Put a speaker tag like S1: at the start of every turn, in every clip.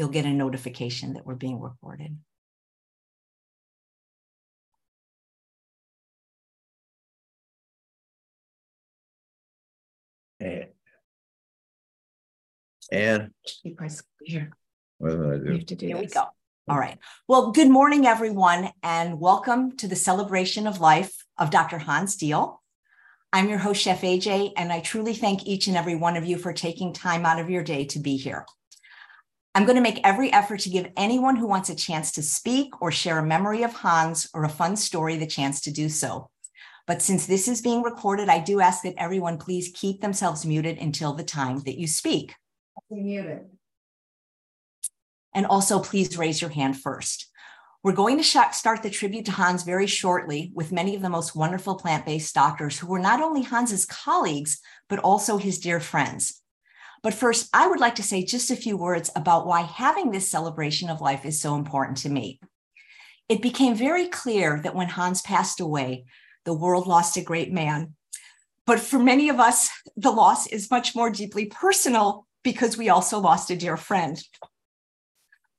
S1: you'll get a notification that we're being recorded.
S2: And. And
S1: You press here.
S2: what did I
S1: You
S2: do?
S1: have to do Here we go. All right. Well, good morning, everyone, and welcome to the celebration of life of Dr. Hans Diehl. I'm your host, Chef AJ, and I truly thank each and every one of you for taking time out of your day to be here. I'm going to make every effort to give anyone who wants a chance to speak or share a memory of Hans or a fun story the chance to do so. But since this is being recorded, I do ask that everyone please keep themselves muted until the time that you speak.
S3: Muted.
S1: And also, please raise your hand first. We're going to start the tribute to Hans very shortly with many of the most wonderful plant based doctors who were not only Hans's colleagues, but also his dear friends. But first, I would like to say just a few words about why having this celebration of life is so important to me. It became very clear that when Hans passed away, the world lost a great man. But for many of us, the loss is much more deeply personal because we also lost a dear friend.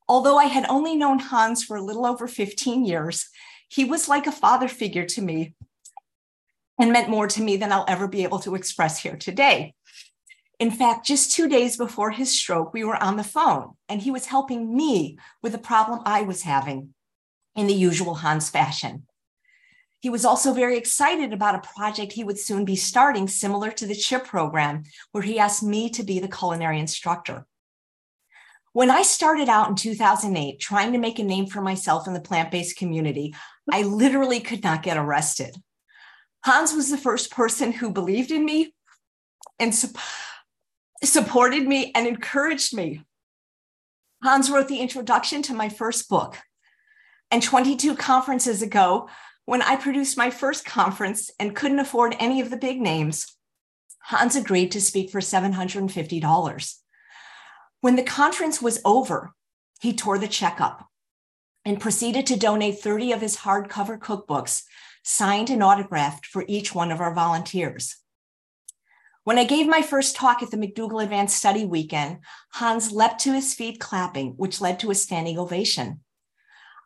S1: Although I had only known Hans for a little over 15 years, he was like a father figure to me and meant more to me than I'll ever be able to express here today. In fact, just two days before his stroke, we were on the phone and he was helping me with a problem I was having in the usual Hans fashion. He was also very excited about a project he would soon be starting, similar to the CHIP program, where he asked me to be the culinary instructor. When I started out in 2008 trying to make a name for myself in the plant based community, I literally could not get arrested. Hans was the first person who believed in me and su- supported me and encouraged me. Hans wrote the introduction to my first book. And 22 conferences ago, when I produced my first conference and couldn't afford any of the big names, Hans agreed to speak for $750. When the conference was over, he tore the check up and proceeded to donate 30 of his hardcover cookbooks, signed and autographed for each one of our volunteers. When I gave my first talk at the McDougall Advanced Study Weekend, Hans leapt to his feet clapping, which led to a standing ovation.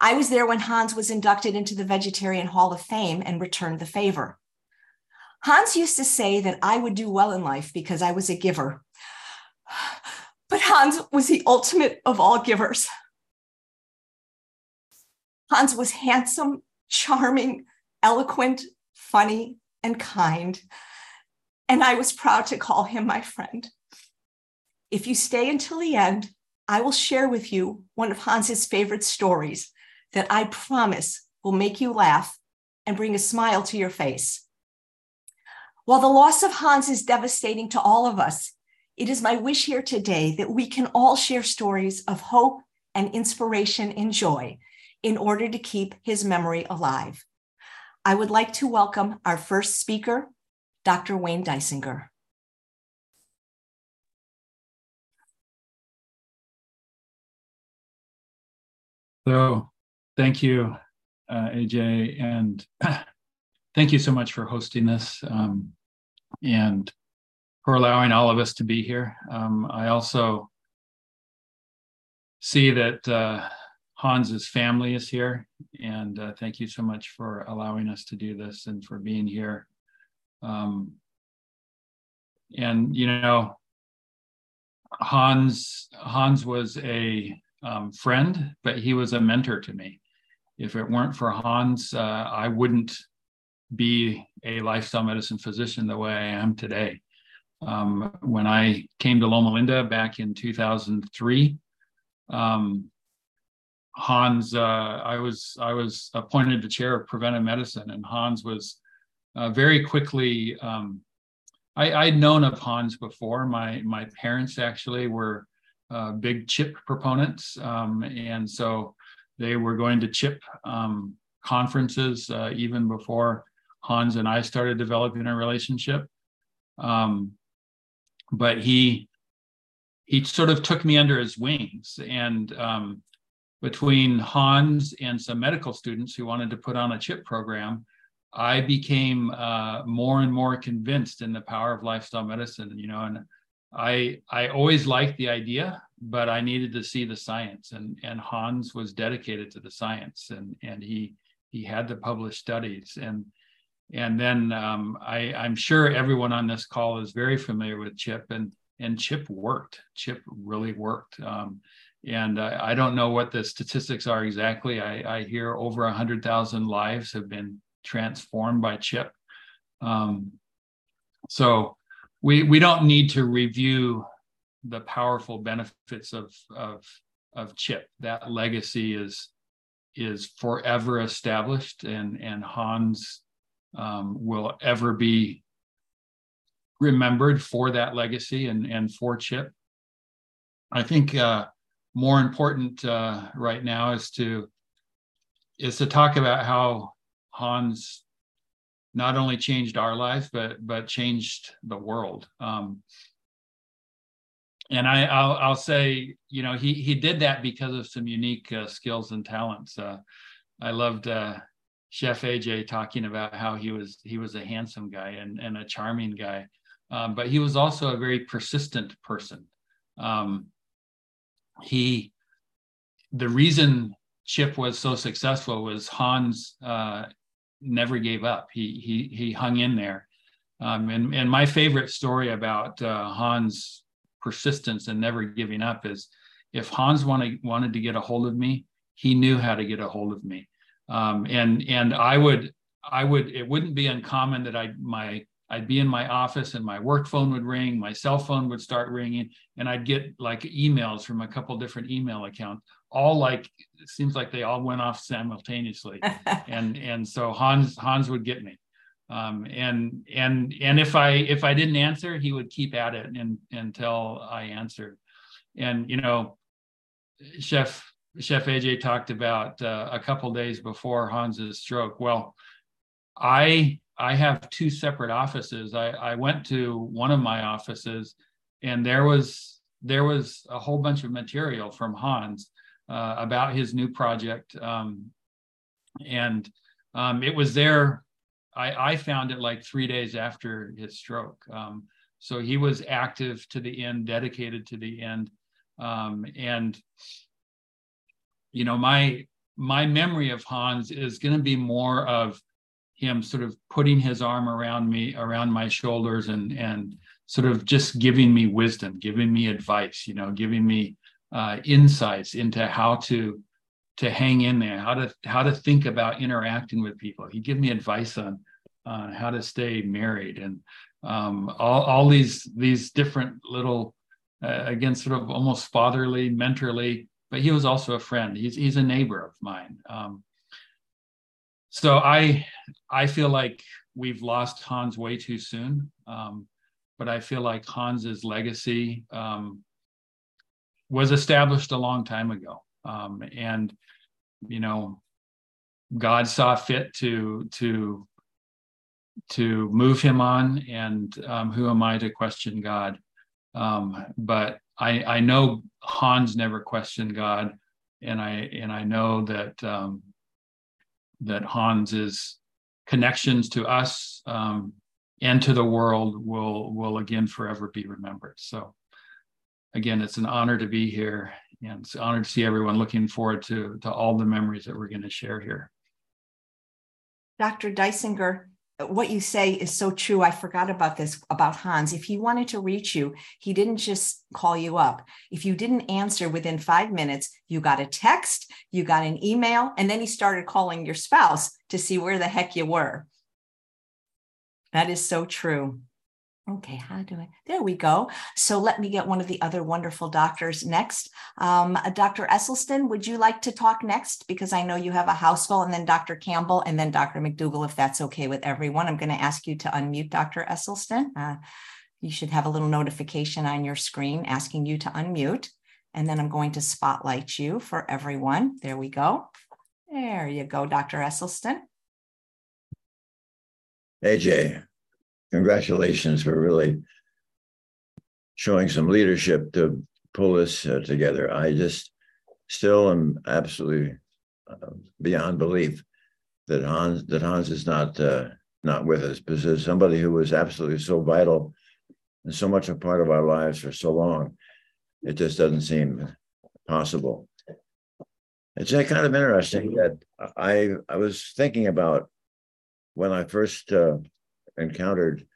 S1: I was there when Hans was inducted into the Vegetarian Hall of Fame and returned the favor. Hans used to say that I would do well in life because I was a giver. But Hans was the ultimate of all givers. Hans was handsome, charming, eloquent, funny, and kind. And I was proud to call him my friend. If you stay until the end, I will share with you one of Hans's favorite stories that I promise will make you laugh and bring a smile to your face. While the loss of Hans is devastating to all of us, it is my wish here today that we can all share stories of hope and inspiration and joy in order to keep his memory alive. I would like to welcome our first speaker, Dr. Wayne Dysinger.
S4: So, thank you, uh, AJ, and thank you so much for hosting this um, and for allowing all of us to be here. Um, I also see that uh, Hans's family is here, and uh, thank you so much for allowing us to do this and for being here. Um, and you know, Hans Hans was a um, friend, but he was a mentor to me. If it weren't for Hans, uh, I wouldn't be a lifestyle medicine physician the way I am today. Um, when I came to Loma Linda back in 2003, um, Hans, uh, I was I was appointed the chair of preventive medicine, and Hans was uh, very quickly. Um, I, I'd known of Hans before. My my parents actually were uh, big chip proponents, um, and so they were going to chip um, conferences uh, even before Hans and I started developing a relationship. Um, but he he sort of took me under his wings, and um, between Hans and some medical students who wanted to put on a chip program, I became uh, more and more convinced in the power of lifestyle medicine. You know, and I I always liked the idea but I needed to see the science, and and Hans was dedicated to the science, and and he he had the published studies, and and then um, I I'm sure everyone on this call is very familiar with CHIP, and and CHIP worked. CHIP really worked. Um, and I, I, don't know what the statistics are exactly. I, I hear over 100,000 lives have been transformed by CHIP. Um, so we, we don't need to review the powerful benefits of, of, of CHIP. That legacy is, is forever established, and, and Hans um, will ever be remembered for that legacy and, and for Chip. I think uh, more important uh, right now is to is to talk about how Hans not only changed our lives but but changed the world. Um, and I I'll, I'll, say you know he he did that because of some unique uh, skills and talents. Uh, I loved uh, Chef AJ talking about how he was he was a handsome guy and and a charming guy um, but he was also a very persistent person. Um, he, the reason Chip was so successful was Hans uh, never gave up. He he he hung in there. Um, and and my favorite story about uh, Hans' persistence and never giving up is, if Hans wanted wanted to get a hold of me, he knew how to get a hold of me. Um, and and I would I would it wouldn't be uncommon that I my I'd be in my office and my work phone would ring, my cell phone would start ringing, and I'd get like emails from a couple different email accounts, all like it seems like they all went off simultaneously. and and so Hans Hans would get me. Um, and and and if I if I didn't answer, he would keep at it and, until I answered. And you know, Chef Chef AJ talked about uh, a couple days before Hans's stroke. Well, I I have two separate offices. I, I went to one of my offices, and there was there was a whole bunch of material from Hans uh, about his new project, um, and um, it was there. I, I found it like three days after his stroke. Um, so he was active to the end, dedicated to the end, um, and you know my my memory of Hans is going to be more of him sort of putting his arm around me, around my shoulders, and and sort of just giving me wisdom, giving me advice, you know, giving me uh, insights into how to to hang in there, how to how to think about interacting with people. He gave me advice on on how to stay married and um, all all these these different little uh, again sort of almost fatherly, mentorly. But he was also a friend. He's he's a neighbor of mine. Um, so I I feel like we've lost Hans way too soon. Um, but I feel like Hans's legacy um, was established a long time ago, um, and you know, God saw fit to to to move him on, and um, who am I to question God? Um, but I I know Hans never questioned God, and I and I know that um, that Hans's connections to us um, and to the world will will again forever be remembered. So again, it's an honor to be here and it's an honor to see everyone looking forward to, to all the memories that we're going to share here.
S1: Dr. Dysinger, what you say is so true. I forgot about this about Hans. If he wanted to reach you, he didn't just call you up. If you didn't answer within five minutes, you got a text, you got an email, and then he started calling your spouse to see where the heck you were. That is so true. Okay, how do I? There we go. So let me get one of the other wonderful doctors next. Um, uh, Dr. Esselstyn, would you like to talk next? Because I know you have a house full, and then Dr. Campbell, and then Dr. McDougall, if that's okay with everyone. I'm going to ask you to unmute Dr. Esselstyn. Uh, you should have a little notification on your screen asking you to unmute. And then I'm going to spotlight you for everyone. There we go. There you go, Dr. Esselstyn.
S2: AJ, congratulations for really showing some leadership to pull this uh, together. I just still am absolutely uh, beyond belief that Hans that Hans is not uh, not with us because somebody who was absolutely so vital and so much a part of our lives for so long. It just doesn't seem possible. It's kind of interesting that I I was thinking about when I first uh, encountered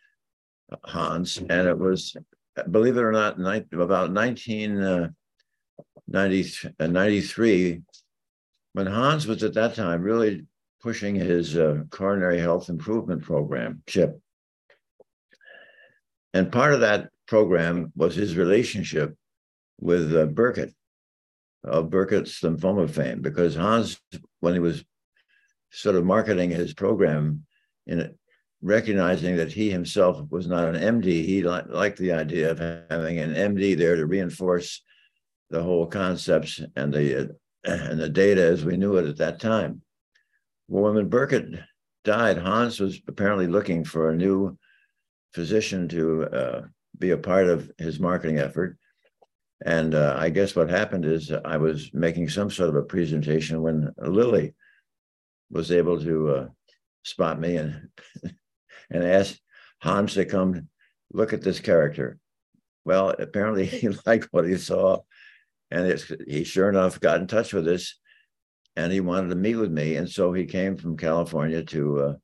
S2: Hans, and it was, believe it or not, about 1993, uh, when Hans was at that time really pushing his uh, coronary health improvement program, CHIP. And part of that program was his relationship with uh, Burkitt of Burkitt's lymphoma fame, because Hans, when he was sort of marketing his program, in recognizing that he himself was not an MD, he li- liked the idea of having an MD there to reinforce the whole concepts and the uh, and the data as we knew it at that time. Well, when Burkitt died, Hans was apparently looking for a new physician to uh, be a part of his marketing effort. And uh, I guess what happened is I was making some sort of a presentation when Lily was able to uh, spot me and and asked Hans to come look at this character. Well, apparently he liked what he saw, and he sure enough got in touch with us, and he wanted to meet with me, and so he came from California to uh,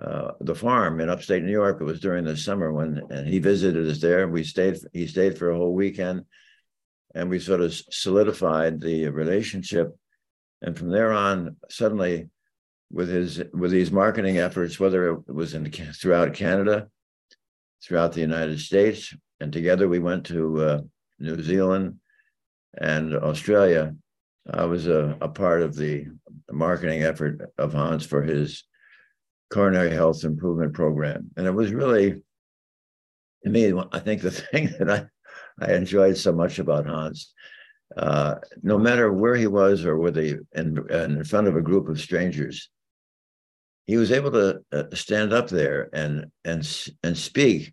S2: uh, the farm in upstate New York. It was during the summer when, and he visited us there. We stayed. He stayed for a whole weekend, and we sort of solidified the relationship. And from there on, suddenly, with his with these marketing efforts, whether it was in throughout Canada, throughout the United States, and together we went to uh, New Zealand and Australia. I was a, a part of the marketing effort of Hans for his coronary health improvement program. And it was really, to me, I think the thing that I, I enjoyed so much about Hans, uh, no matter where he was or whether he in, in front of a group of strangers, he was able to uh, stand up there and and and speak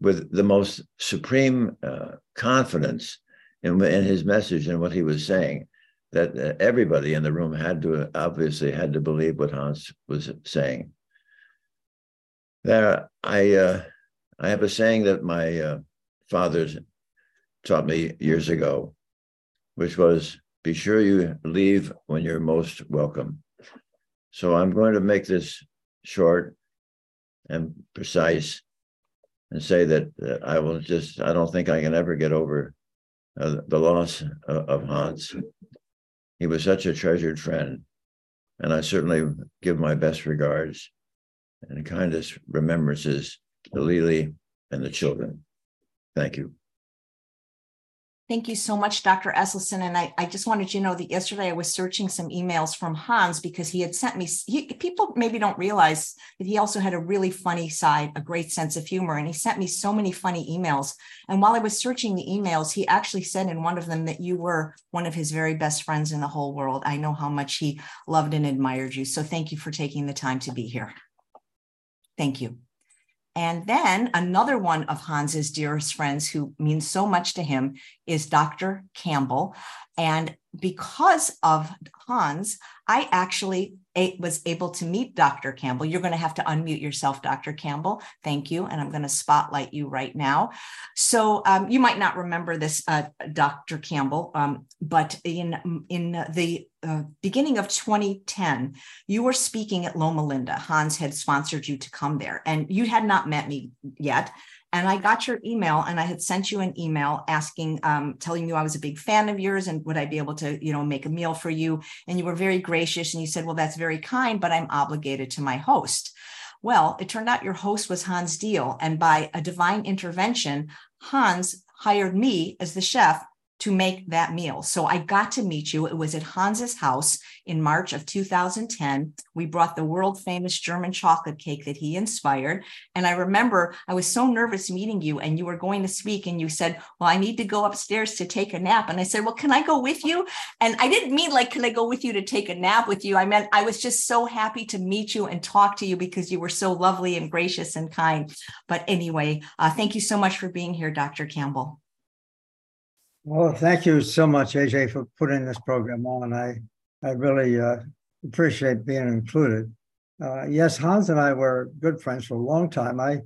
S2: with the most supreme uh, confidence in, in his message and what he was saying that uh, everybody in the room had to obviously had to believe what Hans was saying. There, I uh, I have a saying that my uh, fathers taught me years ago, which was, "Be sure you leave when you're most welcome." So I'm going to make this short and precise, and say that uh, I will just I don't think I can ever get over uh, the loss of, of Hans. He was such a treasured friend, and I certainly give my best regards and kindest remembrances to Lily and the children. Thank you.
S1: Thank you so much, Dr. Esselstyn. And I, I just wanted you to know that yesterday I was searching some emails from Hans because he had sent me, he, people maybe don't realize that he also had a really funny side, a great sense of humor. And he sent me so many funny emails. And while I was searching the emails, he actually said in one of them that you were one of his very best friends in the whole world. I know how much he loved and admired you. So thank you for taking the time to be here. Thank you. And then another one of Hans's dearest friends who means so much to him is Dr. Campbell. And because of Hans, I actually was able to meet Dr. Campbell. You're going to have to unmute yourself, Dr. Campbell. Thank you. And I'm going to spotlight you right now. So um, you might not remember this, uh, Dr. Campbell, um, but in, in the uh, beginning of 2010, you were speaking at Loma Linda. Hans had sponsored you to come there, and you had not met me yet and I got your email and I had sent you an email asking, um, telling you I was a big fan of yours and would I be able to, you know, make a meal for you? And you were very gracious and you said, well, that's very kind, but I'm obligated to my host. Well, it turned out your host was Hans Diehl. And by a divine intervention, Hans hired me as the chef to make that meal. So I got to meet you. It was at Hans's house in March of 2010. We brought the world famous German chocolate cake that he inspired. And I remember I was so nervous meeting you and you were going to speak and you said, Well, I need to go upstairs to take a nap. And I said, Well, can I go with you? And I didn't mean like, Can I go with you to take a nap with you? I meant I was just so happy to meet you and talk to you because you were so lovely and gracious and kind. But anyway, uh, thank you so much for being here, Dr. Campbell.
S3: Well, thank you so much, AJ, for putting this program on. I I really uh, appreciate being included. Uh, yes, Hans and I were good friends for a long time. I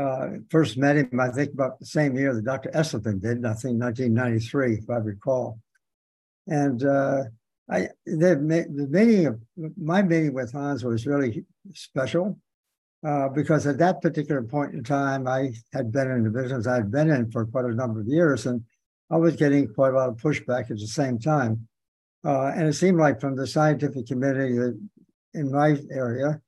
S3: uh, first met him, I think about the same year that Dr. Esselstyn did, I think 1993, if I recall. And uh, I the, the meeting of my meeting with Hans was really special uh, because at that particular point in time, I had been in the business I'd been in for quite a number of years, and I was getting quite a lot of pushback at the same time. Uh, and it seemed like from the scientific community in my area,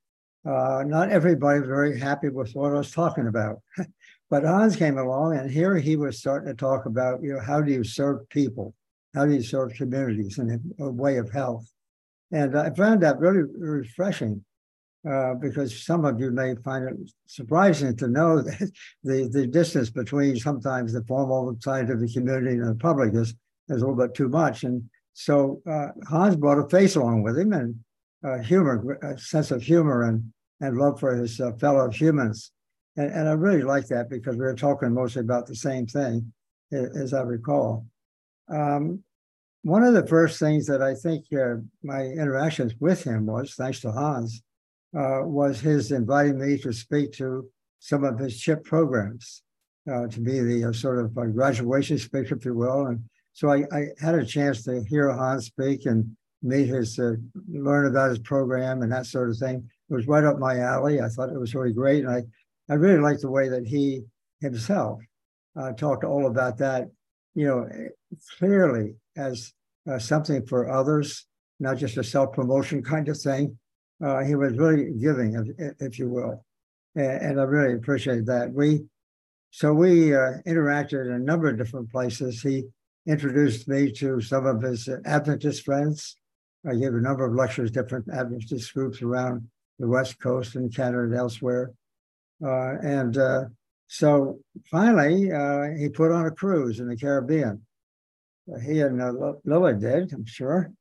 S3: uh, not everybody was very happy with what I was talking about. but Hans came along, and here he was starting to talk about, you know, how do you serve people? How do you serve communities in a, way of health? And I found that really refreshing uh, because some of you may find it surprising to know that the, the distance between sometimes the formal scientific community and the public is, is a little bit too much. And so uh, Hans brought a face along with him and uh, humor, a sense of humor and, and love for his uh, fellow humans. And, and I really like that because we were talking mostly about the same thing, as I recall. Um, one of the first things that I think uh, my interactions with him was, thanks to Hans, uh, was his inviting me to speak to some of his CHIP programs, uh, to be the uh, sort of graduation speaker, if you will. And so I, I, had a chance to hear Hans speak and meet his, uh, learn about his program and that sort of thing. It was right up my alley. I thought it was really great. And I, I really liked the way that he himself uh, talked all about that, you know, clearly as something for others, not just a self promotion kind of thing, uh, he was really giving, if, if you will, and, and, I really appreciate that. We so we uh, interacted in a number of different places. He introduced me to some of his Adventist friends. I gave a number of lectures, different Adventist groups around the West Coast and Canada and elsewhere. Uh, and uh, so finally, uh, he put on a cruise in the Caribbean. He and uh, Lily did, I'm sure.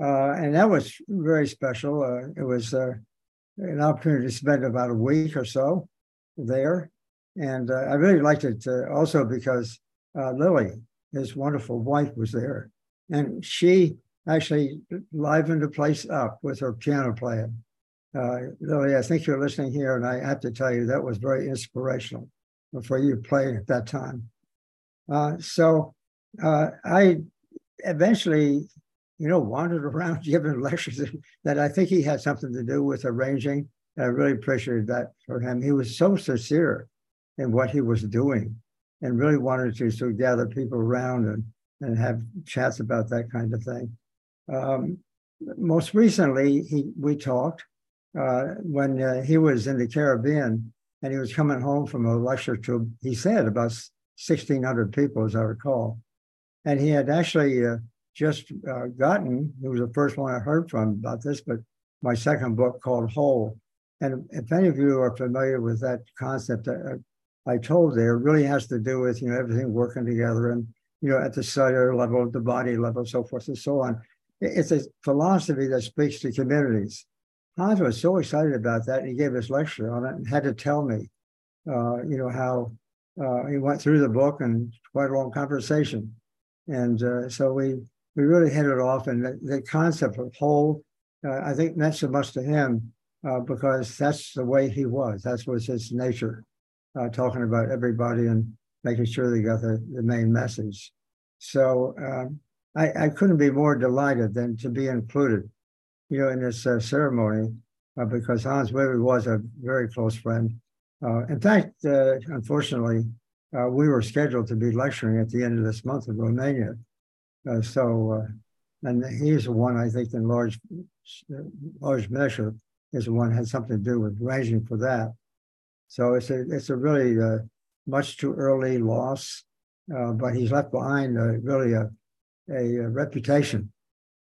S3: Uh, and that was very special. Uh, it was uh, an opportunity to spend about a week or so there. And uh, I really liked it uh, also because uh, Lily, his wonderful wife, was there. And she actually livened the place up with her piano playing. Lily, I think you're listening here, and I have to tell you that was very inspirational for you playing at that time. so I eventually you know, wandered around giving lectures that I think he had something to do with arranging. And I really appreciated that for him. He was so sincere in what he was doing and really wanted to sort of gather people around and, and have chats about that kind of thing. Um, most recently, he we talked uh, when uh, he was in the Caribbean and he was coming home from a lecture to, he said, about 1,600 people, as I recall. And he had actually uh, just uh, gotten, it was the first one I heard from about this, but my second book called Whole. And if any of you are familiar with that concept, I, uh, I told there, really has to do with, you know, everything working together and, you know, at the cellular level, the body level, so forth and so on. It's a philosophy that speaks to communities. Hans was so excited about that. He gave his lecture on it and had to tell me, uh, you know, how uh, he went through the book and quite a long conversation. And uh, so we we really hit it off. And the, the concept of whole, uh, I think meant so much to him uh, because that's the way he was. That was his nature, uh, talking about everybody and making sure they got the, the main message. So um, I, I, couldn't be more delighted than to be included, you know, in this uh, ceremony uh, because Hans really was a very close friend. Uh, in fact, unfortunately, we were scheduled to be lecturing at the end of this month in Romania. Uh, so, uh, and he's the one I think in large, large measure is the one has something to do with arranging for that. So it's a it's a really uh, much too early loss, uh, but he's left behind really a, a, a reputation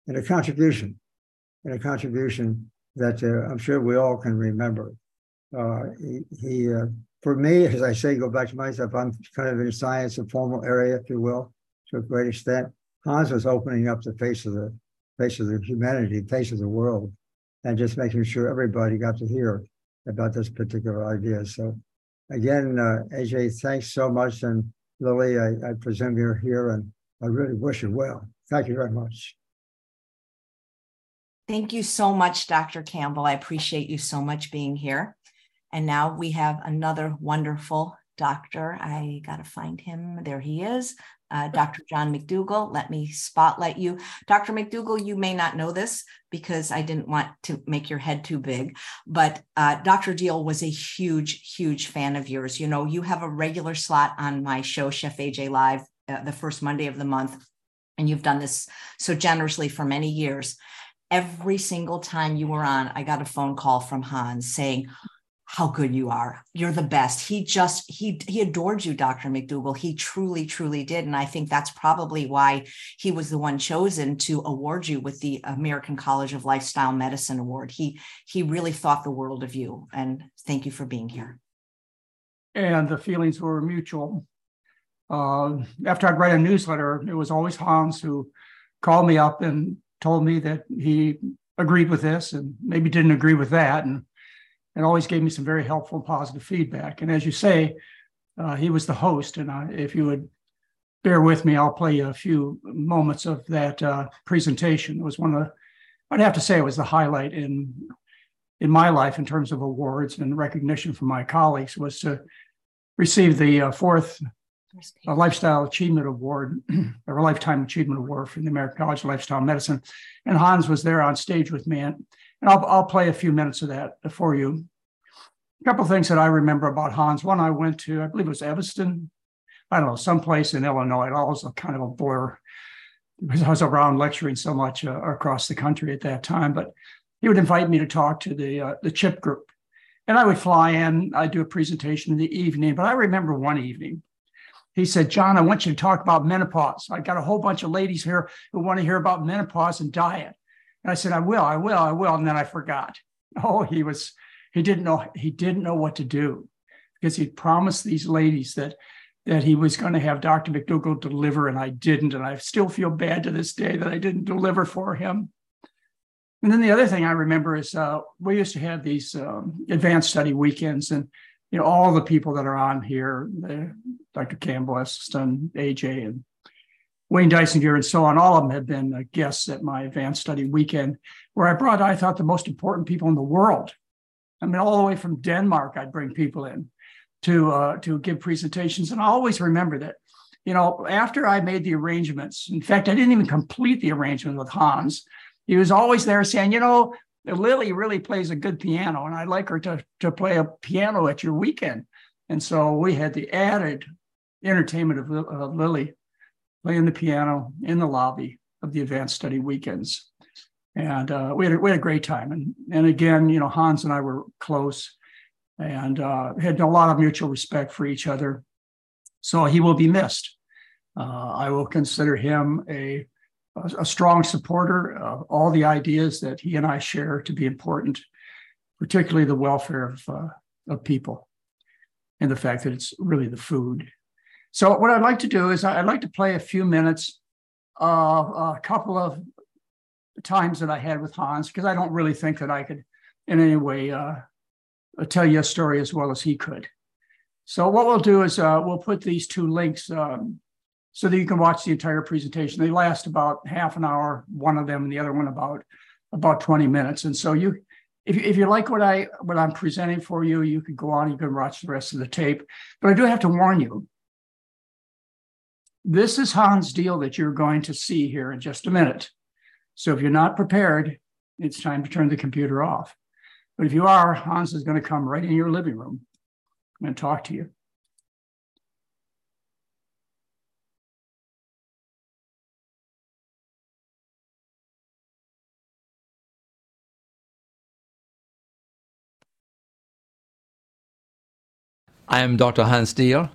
S3: and a contribution, and a contribution that uh, I'm sure we all can remember. Uh, he, he for me, as I say, go back to myself, I'm kind of in science and formal area, if you will, to a great extent. Hans was opening up the face of the face of the humanity, face of the world, and just making sure everybody got to hear about this particular idea. So, again, uh, AJ, thanks so much, and Lily, I, I presume you're here, and I really wish you well. Thank you very much.
S1: Thank you so much, Dr. Campbell. I appreciate you so much being here. And now we have another wonderful doctor. I got to find him. There he is. Uh, Dr. John McDougall. Let me spotlight you. Dr. McDougall, you may not know this because I didn't want to make your head too big, but uh, Dr. Diehl was a huge, huge fan of yours. You know, you have a regular slot on my show, Chef AJ Live, uh, the first Monday of the month, and you've done this so generously for many years. Every single time you were on, I got a phone call from Hans saying, how good you are. You're the best. He just he he adored you, Dr. McDougall. He truly, truly did. And I think that's probably why he was the one chosen to award you with the American College of Lifestyle Medicine Award. He he really thought the world of you. And thank you for being here.
S5: And the feelings were mutual. Uh, after I'd write a newsletter, it was always Hans who called me up and told me that he agreed with this and maybe didn't agree with that. And and always gave me some very helpful and positive feedback. And as you say, uh, he was the host. And I, if you would bear with me, I'll play a few moments of that uh, presentation. It was one of the, I'd have to say it was the highlight in in my life in terms of awards and recognition from my colleagues was to receive the uh, fourth uh, Lifestyle Achievement Award or Lifetime Achievement Award from the American College of Lifestyle Medicine. And Hans was there on stage with me. And and I'll, I'll play a few minutes of that for you. A couple of things that I remember about Hans. One, I went to, I believe it was Evanston, I don't know, someplace in Illinois. It was a kind of a blur because I was around lecturing so much uh, across the country at that time. But he would invite me to talk to the uh, the chip group, and I would fly in. I'd do a presentation in the evening. But I remember one evening, he said, "John, I want you to talk about menopause. I got a whole bunch of ladies here who want to hear about menopause and diet." And I said, I will, I will, I will. And then I forgot. Oh, he was, he didn't know, he didn't know what to do because he'd promised these ladies that that he was going to have Dr. McDougall deliver, and I didn't. And I still feel bad to this day that I didn't deliver for him. And then the other thing I remember is uh, we used to have these um, advanced study weekends, and you know all the people that are on here, the, Dr. Campbell, Esselstyn, AJ, and Wayne Dysinger and so on, all of them have been uh, guests at my advanced study weekend, where I brought, I thought, the most important people in the world. I mean, all the way from Denmark, I'd bring people in to uh, to give presentations, and I always remember that. You know, after I made the arrangements, in fact, I didn't even complete the arrangement with Hans. He was always there saying, you know, Lily really plays a good piano, and I'd like her to to play a piano at your weekend. And so we had the added entertainment of, of Lily playing the piano in the lobby of the advanced study weekends. And uh, we, had a, we had a great time. And, and again, you know, Hans and I were close and uh, had a lot of mutual respect for each other. So he will be missed. Uh, I will consider him a, a strong supporter of all the ideas that he and I share to be important, particularly the welfare of, uh, of people and the fact that it's really the food so what I'd like to do is I'd like to play a few minutes of a couple of times that I had with Hans because I don't really think that I could in any way uh, tell you a story as well as he could. So what we'll do is uh, we'll put these two links um, so that you can watch the entire presentation. They last about half an hour, one of them, and the other one about about 20 minutes. And so you, if, if you like what I what I'm presenting for you, you can go on, you can watch the rest of the tape. But I do have to warn you this is Hans Diehl that you're going to see here in just a minute. So if you're not prepared, it's time to turn the computer off. But if you are, Hans is going to come right in your living room and talk to you.
S6: I am Dr. Hans Diehl.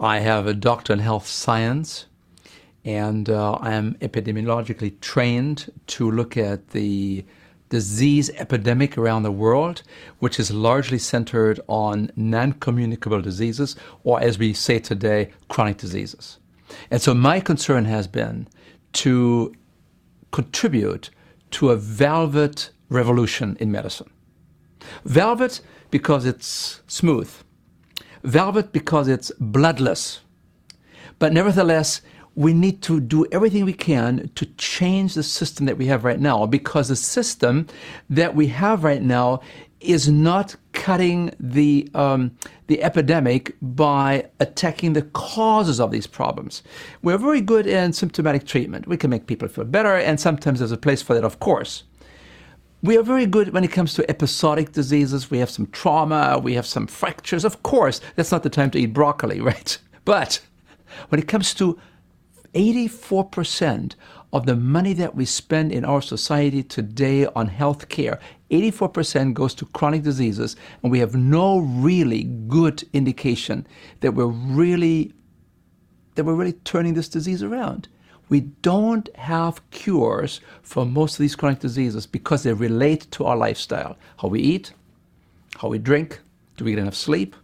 S6: I have a doctor in health science, and uh, I am epidemiologically trained to look at the disease epidemic around the world, which is largely centered on non communicable diseases, or as we say today, chronic diseases. And so my concern has been to contribute to a velvet revolution in medicine. Velvet because it's smooth velvet because it's bloodless. But nevertheless, we need to do everything we can to change the system that we have right now because the system that we have right now is not cutting the um, the epidemic by attacking the causes of these problems. We're very good in symptomatic treatment. We can make people feel better, and sometimes there's a place for that, of course. We are very good when it comes to episodic diseases. We have some trauma, we have some fractures. Of course, that's not the time to eat broccoli, right? But when it comes to 84% of the money that we spend in our society today on health care, 84% goes to chronic diseases, and we have no really good indication that we're really that we're really turning this disease around. We don't have cures for most of these chronic diseases because they relate to our lifestyle. How we eat, how we drink, do we get enough sleep?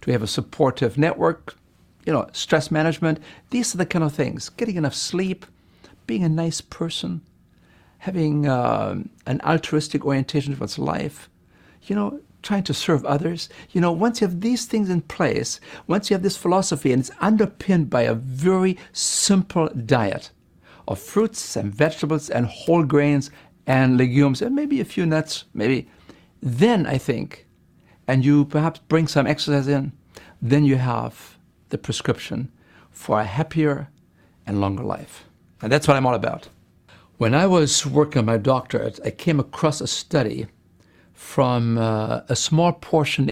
S6: Do we have a supportive network? You know, stress management. These are the kind of things. Getting enough sleep, being a nice person, having uh, an altruistic orientation towards life, you know, trying to serve others. You know, once you have these things in place, once you have this philosophy and it's underpinned by a very simple diet of fruits and vegetables and whole grains and legumes and maybe a few nuts, maybe, then I think, and you perhaps bring some exercise in, then you have the prescription for a happier and longer life. And that's what I'm all about. When I was working on my doctorate, I came across a study from uh, a small portion.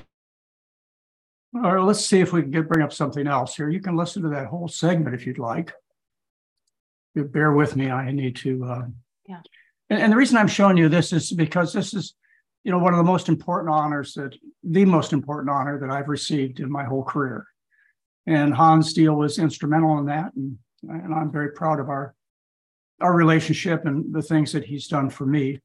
S5: All right, let's see if we can get, bring up something else here. You can listen to that whole segment if you'd like. You bear with me. I need to. Uh,
S1: Yeah.
S5: And, and the reason I'm showing you this is because this is, you know, one of the most important honors that the most important honor that I've received in my whole career. And Hans Diehl was instrumental in that, and, and I'm very proud of our our relationship and the things that he's done for me.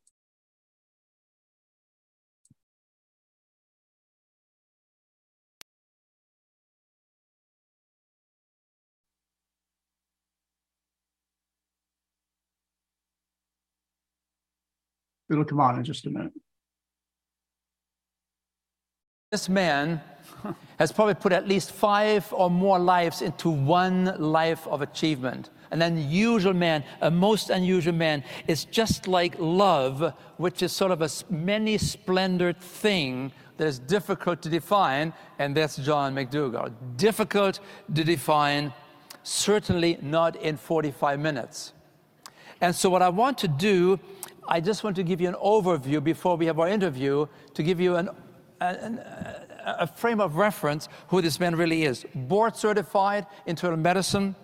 S5: It'll come on in just a minute.
S6: This man has probably put at least five or more lives into one life of achievement. An unusual man, a most unusual man, is just like love, which is sort of a many splendored thing that is difficult to define, and that's John McDougall. Difficult to define, certainly not in 45 minutes. And so, what I want to do, I just want to give you an overview before we have our interview to give you an, an, a frame of reference who this man really is. Board certified internal medicine,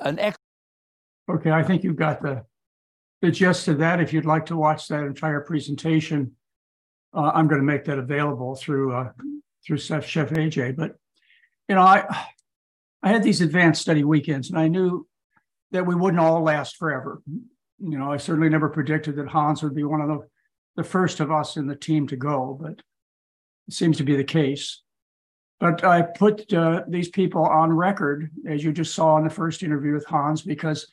S6: an ex.
S5: Okay, I think you've got the the gist of that. If you'd like to watch that entire presentation, uh, I'm going to make that available through uh, through Chef, Chef AJ. But you know, I I had these advanced study weekends, and I knew that we wouldn't all last forever. You know, I certainly never predicted that Hans would be one of the the first of us in the team to go, but it seems to be the case. But I put uh, these people on record, as you just saw in the first interview with Hans, because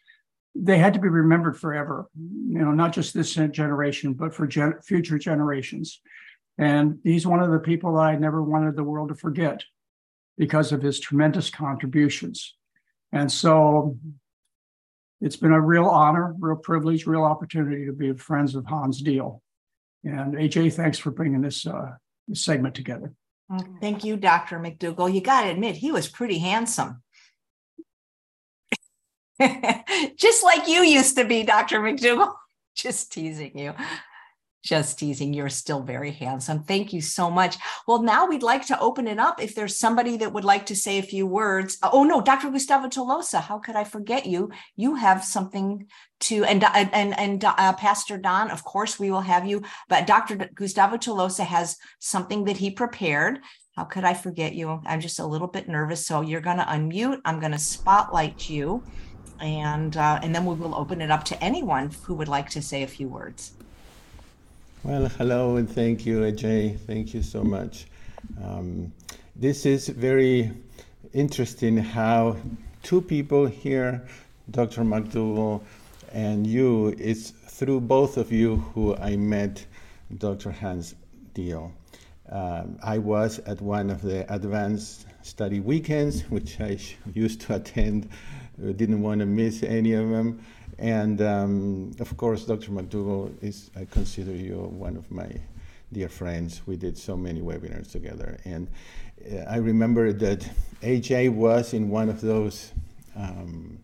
S5: they had to be remembered forever. You know, not just this generation, but for gen- future generations. And he's one of the people I never wanted the world to forget because of his tremendous contributions. And so it's been a real honor, real privilege, real opportunity to be friends of Hans Diehl. And AJ, thanks for bringing this, uh, this segment together.
S1: Thank you, Dr. McDougall. You got to admit, he was pretty handsome. Just like you used to be, Dr. McDougall. Just teasing you. Just teasing. You're still very handsome. Thank you so much. Well, now we'd like to open it up if there's somebody that would like to say a few words. Oh, no, Dr. Gustavo Tolosa, how could I forget you? You have something to, and, and, and uh, Pastor Don, of course, we will have you, but Dr. Gustavo Tolosa has something that he prepared. How could I forget you? I'm just a little bit nervous. So you're going to unmute. I'm going to spotlight you and uh, and then we will open it up to anyone who would like to say a few words.
S7: Well, hello and thank you, AJ. Thank you so much. Um, this is very interesting how two people here, Dr. McDougall and you, it's through both of you who I met Dr. Hans Diehl. Um, I was at one of the advanced study weekends, which I used to attend, didn't want to miss any of them. And um, of course, Dr. McDougall is, I consider you one of my dear friends. We did so many webinars together. And uh, I remember that AJ was in one of those um,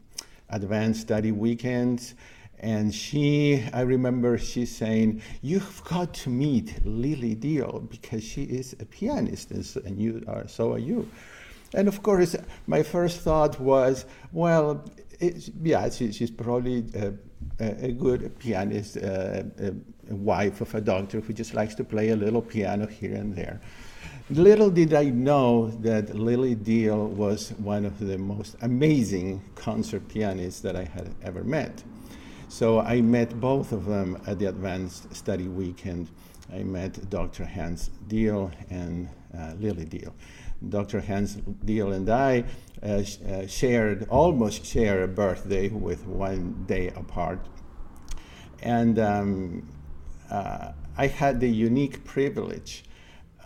S7: advanced study weekends. And she, I remember she saying, You've got to meet Lily Diehl because she is a pianist, and, so, and you are, so are you. And of course, my first thought was, well, yeah, she, she's probably a, a, good pianist, uh, a, a, wife of a doctor who just likes to play a little piano here and there. Little did I know that Lily Diehl was one of the most amazing concert pianists that I had ever met. So I met both of them at the Advanced Study Weekend. I met Dr. Hans Diehl and uh, Lily Diehl. Dr. Hans Diehl and I uh, sh- uh, shared, almost share a birthday with one day apart. And um, uh, I had the unique privilege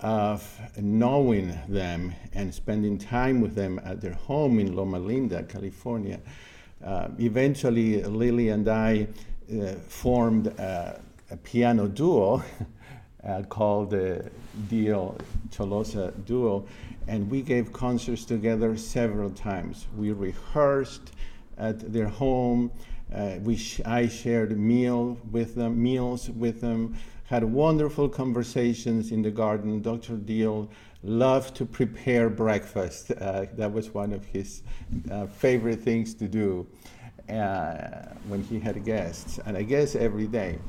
S7: of knowing them and spending time with them at their home in Loma Linda, California. Uh, eventually, Lily and I uh, formed a piano duo uh, called the Diehl Tolosa Duo, and we gave concerts together several times. We rehearsed at their home. Uh, we sh- I shared meal with them, meals with them, had wonderful conversations in the garden. Dr. Diehl loved to prepare breakfast. Uh, that was one of his uh, favorite things to do uh, when he had guests, and I guess every day.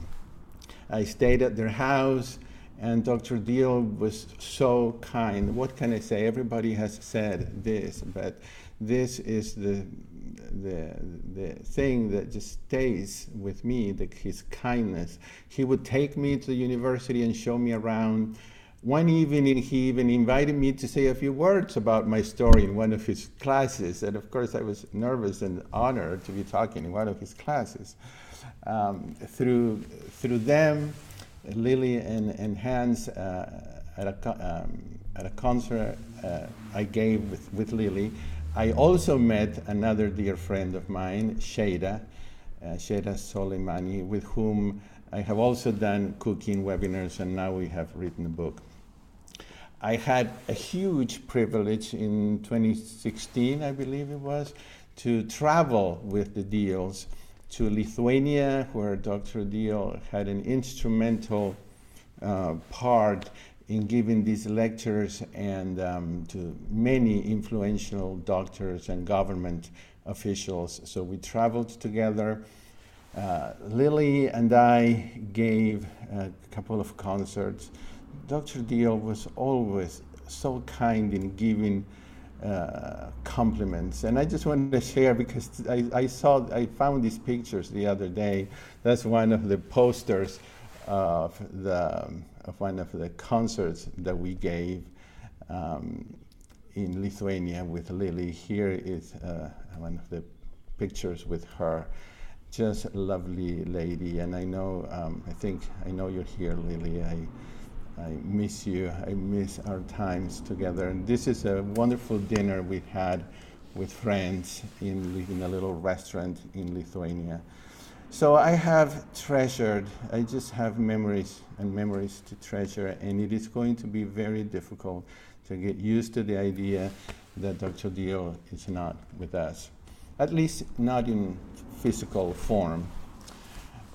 S7: I stayed at their house and Dr. Diehl was so kind. What can I say? Everybody has said this, but this is the the the thing that just stays with me. The, his kindness. He would take me to the university and show me around. One evening, he even invited me to say a few words about my story in one of his classes, and of course, I was nervous and honored to be talking in one of his classes. Um, through through them Lily and, and Hans uh, at, a, um, at a concert uh, I gave with, with Lily. I also met another dear friend of mine, Shada, uh, Shada Soleimani, with whom I have also done cooking webinars, and now we have written a book. I had a huge privilege in 2016, I believe it was, to travel with the Diehls to Lithuania, where Dr. Diehl had an instrumental uh, part in giving these lectures and um, to many influential doctors and government officials. So we traveled together. Uh, Lily and I gave a couple of concerts. Dr. Diehl was always so kind in giving uh, compliments. And I just wanted to share because I, I, saw, I found these pictures the other day. That's one of the posters of, the, of one of the concerts that we gave um, in Lithuania with Lily. Here is uh, one of the pictures with her. Just lovely lady. And I know, um, I think, I know you're here, Lily. I, I miss you. I miss our times together. And this is a wonderful dinner we had with friends in, in a little restaurant in Lithuania. So I have treasured, I just have memories and memories to treasure, and it is going to be very difficult to get used to the idea that Dr. Diehl is not with us, at least not in physical form.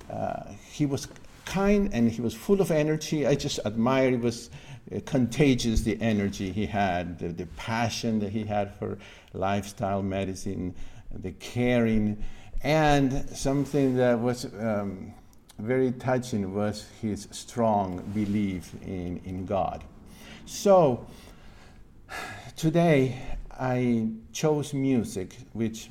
S7: Uh, he was kind and he was full of energy. I just admired. It was uh, contagious the energy he had, the, the passion that he had for lifestyle medicine, the caring, and something that was um, very touching was his strong belief in, in God. So today I chose music, which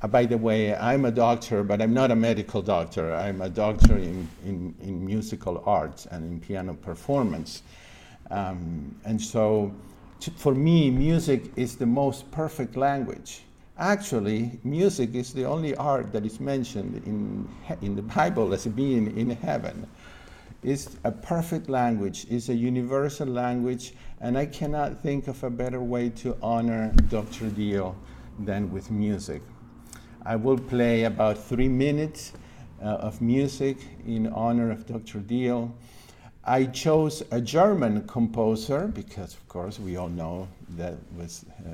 S7: uh, by the way, I'm a doctor, but I'm not a medical doctor. I'm a doctor in, in, in musical arts and in piano performance. Um, and so, for me, music is the most perfect language. Actually, music is the only art that is mentioned in, in the Bible as being in heaven. It's a perfect language, it's a universal language, and I cannot think of a better way to honor Dr. Diehl than with music. I will play about three minutes uh, of music in honor of Dr. Diehl. I chose a German composer because, of course, we all know that was uh,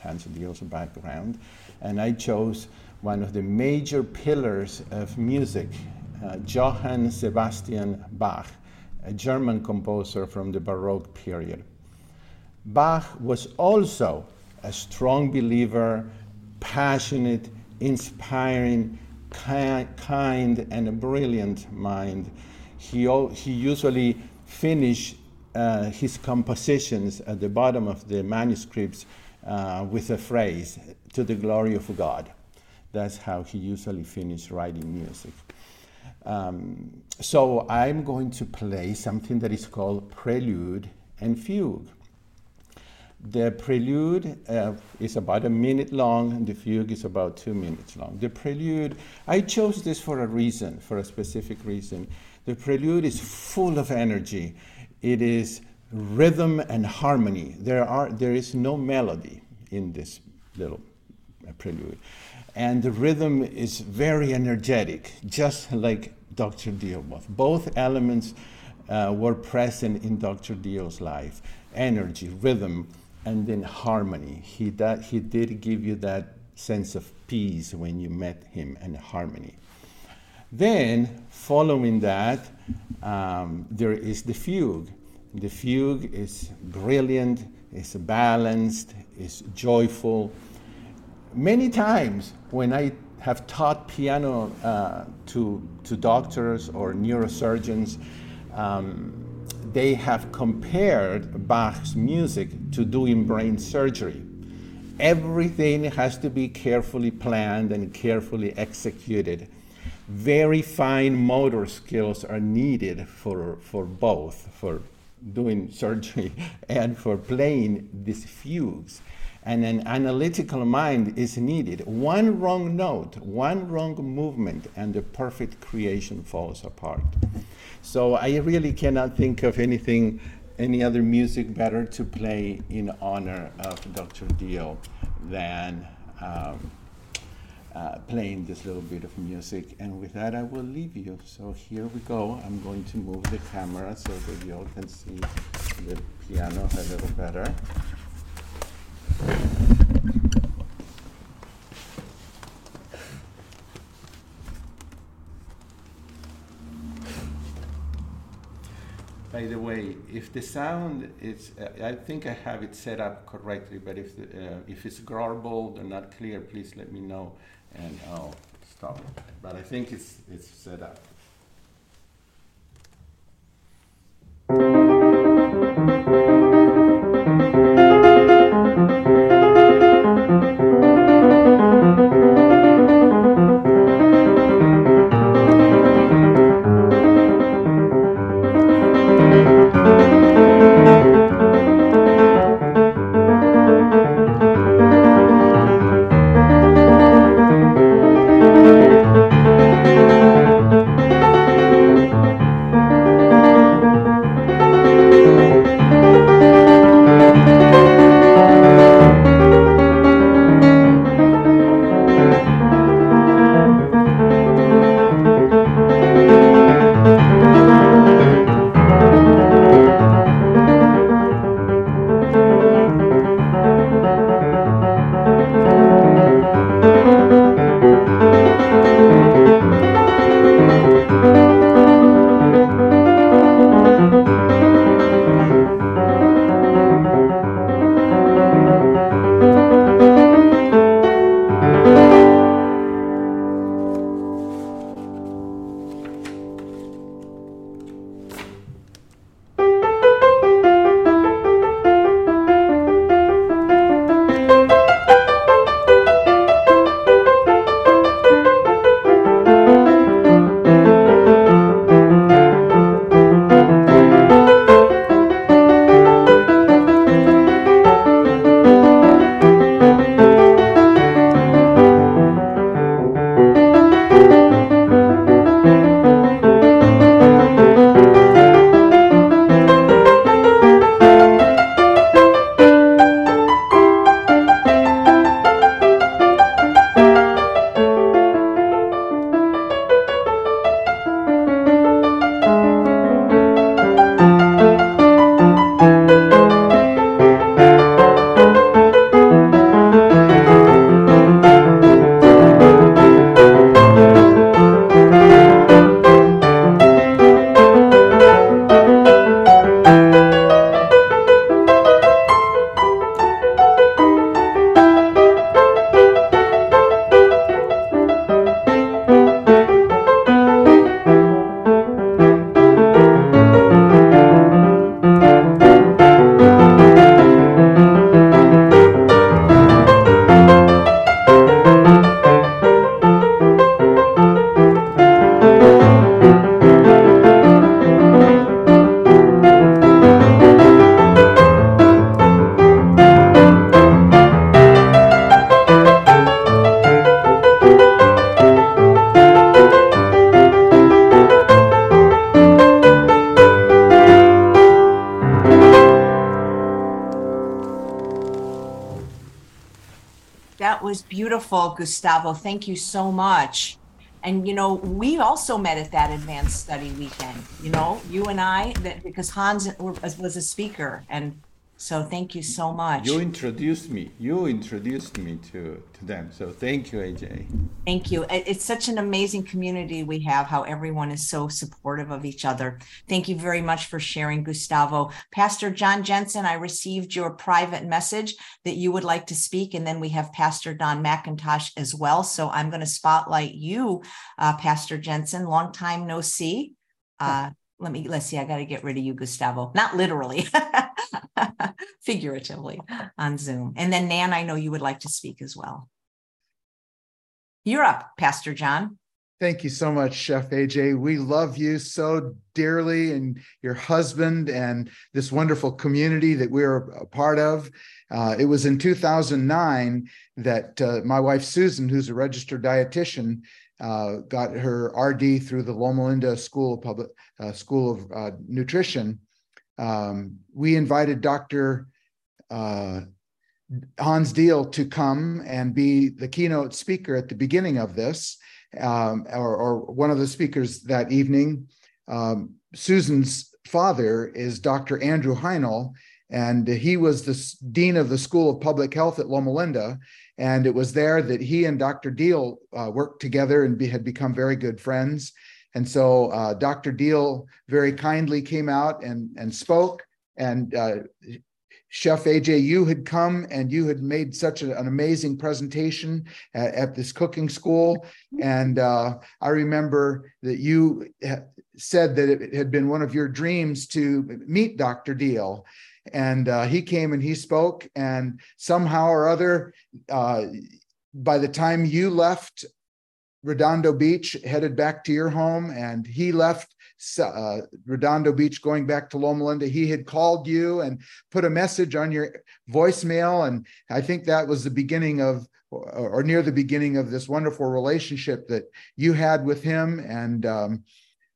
S7: Hans Diehl's background. And I chose one of the major pillars of music, uh, Johann Sebastian Bach, a German composer from the Baroque period. Bach was also a strong believer, passionate, inspiring, ki- kind, and a brilliant mind. He, he usually finished uh, his compositions at the bottom of the manuscripts uh, with a phrase, to the glory of God. That's how he usually finished writing music. Um, so I'm going to play something that is called prelude and fugue. The prelude uh, is about a minute long, and the fugue is about two minutes long. The prelude, I chose this for a reason, for a specific reason. The prelude is full of energy. It is rhythm and harmony. There, are, there is no melody in this little uh, prelude. And the rhythm is very energetic, just like Dr. Diehl. Both elements uh, were present in Dr. Diehl's life energy, rhythm, and then harmony. He, that, he did give you that sense of peace when you met him and harmony. Then, following that, um, there is the fugue. The fugue is brilliant, it's balanced, it's joyful. Many times when I have taught piano uh, to, to doctors or neurosurgeons, um, they have compared Bach's music to doing brain surgery. Everything has to be carefully planned and carefully executed. Very fine motor skills are needed for, for both, for doing surgery and for playing these fugues. And an analytical mind is needed. One wrong note, one wrong movement, and the perfect creation falls apart. So I really cannot think of anything, any other music better to play in honor of Dr. Diehl than. Um, uh, playing this little bit of music. And with that, I will leave you. So here we go. I'm going to move the camera so that you all can see the piano a little better. By the way, if the sound is, uh, I think I have it set up correctly, but if, the, uh, if it's garbled or not clear, please let me know and I'll stop it. But I think it's, it's set up.
S1: Gustavo. Thank you so much. And you know, we also met at that advanced study weekend. You know, you and I, that because Hans was a speaker, and so thank you so much.
S7: You introduced me. You introduced me to, to them. So thank you, AJ.
S1: Thank you. It's such an amazing community we have, how everyone is so supportive of each other. Thank you very much for sharing, Gustavo. Pastor John Jensen, I received your private message that you would like to speak. And then we have Pastor Don McIntosh as well. So I'm going to spotlight you, uh, Pastor Jensen. Long time no see. Uh, let me let's see i got to get rid of you gustavo not literally figuratively on zoom and then nan i know you would like to speak as well you're up pastor john
S8: thank you so much chef aj we love you so dearly and your husband and this wonderful community that we're a part of uh, it was in 2009 that uh, my wife susan who's a registered dietitian uh, got her RD through the Loma Linda School of Public uh, School of uh, Nutrition. Um, we invited Dr. Uh, Hans Diehl to come and be the keynote speaker at the beginning of this, um, or, or, one of the speakers that evening. Um, Susan's father is Dr. Andrew Heinel, and he was the dean of the School of Public Health at Loma Linda. And it was there that he and Dr. Diehl uh, worked together and be, had become very good friends. And so uh, Dr. Diehl very kindly came out and, and spoke. And uh, Chef AJ, you had come and you had made such an amazing presentation at, at, this cooking school. And uh, I remember that you said that it had been one of your dreams to meet Dr. Diehl. and uh, he came and he spoke and somehow or other uh, by the time you left redondo beach headed back to your home and he left uh, redondo beach going back to loma linda he had called you and put a message on your voicemail and i think that was the beginning of or near the beginning of this wonderful relationship that you had with him and um,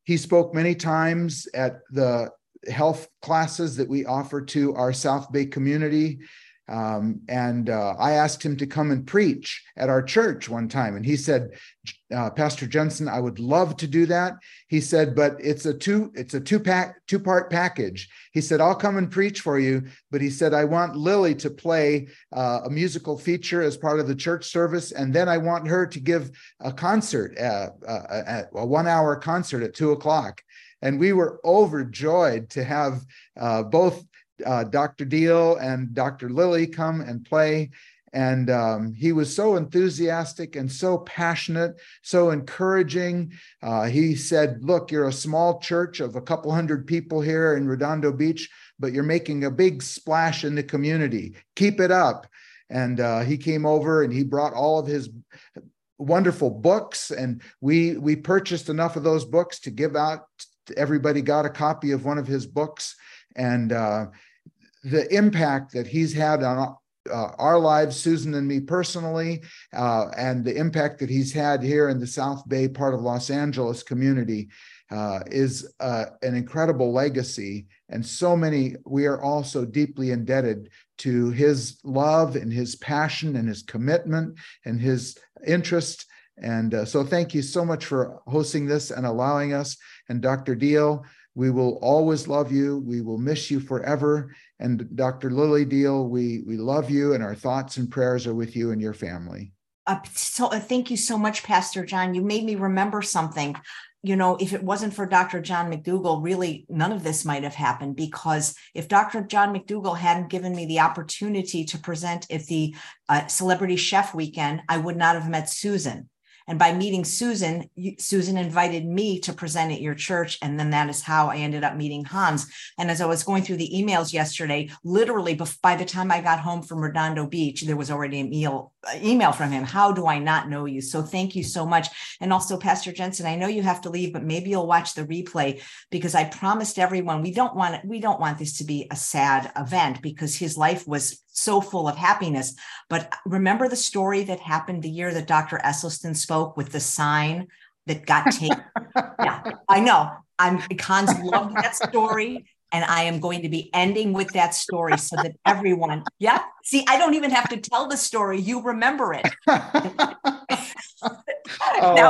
S8: he spoke many times at the health classes that we offer to our South Bay community. Um, and uh, I asked him to come and preach at our church one time, and he said, uh, "Pastor Jensen, I would love to do that." He said, "But it's a two it's a two pack two part package." He said, "I'll come and preach for you," but he said, "I want Lily to play uh, a musical feature as part of the church service, and then I want her to give a concert, uh, uh, a, a one hour concert at two o'clock." And we were overjoyed to have uh, both uh, Dr. Diehl and Dr. Lily come and play. And um, he was so enthusiastic and so passionate, so encouraging. Uh, he said, Look, you're a small church of a couple hundred people here in Redondo Beach, but you're making a big splash in the community. Keep it up. And uh, he came over and he brought all of his wonderful books and we we purchased enough of those books to give out everybody got a copy of one of his books and uh, the impact that he's had on uh, our lives, Susan and me personally, uh, and the impact that he's had here in the South Bay part of Los Angeles community uh, is uh, an incredible legacy. And so many, we are also deeply indebted to his love and his passion and his commitment and his interest. And uh, so, thank you so much for hosting this and allowing us and Dr. Diehl, we will always love you. We will miss you forever. And Dr. Lily Diehl, we, we love you, and our thoughts and prayers are with you and your family.
S1: Uh, so uh, thank you so much, Pastor John. You made me remember something. You know, if it wasn't for Dr. John McDougall, really none of this might have happened because if Dr. John McDougall hadn't given me the opportunity to present at the uh, Celebrity Chef Weekend, I would not have met Susan. And by meeting Susan, Susan invited me to present at your church. And then that is how I ended up meeting Hans. And as I was going through the emails yesterday, literally by the time I got home from Redondo Beach, there was already an email, email from him. How do I not know you? So thank you so much. And also, Pastor Jensen, I know you have to leave, but maybe you'll watch the replay because I promised everyone we don't want we don't want this to be a sad event because his life was so full of happiness. But uh, remember the story that happened the year that Dr. Esselstyn spoke with the sign that got taken? yeah, I know. I'm cons loved that story. And I am going to be ending with that story so that everyone, yeah, see, I don't even have to tell the story. You remember it. now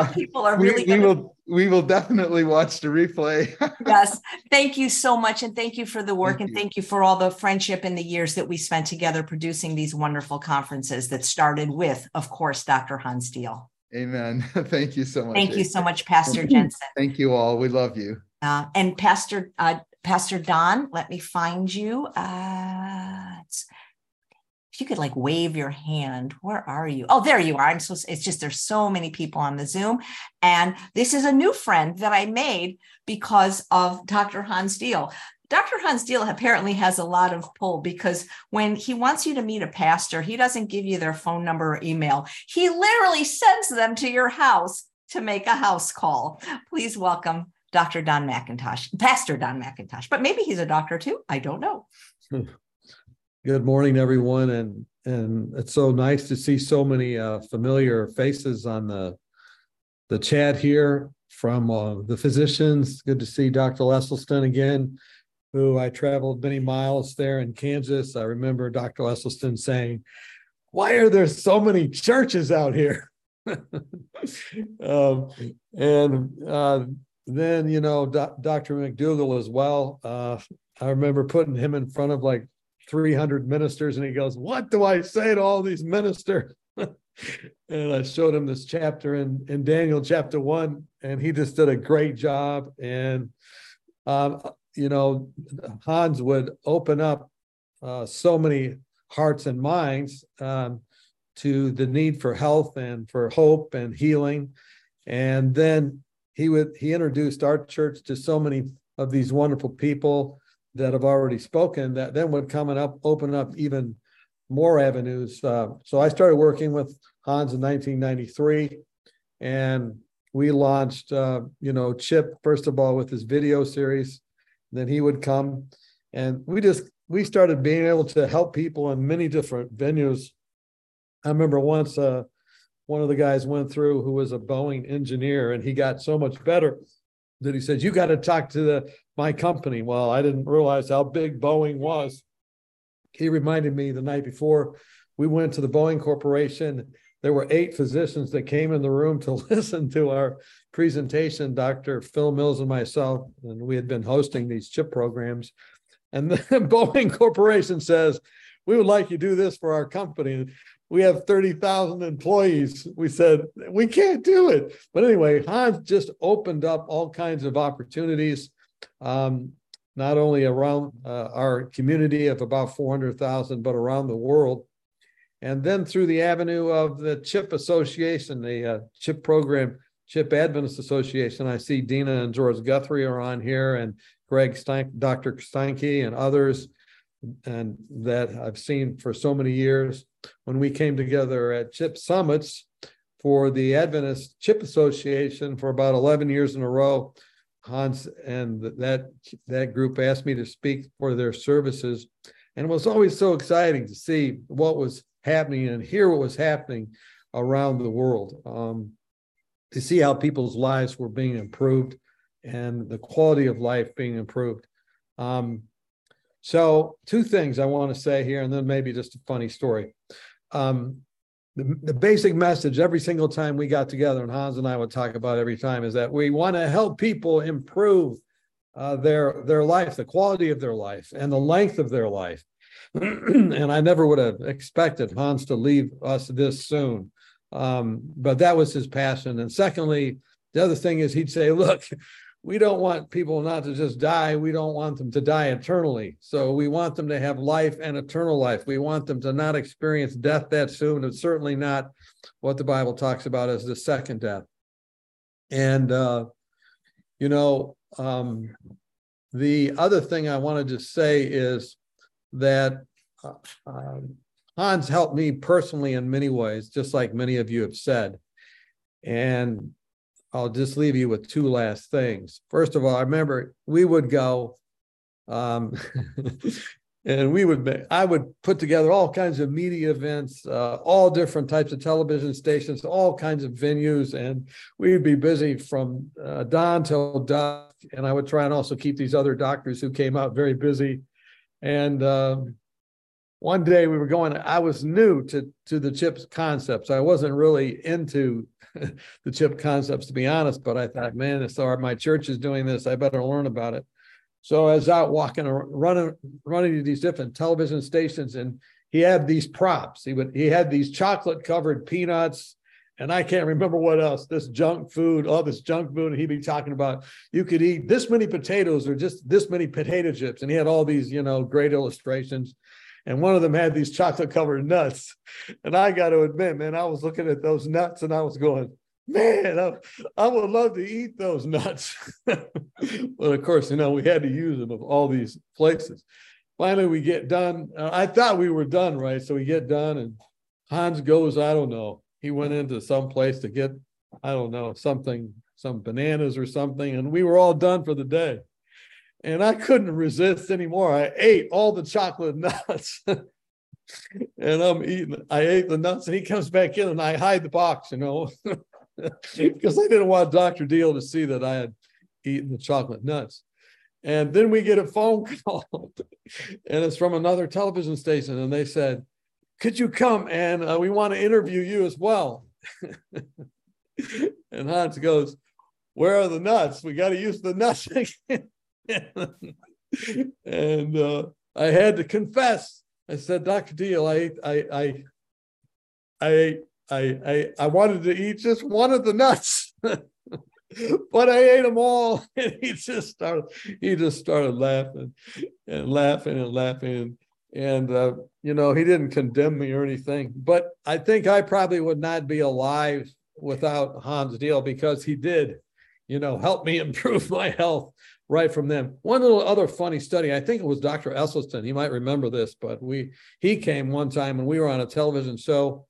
S8: Uh,
S1: people are
S8: we,
S1: really
S8: we
S1: gonna-
S8: will we will definitely watch the replay.
S1: yes. Thank you so much. And thank you for the work
S8: Thank
S1: and
S8: you.
S1: thank you for all the friendship and the years that we spent together producing these wonderful conferences that started with, of course, Dr. Hans Diehl.
S8: Amen. Thank you so much.
S1: Thank you so much, Pastor Jensen.
S8: Thank you all. We love you.
S1: Uh, and Pastor uh, Pastor Don, let me find you. Uh, if you could like wave your hand, where are you? Oh, there you are. I'm so. It's just there's so many people on the Zoom, and this is a new friend that I made because of Dr. Hans Diehl. Dr. Hans Diehl apparently has a lot of pull because when he wants you to meet a pastor, he doesn't give you their phone number or email. He literally sends them to your house to make a house call. Please welcome Dr. Don McIntosh, Pastor Don McIntosh, but maybe he's a doctor too. I don't know.
S9: Good morning, everyone, and and it's so nice to see so many uh, familiar faces on the the chat here from uh, the physicians. Good to see Dr. Esselstyn again, who I traveled many miles there in Kansas. I remember Dr. Esselstyn saying, "Why are there so many churches out here?" um, and uh, then you know Do- Dr. McDougall as well. Uh, I remember putting him in front of like 300 ministers and he goes what do i say to all these ministers and i showed him this chapter in in daniel chapter one and he just did a great job and um, you know hans would open up uh, so many hearts and minds um, to the need for health and for hope and healing and then he would he introduced our church to so many of these wonderful people that have already spoken that then would come and up open up even more avenues. Uh, so I started working with Hans in 1993, and we launched, uh, you know, Chip first of all with his video series. Then he would come, and we just we started being able to help people in many different venues. I remember once uh, one of the guys went through who was a Boeing engineer, and he got so much better that he said, "You got to talk to the my company." Well, I didn't realize how big Boeing was. He reminded me the night before we went to the Boeing Corporation. There were eight physicians that came in the room to listen to our presentation. Dr. Phil Mills and myself, and we had been hosting these chip programs. And the Boeing Corporation says, "We would like you to do this for our company." We have 30,000 employees. We said, we can't do it. But anyway, Hans just opened up all kinds of opportunities, um, not only around uh, our community of about 400,000, but around the world. And then through the avenue of the CHIP Association, the uh, CHIP program, CHIP Adventist Association, I see Dina and George Guthrie are on here, and Greg Stein, Dr. Steinke, and others, and that I've seen for so many years when we came together at CHIP Summits for the Adventist CHIP Association for about 11 years in a row. Hans and that that group asked me to speak for their services, and it was always so exciting to see what was happening and hear what was happening around the world. Um, to see how people's lives were being improved and the quality of life being improved. Um, so, two things I want to say here, and then maybe just a funny story. Um, the, the basic message every single time we got together, and Hans and I would talk about every time, is that we want to help people improve uh, their their life, the quality of their life, and the length of their life. and I never would have expected Hans to leave us this soon, um, but that was his passion. And secondly, the other thing is he'd say, "Look." We don't want people not to just die. We don't want them to die eternally. So we want them to have life and eternal life. We want them to not experience death that soon. It's certainly not what the Bible talks about as the second death. And, uh, you know, um, the other thing I wanted to say is that uh, um, Hans helped me personally in many ways, just like many of you have said. And I'll just leave you with two last things. First of all, I remember we would go, um, and we would make, I would put together all kinds of media events, uh, all different types of television stations, all kinds of venues, and we'd be busy from uh, dawn till dusk. And I would try and also keep these other doctors who came out very busy. And um, one day we were going. I was new to to the chips concepts. I wasn't really into the chip concepts, to be honest. But I thought, man, if my church is doing this, I better learn about it. So I was out walking, running, running to these different television stations, and he had these props. He would he had these chocolate covered peanuts, and I can't remember what else. This junk food, all this junk food. And he'd be talking about you could eat this many potatoes or just this many potato chips, and he had all these you know great illustrations. And one of them had these chocolate covered nuts. And I got to admit, man, I was looking at those nuts and I was going, man, I, I would love to eat those nuts. but of course, you know, we had to use them of all these places. Finally, we get done. Uh, I thought we were done, right? So we get done, and Hans goes, I don't know. He went into some place to get, I don't know, something, some bananas or something, and we were all done for the day. And I couldn't resist anymore. I ate all the chocolate nuts. and I'm eating, I ate the nuts, and he comes back in and I hide the box, you know. because I didn't want Dr. Diehl to see that I had eaten the chocolate nuts. And then we get a phone call, and it's from another television station, and they said, "Could you come and uh, we want to interview you as well?" and Hans goes, "Where are the nuts? We got to use the nuts." and uh, I had to confess. I said, "Dr. Diehl, I I I I I, I wanted to eat just one of the nuts, but I ate them all, and he just started he just started laughing and laughing and laughing, and uh, you know he didn't condemn me or anything, but I think I probably would not be alive without Hans Diehl because he did, you know, help me improve my health right from them. One little other funny study, I think it was Dr. Esselstyn. He might remember this, but we he came one time and we were on a television show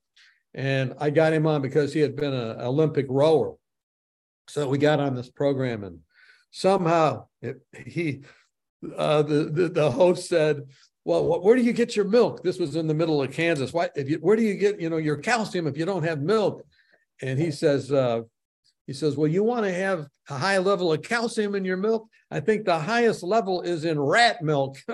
S9: and I got him on because he had been an Olympic rower. So we got on this program, and somehow it, he, uh, the, the the host said, "Well, where do you get your milk?" This was in the middle of Kansas. Why? You, where do you get you know your calcium if you don't have milk? And he says, uh, he says, "Well, you want to have a high level of calcium in your milk. I think the highest level is in rat milk."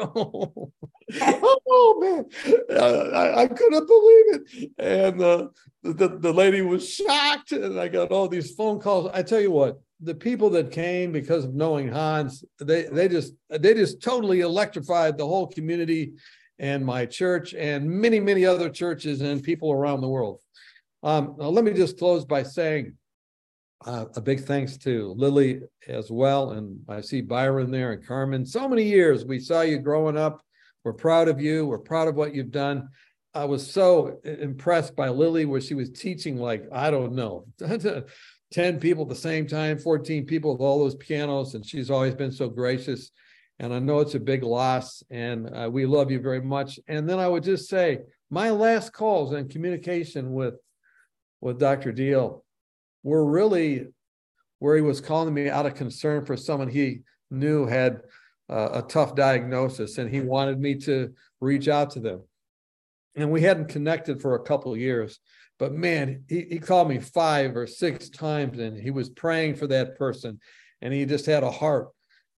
S9: oh man, I, I, couldn't believe it. And uh, the, the lady was shocked. And I got all these phone calls. I tell you what, the people that came because of knowing Hans, they, they just, they just totally electrified the whole community and my church and many, many other churches and people around the world. Um, let me just close by saying uh, a big thanks to Lily as well. And I see Byron there and Carmen. So many years we saw you growing up we're proud of you. We're proud of what you've done. I was so impressed by Lily, where she was teaching like, I don't know, 10 people at the same time, 14 people with all those pianos. And she's always been so gracious. And I know it's a big loss, and uh, we love you very much. And then I would just say, my last calls and communication with, with Dr. Diehl were really where he was calling me out of concern for someone he knew had uh, a tough diagnosis, and he wanted me to reach out to them. And we hadn't connected for a couple years, but man, he, he called me five or six times, and he was praying for that person, and he just had a heart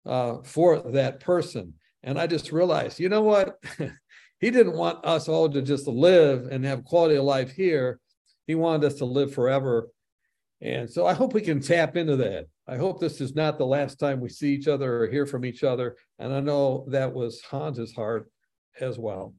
S9: uh, for that person. And I just realized, you know what? he didn't want us all to just live and have quality of life here. He wanted us to live forever. And so I hope we can tap into that. I hope this is not the last time we see each other or hear from each other. And I know that was Hans's heart as well.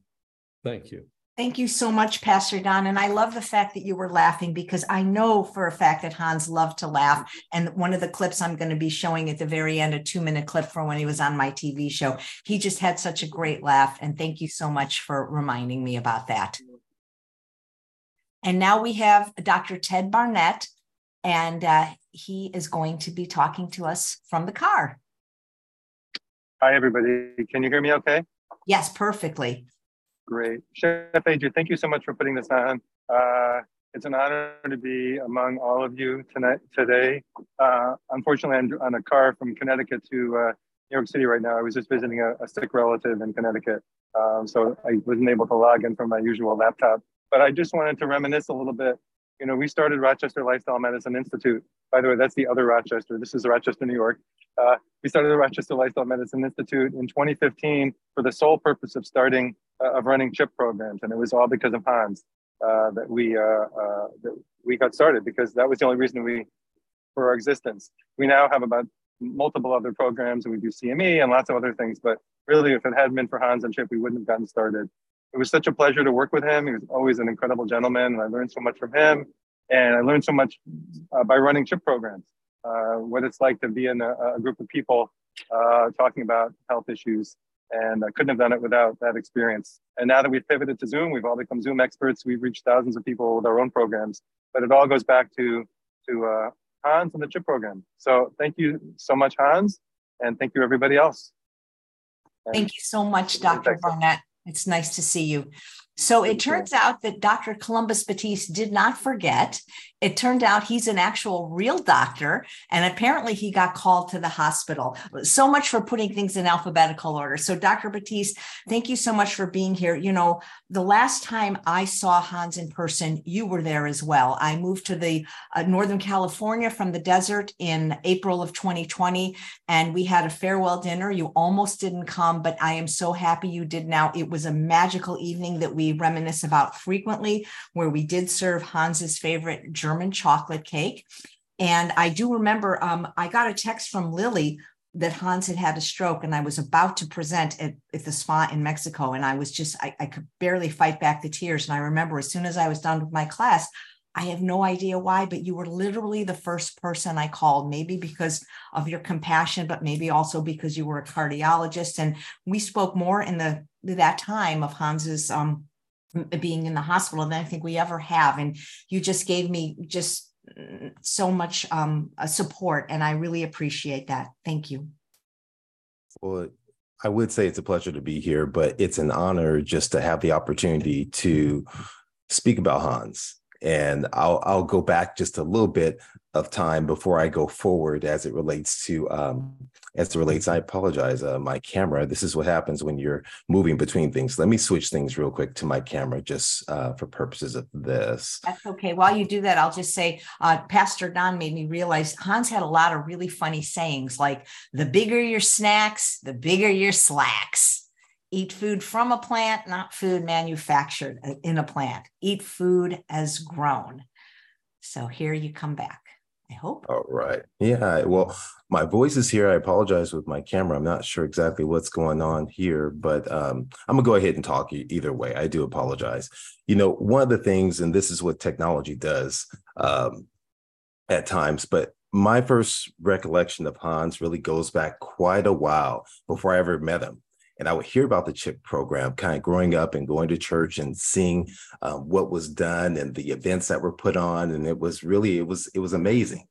S9: Thank you.
S1: Thank you so much, Pastor Don. And I love the fact that you were laughing because I know for a fact that Hans loved to laugh. And one of the clips I'm going to be showing at the very end, a two minute clip from when he was on my TV show, he just had such a great laugh. And thank you so much for reminding me about that. And now we have Dr. Ted Barnett, and uh, he is going to be talking to us from the car.
S10: Hi, everybody. Can you hear me okay?
S1: Yes, perfectly.
S10: Great. Chef Adrian, thank you so much for putting this on. Uh, it's an honor to be among all of you tonight today. Uh, unfortunately, I'm on a car from Connecticut to uh, New York City right now. I was just visiting a, a sick relative in Connecticut, um, so I wasn't able to log in from my usual laptop. But I just wanted to reminisce a little bit. You know, we started Rochester Lifestyle Medicine Institute. By the way, that's the other Rochester. This is Rochester, New York. Uh, we started the Rochester Lifestyle Medicine Institute in 2015 for the sole purpose of starting uh, of running CHIP programs, and it was all because of Hans uh, that we uh, uh, that we got started because that was the only reason we for our existence. We now have about multiple other programs and we do CME and lots of other things. But really, if it hadn't been for Hans and Chip, we wouldn't have gotten started. It was such a pleasure to work with him. He was always an incredible gentleman, and I learned so much from him. And I learned so much uh, by running CHIP programs, uh, what it's like to be in a, a group of people uh, talking about health issues. And I couldn't have done it without that experience. And now that we've pivoted to Zoom, we've all become Zoom experts. We've reached thousands of people with our own programs. But it all goes back to to uh, Hans and the CHIP program. So thank you so much, Hans, and thank you everybody else.
S1: And thank you so much, Dr. Barnett. It's nice to see you. So it turns out that Dr. Columbus Batiste did not forget. It turned out he's an actual real doctor, and apparently he got called to the hospital. So much for putting things in alphabetical order. So, Dr. Batiste, thank you so much for being here. You know, the last time I saw Hans in person, you were there as well. I moved to the uh, Northern California from the desert in April of 2020, and we had a farewell dinner. You almost didn't come, but I am so happy you did now. It was a magical evening that we reminisce about frequently, where we did serve Hans's favorite German chocolate cake. And I do remember um, I got a text from Lily that Hans had had a stroke and I was about to present at, at the spa in Mexico. And I was just, I, I could barely fight back the tears. And I remember as soon as I was done with my class, I have no idea why, but you were literally the first person I called, maybe because of your compassion, but maybe also because you were a cardiologist. And we spoke more in the that time of Hans's um, being in the hospital than I think we ever have. And you just gave me just mm, so much um, support, and I really appreciate that. Thank you.
S11: Well, I would say it's a pleasure to be here, but it's an honor just to have the opportunity to speak about Hans. And I'll I'll go back just a little bit of time before I go forward as it relates to um, as it relates. I apologize, uh, my camera. This is what happens when you're moving between things. Let me switch things real quick to my camera just uh, for purposes of this.
S1: That's okay. While you do that, I'll just say uh, Pastor Don made me realize Hans had a lot of really funny sayings like the bigger your snacks, the bigger your slacks. Eat food from a plant, not food manufactured uh, in a plant. Eat food as grown. So here you come back. I hope.
S11: All right. Yeah. Well, my voice is here. I apologize with my camera. I'm not sure exactly what's going on here, but um, I'm going to go ahead and talk either way. I do apologize. You know, one of the things, and this is what technology does um, at times, but my first recollection of Hans really goes back quite a while before I ever met him and I would hear about the CHIP program kind of growing up and going to church and seeing um, what was done and the events that were put on. And it was really, it was, it was amazing.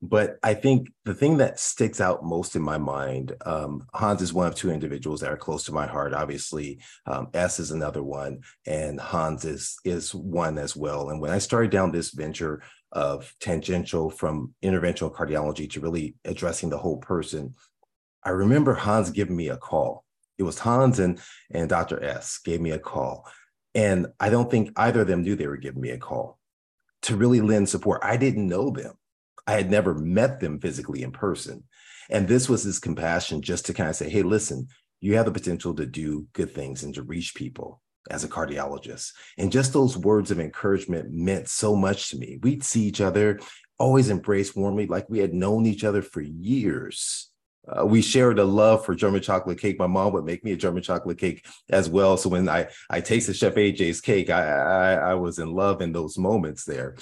S11: But I think the thing that sticks out most in my mind, um, Hans is one of two individuals that are close to my heart. Obviously, um, S is another one, and Hans is is one as well. And when I started down this venture of tangential from interventional cardiology to really addressing the whole person, I remember Hans giving me a call it was Hans and, and Dr. S gave me a call. And I don't think either of them knew they were giving me a call to really lend support. I didn't know them. I had never met them physically in person. And this was his compassion just to kind of say, hey, listen, you have the potential to do good things and to reach people as a cardiologist. And just those words of encouragement meant so much to me. We'd see each other, always embrace warmly, like we had known each other for years uh, we shared a love for German chocolate cake. My mom would make me a German chocolate cake as well. So when I I tasted Chef AJ's cake, I, I I, was in love in those moments there,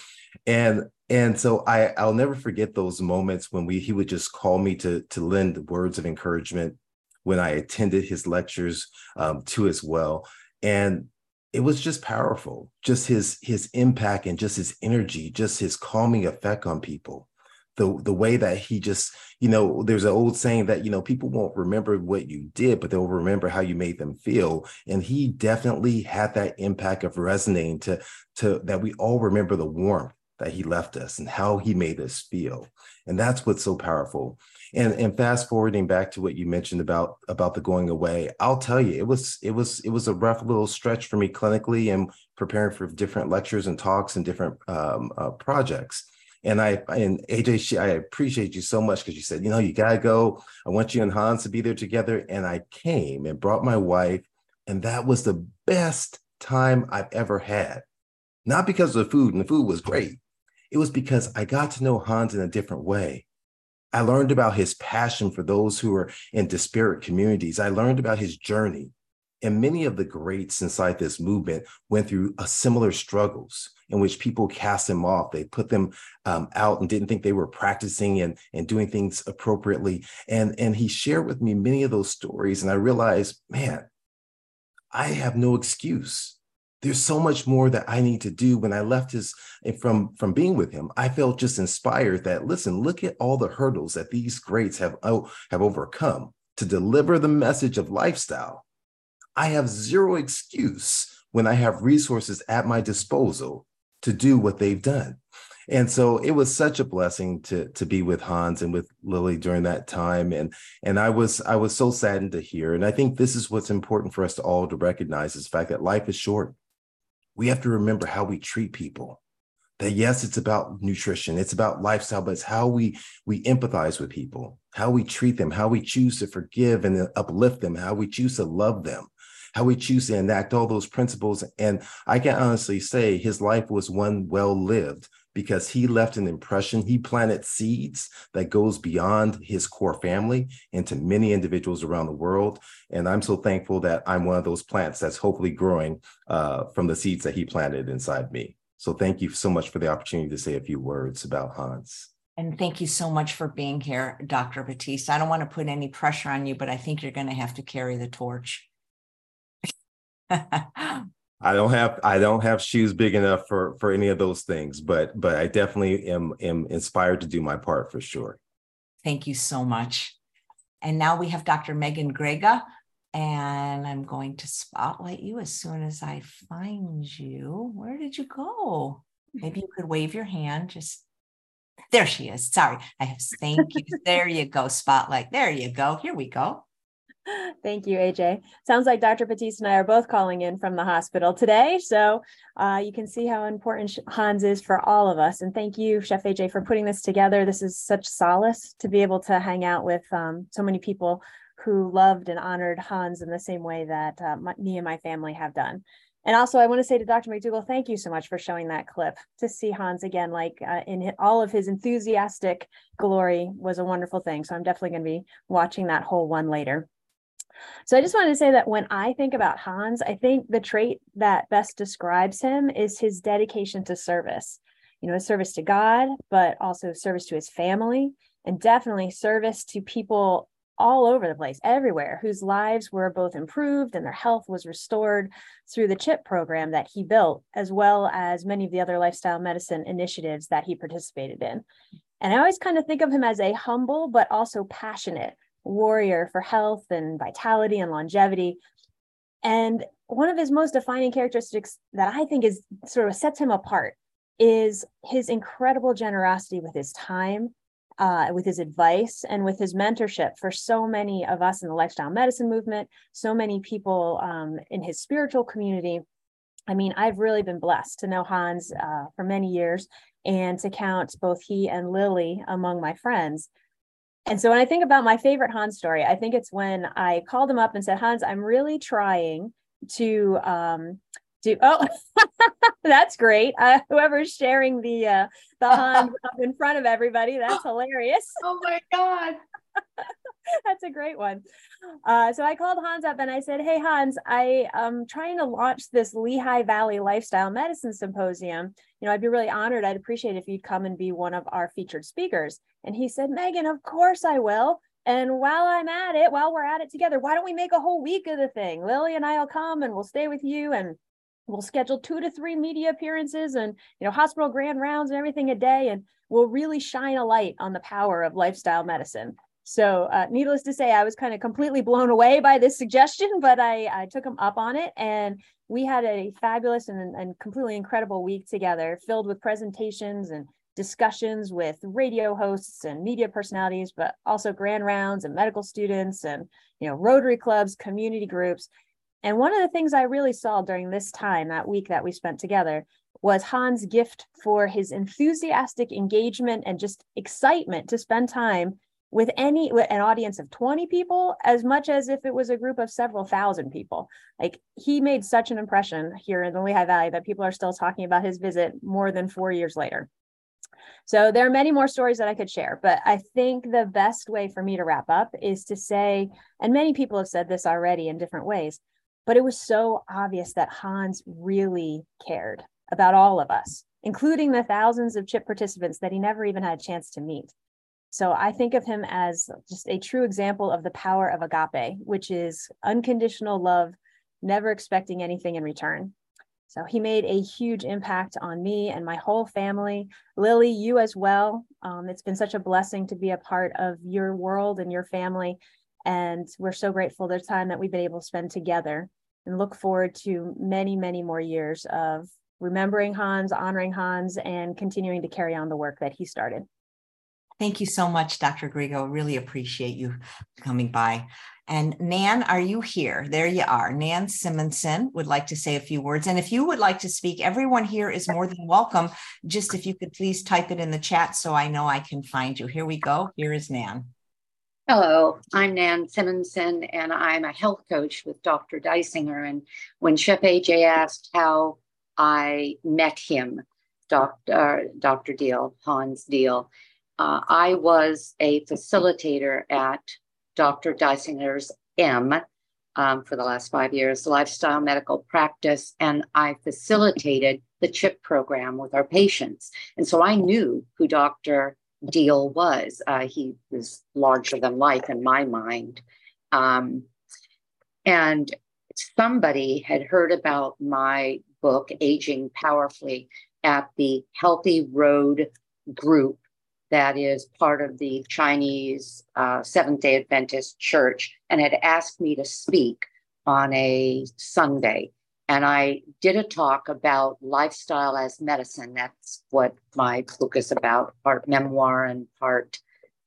S11: and and so I I'll never forget those moments when we he would just call me to to lend words of encouragement when I attended his lectures um, too as well, and it was just powerful. Just his his impact and just his energy, just his calming effect on people the the way that he just you know there's an old saying that you know people won't remember what you did but they'll remember how you made them feel and he definitely had that impact of resonating to to that we all remember the warmth that he left us and how he made us feel. And that's what's so powerful. And and fast forwarding back to what you mentioned about about the going away, I'll tell you, it was it was it was a rough little stretch for me clinically and preparing for different lectures and talks and different um, uh, projects. And I and AJ, she, I appreciate you so much because you said, you know, you gotta go. I want you and Hans to be there together. And I came and brought my wife, and that was the best time I've ever had. Not because of the food, and the food was great. It was because I got to know Hans in a different way. I learned about his passion for those who are in disparate communities. I learned about his journey. And many of the greats inside this movement went through a similar struggles in which people cast them off. They put them um, out and didn't think they were practicing and, and doing things appropriately. And, and he shared with me many of those stories. And I realized, man, I have no excuse. There's so much more that I need to do. When I left his from from being with him, I felt just inspired that listen, look at all the hurdles that these greats have oh, have overcome to deliver the message of lifestyle. I have zero excuse when I have resources at my disposal to do what they've done. And so it was such a blessing to to be with Hans and with Lily during that time. And and I was I was so saddened to hear. And I think this is what's important for us to all to recognize is the fact that life is short. We have to remember how we treat people. That yes, it's about nutrition, it's about lifestyle, but it's how we we empathize with people, how we treat them, how we choose to forgive and uplift them, how we choose to love them how we choose to enact all those principles. And I can honestly say his life was one well lived because he left an impression. He planted seeds that goes beyond his core family into many individuals around the world. And I'm so thankful that I'm one of those plants that's hopefully growing uh, from the seeds that he planted inside me. So thank you so much for the opportunity to say a few words about Hans.
S1: And thank you so much for being here, Dr. Batiste. I don't want to put any pressure on you, but I think you're going to have to carry the torch.
S11: I don't have I don't have shoes big enough for for any of those things, but but I definitely am am inspired to do my part for sure.
S1: Thank you so much. And now we have Dr. Megan Grega, and I'm going to spotlight you as soon as I find you. Where did you go? Maybe you could wave your hand. Just there she is. Sorry, I have thank you. there you go, spotlight. There you go. Here we go.
S12: Thank you, AJ. Sounds like Dr. Batiste and I are both calling in from the hospital today. So uh, you can see how important Hans is for all of us. And thank you, Chef AJ, for putting this together. This is such solace to be able to hang out with um, so many people who loved and honored Hans in the same way that uh, my, me and my family have done. And also, I want to say to Dr. McDougall, thank you so much for showing that clip. To see Hans again, like uh, in all of his enthusiastic glory, was a wonderful thing. So I'm definitely going to be watching that whole one later. So I just wanted to say that when I think about Hans, I think the trait that best describes him is his dedication to service. You know, service to God, but also service to his family, and definitely service to people all over the place, everywhere, whose lives were both improved and their health was restored through the CHIP program that he built, as well as many of the other lifestyle medicine initiatives that he participated in. And I always kind of think of him as a humble, but also passionate warrior for health and vitality and longevity. And one of his most defining characteristics that I think is sort of sets him apart is his incredible generosity with his time, uh, with his advice, and with his mentorship for so many of us in the lifestyle medicine movement, so many people um, in his spiritual community. I mean, I've really been blessed to know Hans uh, for many years and to count both he and Lily among my friends. And so when I think about my favorite Hans story, I think it's when I called him up and said, Hans, I'm really trying to um, do. Oh, that's great. Uh, whoever's sharing the uh, the Hans up in front of everybody, that's hilarious.
S1: Oh my god.
S12: That's a great one. Uh, so I called Hans up and I said, Hey, Hans, I am trying to launch this Lehigh Valley Lifestyle Medicine Symposium. You know, I'd be really honored. I'd appreciate if you'd come and be one of our featured speakers. And he said, Megan, of course I will. And while I'm at it, while we're at it together, why don't we make a whole week of the thing? Lily and I will come and we'll stay with you and we'll schedule two to three media appearances and you know hospital grand rounds and everything a day and we'll really shine a light on the power of lifestyle medicine So, uh, needless to say, I was kind of completely blown away by this suggestion, but I, I took him up on it. And we had a fabulous and, and completely incredible week together, filled with presentations and discussions with radio hosts and media personalities, but also grand rounds and medical students and you know Rotary clubs, community groups. And one of the things I really saw during this time, that week that we spent together, was Hans' gift for his enthusiastic engagement and just excitement to spend time with any with an audience of 20 people as much as if it was a group of several thousand people. Like he made such an impression here in the lehigh valley that people are still talking about his visit more than four years later. So there are many more stories that i could share but i think the best way for me to wrap up is to say and many people have said this already in different ways but it was so obvious that hans really cared about all of us including the thousands of chip participants that he never even had a chance to meet so I think of him as just a true example of the power of agape, which is unconditional love, never expecting anything in return. So he made a huge impact on me and my whole family. Lily, you as well. Um, it's been such a blessing to be a part of your world and your family. And we're so grateful the time that we've been able to spend together and look forward to many, many more years of remembering Hans, honoring Hans, and continuing to carry on the work that he started.
S1: Thank you so much, Dr. Grigo. Really appreciate you coming by. And Nan, are you here? There you are. Nan Simonson would like to say a few words. And if you would like to speak, everyone here is more than welcome. Just if you could please type it in the chat so I know I can find you. Here we go. Here is Nan.
S13: Hello, I'm Nan Simonson, and I'm a health coach with Dr. Dysinger. And when Chef AJ asked how I met him, Dr. Uh, Dr. Diehl, Hans Diehl, uh, I was a facilitator at Dr. Dysinger's M um, for the last five years, lifestyle medical practice, and I facilitated the CHIP program with our patients. And so I knew who Dr. Diehl was. Uh, he was larger than life in my mind. Um, and somebody had heard about my book, Aging Powerfully, at the Healthy Road group that is part of the Chinese uh, Seventh day Adventist church and had asked me to speak on a Sunday. And I did a talk about lifestyle as medicine. That's what my book is about part memoir and part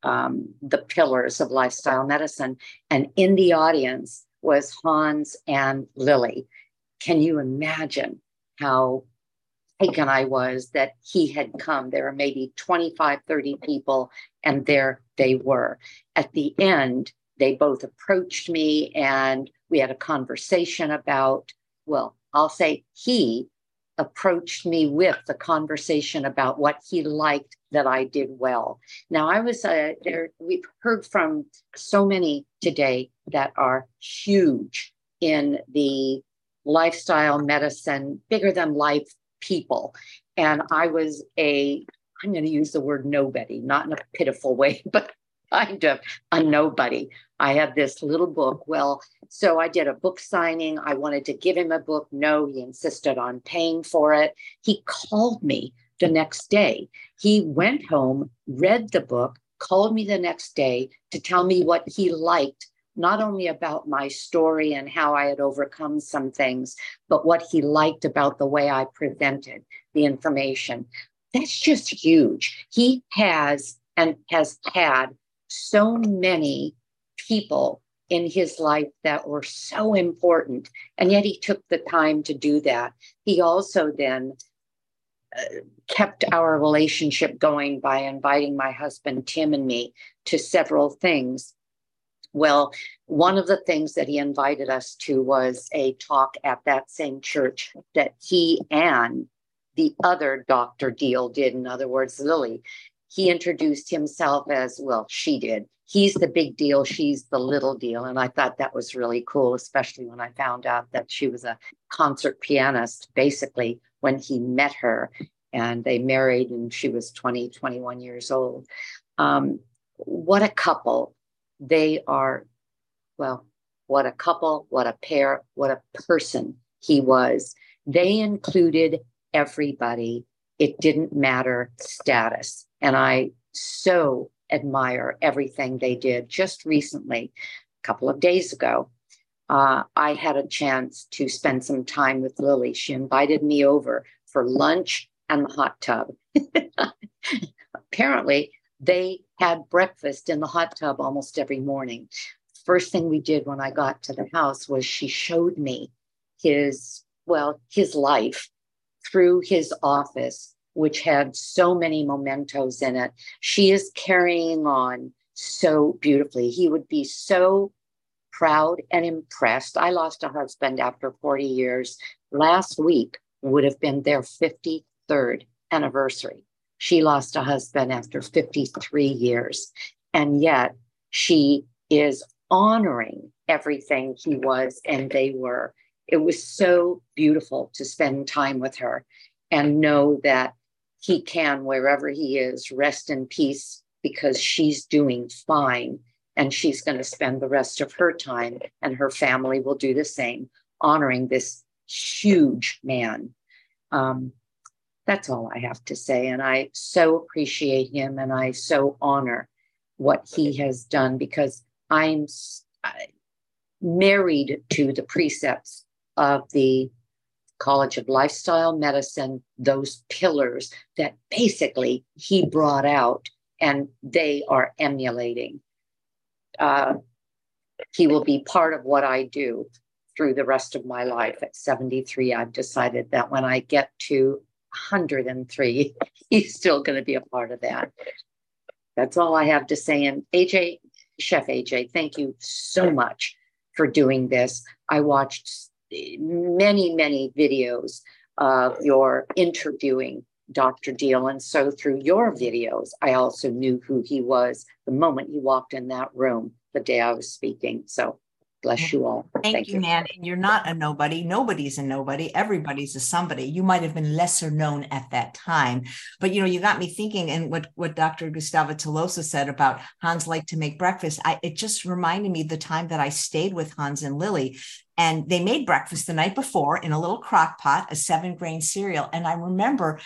S13: um, the pillars of lifestyle medicine. And in the audience was Hans and Lily. Can you imagine how taken I was that he had come. There were maybe 25, 30 people, and there they were. At the end, they both approached me and we had a conversation about, well, I'll say he approached me with the conversation about what he liked that I did well. Now, I was uh, there, we've heard from so many today that are huge in the lifestyle medicine, bigger than life people. And I was a, I'm going to use the word nobody, not in a pitiful way, but kind of a nobody. I had this little book. Well, so I did a book signing. I wanted to give him a book. No, he insisted on paying for it. He called me the next day. He went home, read the book, called me the next day to tell me what he liked not only about my story and how I had overcome some things, but what he liked about the way I presented the information. That's just huge. He has and has had so many people in his life that were so important. And yet he took the time to do that. He also then uh, kept our relationship going by inviting my husband Tim and me to several things well, one of the things that he invited us to was a talk at that same church that he and the other Dr. Diehl did. In other words, Lily. He introduced himself as well, she did. He's the big deal, she's the little deal. And I thought that was really cool, especially when I found out that she was a concert pianist, basically, when he met her. And they married, and she was 20, 21 years old. Um, what a couple they are, well, what a couple, what a pair, what a person he was. They included everybody. It didn't matter status. And I so admire everything they did. Just recently, a couple of days ago, uh, I had a chance to spend some time with Lily. She invited me over for lunch and the hot tub. Apparently, they had breakfast in the hot tub almost every morning. First thing we did when I got to the house was she showed me his, well, his life through his office, which had so many mementos in it. She is carrying on so beautifully. He would be so proud and impressed. I lost a husband after 40 years. Last week would have been their 53rd anniversary. She lost a husband after 53 years. And yet she is honoring everything he was and they were. It was so beautiful to spend time with her and know that he can, wherever he is, rest in peace because she's doing fine and she's going to spend the rest of her time and her family will do the same, honoring this huge man. Um, that's all I have to say. And I so appreciate him and I so honor what he has done because I'm married to the precepts of the College of Lifestyle Medicine, those pillars that basically he brought out and they are emulating. Uh, he will be part of what I do through the rest of my life. At 73, I've decided that when I get to 103, he's still going to be a part of that. That's all I have to say. And AJ, Chef AJ, thank you so much for doing this. I watched many, many videos of your interviewing Dr. Diehl. And so through your videos, I also knew who he was the moment he walked in that room the day I was speaking. So bless you all.
S1: Thank, Thank you, you, Nan. And you're not a nobody. Nobody's a nobody. Everybody's a somebody. You might have been lesser known at that time, but you know, you got me thinking. And what what Dr. Gustavo Tolosa said about Hans like to make breakfast, I, it just reminded me the time that I stayed with Hans and Lily. And they made breakfast the night before in a little crock pot, a seven grain cereal. And I remember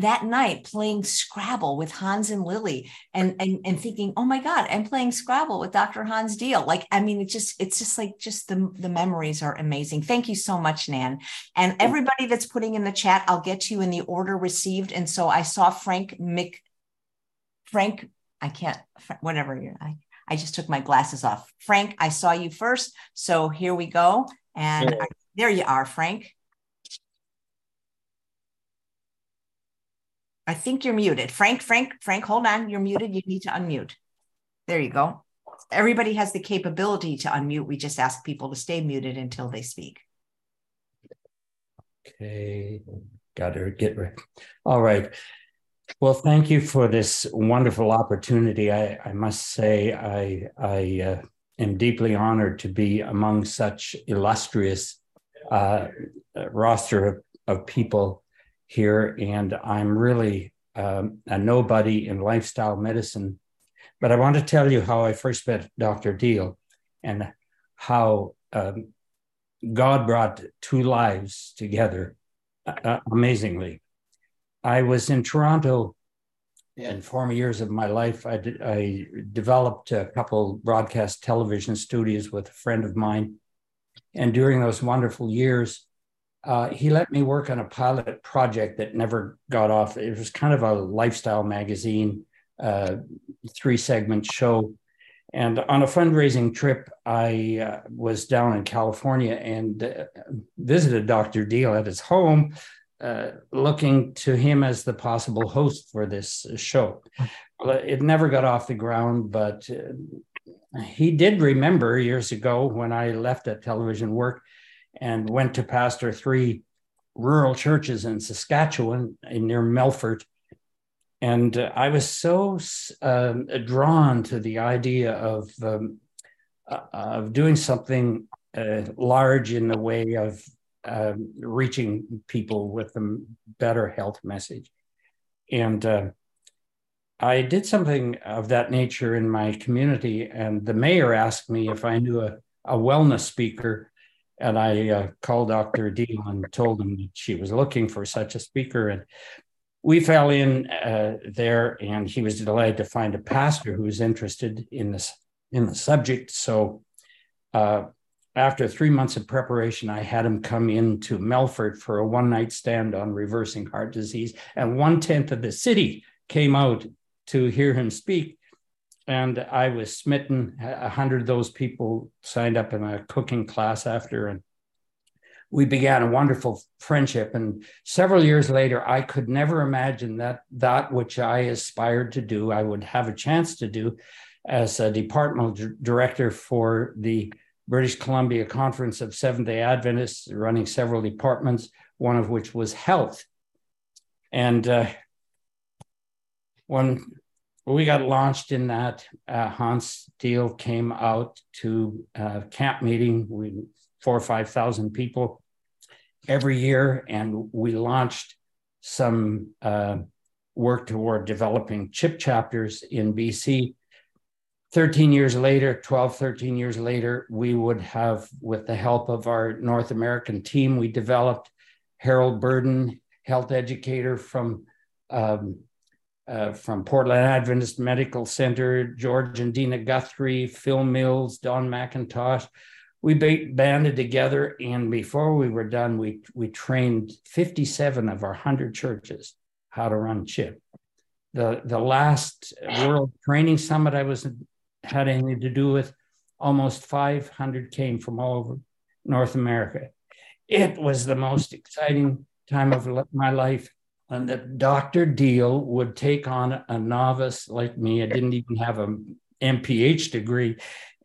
S1: that night playing Scrabble with Hans and Lily and, and and thinking, oh my God, I'm playing Scrabble with Dr. Hans Diehl. Like, I mean, it's just, it's just like just the, the memories are amazing. Thank you so much, Nan. And everybody that's putting in the chat, I'll get to you in the order received. And so I saw Frank Mick, Frank, I can't whatever you I I just took my glasses off. Frank, I saw you first. So here we go. And I, there you are, Frank. I think you're muted. Frank, Frank, Frank, hold on. You're muted. You need to unmute. There you go. Everybody has the capability to unmute. We just ask people to stay muted until they speak.
S14: Okay. Got to get ready. All right. Well, thank you for this wonderful opportunity. I, I must say, I, I uh, am deeply honored to be among such illustrious uh, roster of, of people here, and I'm really um, a nobody in lifestyle medicine. But I want to tell you how I first met Dr. Diehl and how um, God brought two lives together uh, uh, amazingly. I was in Toronto in former years of my life. I, did, I developed a couple broadcast television studios with a friend of mine. And during those wonderful years, uh, he let me work on a pilot project that never got off. It was kind of a lifestyle magazine, uh, three segment show. And on a fundraising trip, I uh, was down in California and uh, visited Dr. Diehl at his home, uh, looking to him as the possible host for this show. It never got off the ground, but uh, he did remember years ago when I left at television work and went to pastor three rural churches in Saskatchewan near Melfort. And uh, I was so uh, drawn to the idea of, um, uh, of doing something uh, large in the way of um, reaching people with a better health message. And uh, I did something of that nature in my community. And the mayor asked me if I knew a, a wellness speaker and I uh, called Dr. Diehl and told him that she was looking for such a speaker. And we fell in uh, there, and he was delighted to find a pastor who was interested in this in the subject. So, uh, after three months of preparation, I had him come into Melfort for a one night stand on reversing heart disease, and one tenth of the city came out to hear him speak. And I was smitten. A hundred of those people signed up in a cooking class after, and we began a wonderful friendship. And several years later, I could never imagine that that which I aspired to do, I would have a chance to do as a departmental director for the British Columbia Conference of Seventh day Adventists, running several departments, one of which was health. And uh, when we got launched in that, uh, Hans Steele came out to uh, camp meeting. We four or 5,000 people every year. And we launched some uh, work toward developing chip chapters in BC. 13 years later, 12, 13 years later, we would have, with the help of our North American team, we developed Harold Burden, health educator from um, uh, from Portland Adventist Medical Center, George and Dina Guthrie, Phil Mills, Don McIntosh, we banded together and before we were done we we trained 57 of our 100 churches how to run chip. The the last world training summit i was had anything to do with almost 500 came from all over north america. It was the most exciting time of my life and that dr Diehl would take on a novice like me i didn't even have a mph degree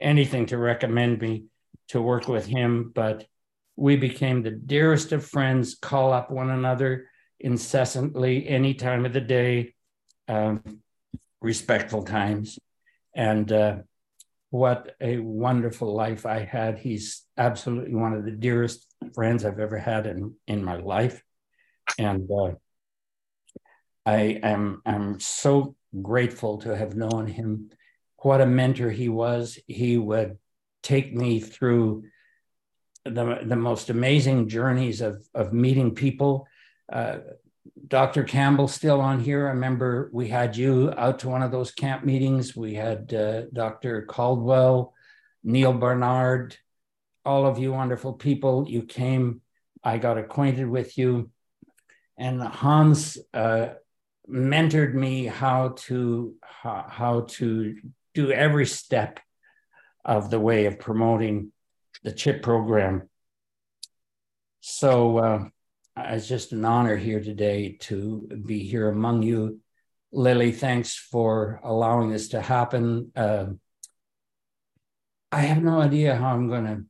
S14: anything to recommend me to work with him, but we became the dearest of friends, call up one another incessantly, any time of the day, um, respectful times. And uh, what a wonderful life I had. He's absolutely one of the dearest friends I've ever had in, in my life. And uh, I am I'm so grateful to have known him. What a mentor he was. He would take me through the, the most amazing journeys of, of meeting people. Uh, Dr. Campbell still on here. I remember we had you out to one of those camp meetings. We had uh, Dr. Caldwell, Neal Barnard, all of you wonderful people. You came, I got acquainted with you. And Hans uh, mentored me how to how, how to do every step of the way of promoting the CHIP program. So uh, it's just an honor here today to be here among you. Lily, thanks for allowing this to happen. Uh, I have no idea how I'm going to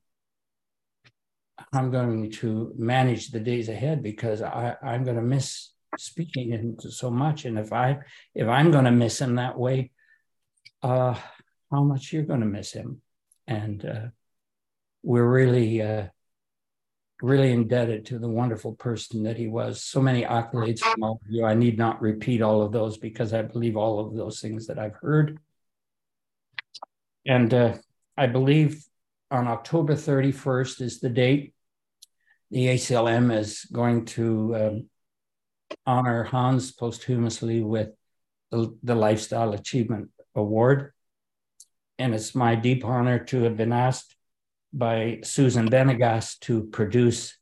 S14: I'm going to manage the days ahead because I, I'm going to miss speaking him so much. And if I if I'm going to miss him that way, uh, how much you're going to miss him and uh, we're really uh, really indebted to the wonderful person that he was. So many accolades from all of you. I need not repeat all of those because I believe all of those things that I've heard. And uh, I believe on October 31st is the date the ACLM is going to um, honor Hans posthumously with the, the Lifestyle Achievement Award and it's my deep honor to have been asked by Susan Benigas to produce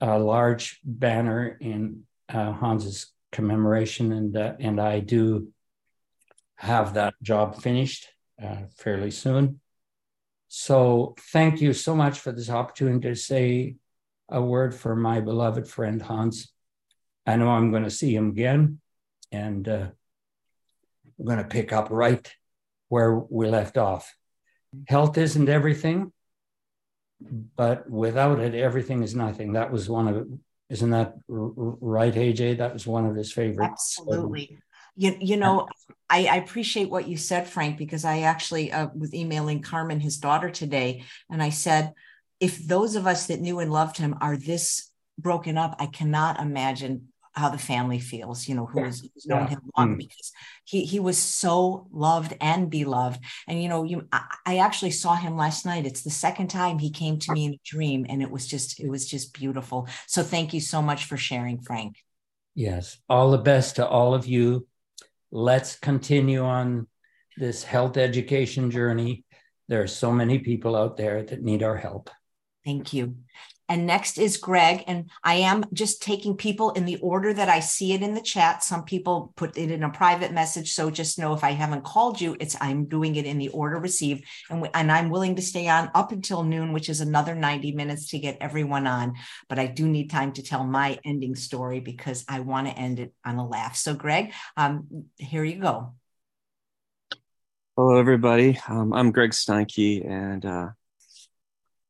S14: a large banner in uh, Hans's commemoration, and uh, and I do have that job finished uh, fairly soon. So thank you so much for this opportunity to say a word for my beloved friend Hans. I know I'm going to see him again, and uh, I'm going to pick up right where we left off. Health isn't everything, but without it, everything is nothing. That was one of, isn't that right, AJ? That was one of his favorites.
S1: Absolutely. You, you know, I, I appreciate what you said, Frank, because I actually uh, was emailing Carmen, his daughter, today, and I said, if those of us that knew and loved him are this broken up, I cannot imagine how the family feels, you know, who has known yeah. him long mm. because he he was so loved and beloved. And you know, you I, I, actually saw him last night. It's the second time he came to me in a dream, and it was just it was just beautiful. So thank you so much for sharing, Frank.
S14: Yes. All the best to all of you. Let's continue on this health education journey. There are so many people out there that need our help.
S1: Thank you. And next is Greg. And I am just taking people in the order that I see it in the chat. Some people put it in a private message. So just know if I haven't called you, it's I'm doing it in the order received. And, and I'm willing to stay on up until noon, which is another 90 minutes to get everyone on. But I do need time to tell my ending story because I want to end it on a laugh. So, Greg, um, here you go.
S15: Hello, everybody. Um, I'm Greg Steinke, and uh,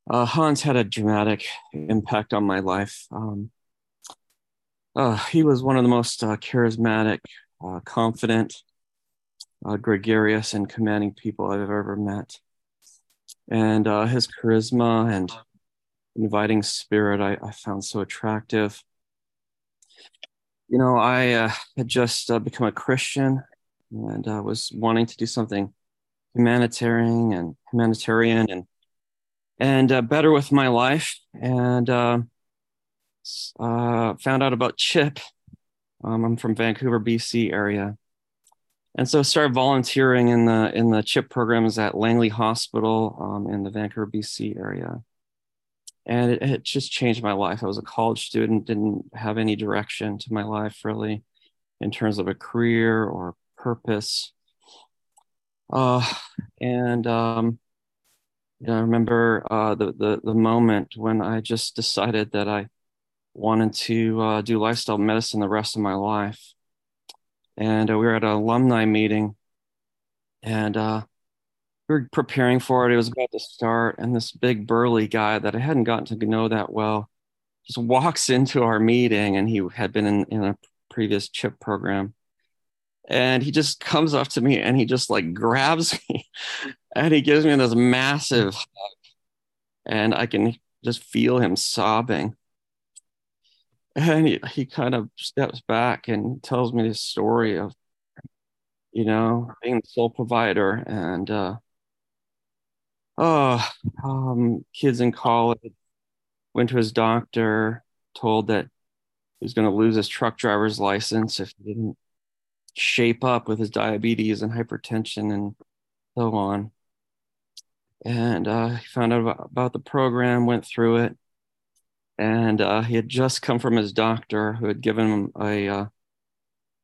S15: uh, Hans had a dramatic impact on my life. Um, uh, he was one of the most uh, charismatic, uh, confident, uh, gregarious, and commanding people I've ever met. And uh, his charisma and inviting spirit I, I, found so attractive. You know, I had just become a Christian and was wanting to do something humanitarian and humanitarian and and uh, better with my life. And uh, uh, found out about chip. Um, i'm from vancouver bc area. And so started volunteering in the in the chip programs at langley hospital um, in the vancouver bc area. And it, it, just changed my life. I was a college student didn't have any direction to my life really in terms of a career or purpose. Uh, and um, you know, I remember uh, the, the the moment when I just decided that I wanted to uh, do lifestyle medicine the rest of my life. And uh, we were at an alumni meeting, and uh, we were preparing for it. It was about to start, and this big burly guy that I hadn't gotten to know that well just walks into our meeting, and he had been in, in a previous chip program and he just comes up to me and he just like grabs me and he gives me this massive hug. And i can just feel him sobbing. And he, he kind of steps back and tells me this story of you know being the sole provider and uh oh um kids in college went to his doctor told that he was going to lose his truck driver's license if he didn't shape up with his diabetes and hypertension and so on. And uh, he found out about, the program, went through it, and uh, he had just come from his doctor who had given him a uh,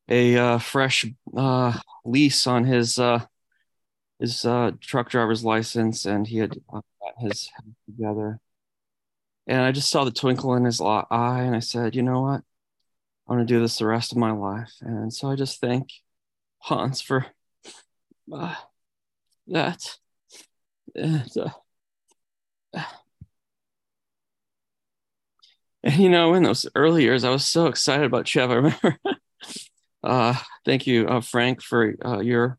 S15: a uh, fresh uh, lease on his uh, his truck driver's license, and he had got his head together. And I just saw the twinkle in his eye, and I said, "You know what? I want to do this the rest of my life. And so I just thank Hans for uh, that. And, uh, and, you know, in those early years, I was so excited about Chev. I remember. uh, thank you, uh, Frank, for uh, your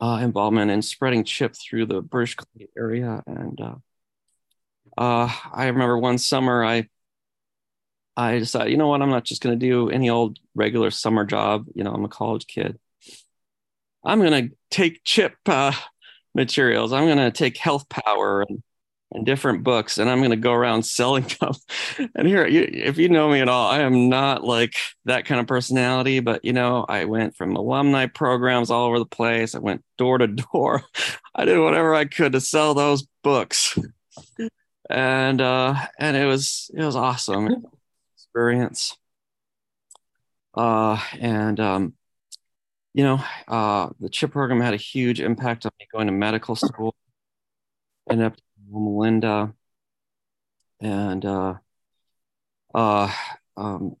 S15: uh, involvement in spreading chip through the British area. And uh, I remember one summer I I decided, you know what, I'm not just going to do any old regular summer job. You know, I'm a college kid. I'm going to take chip uh, materials. I'm going to take health power and, and different books, and I'm going to go around selling them. and here, you, if you know me at all, I am not like that kind of personality. But you know, I went from alumni programs all over the place. I went door to door. I did whatever I could to sell those books, and uh, and it was it was awesome experience. Uh, and, um, you know, uh, the CHIP program had a huge impact on me going to medical school. Ended up Loma Linda. And uh, uh, um,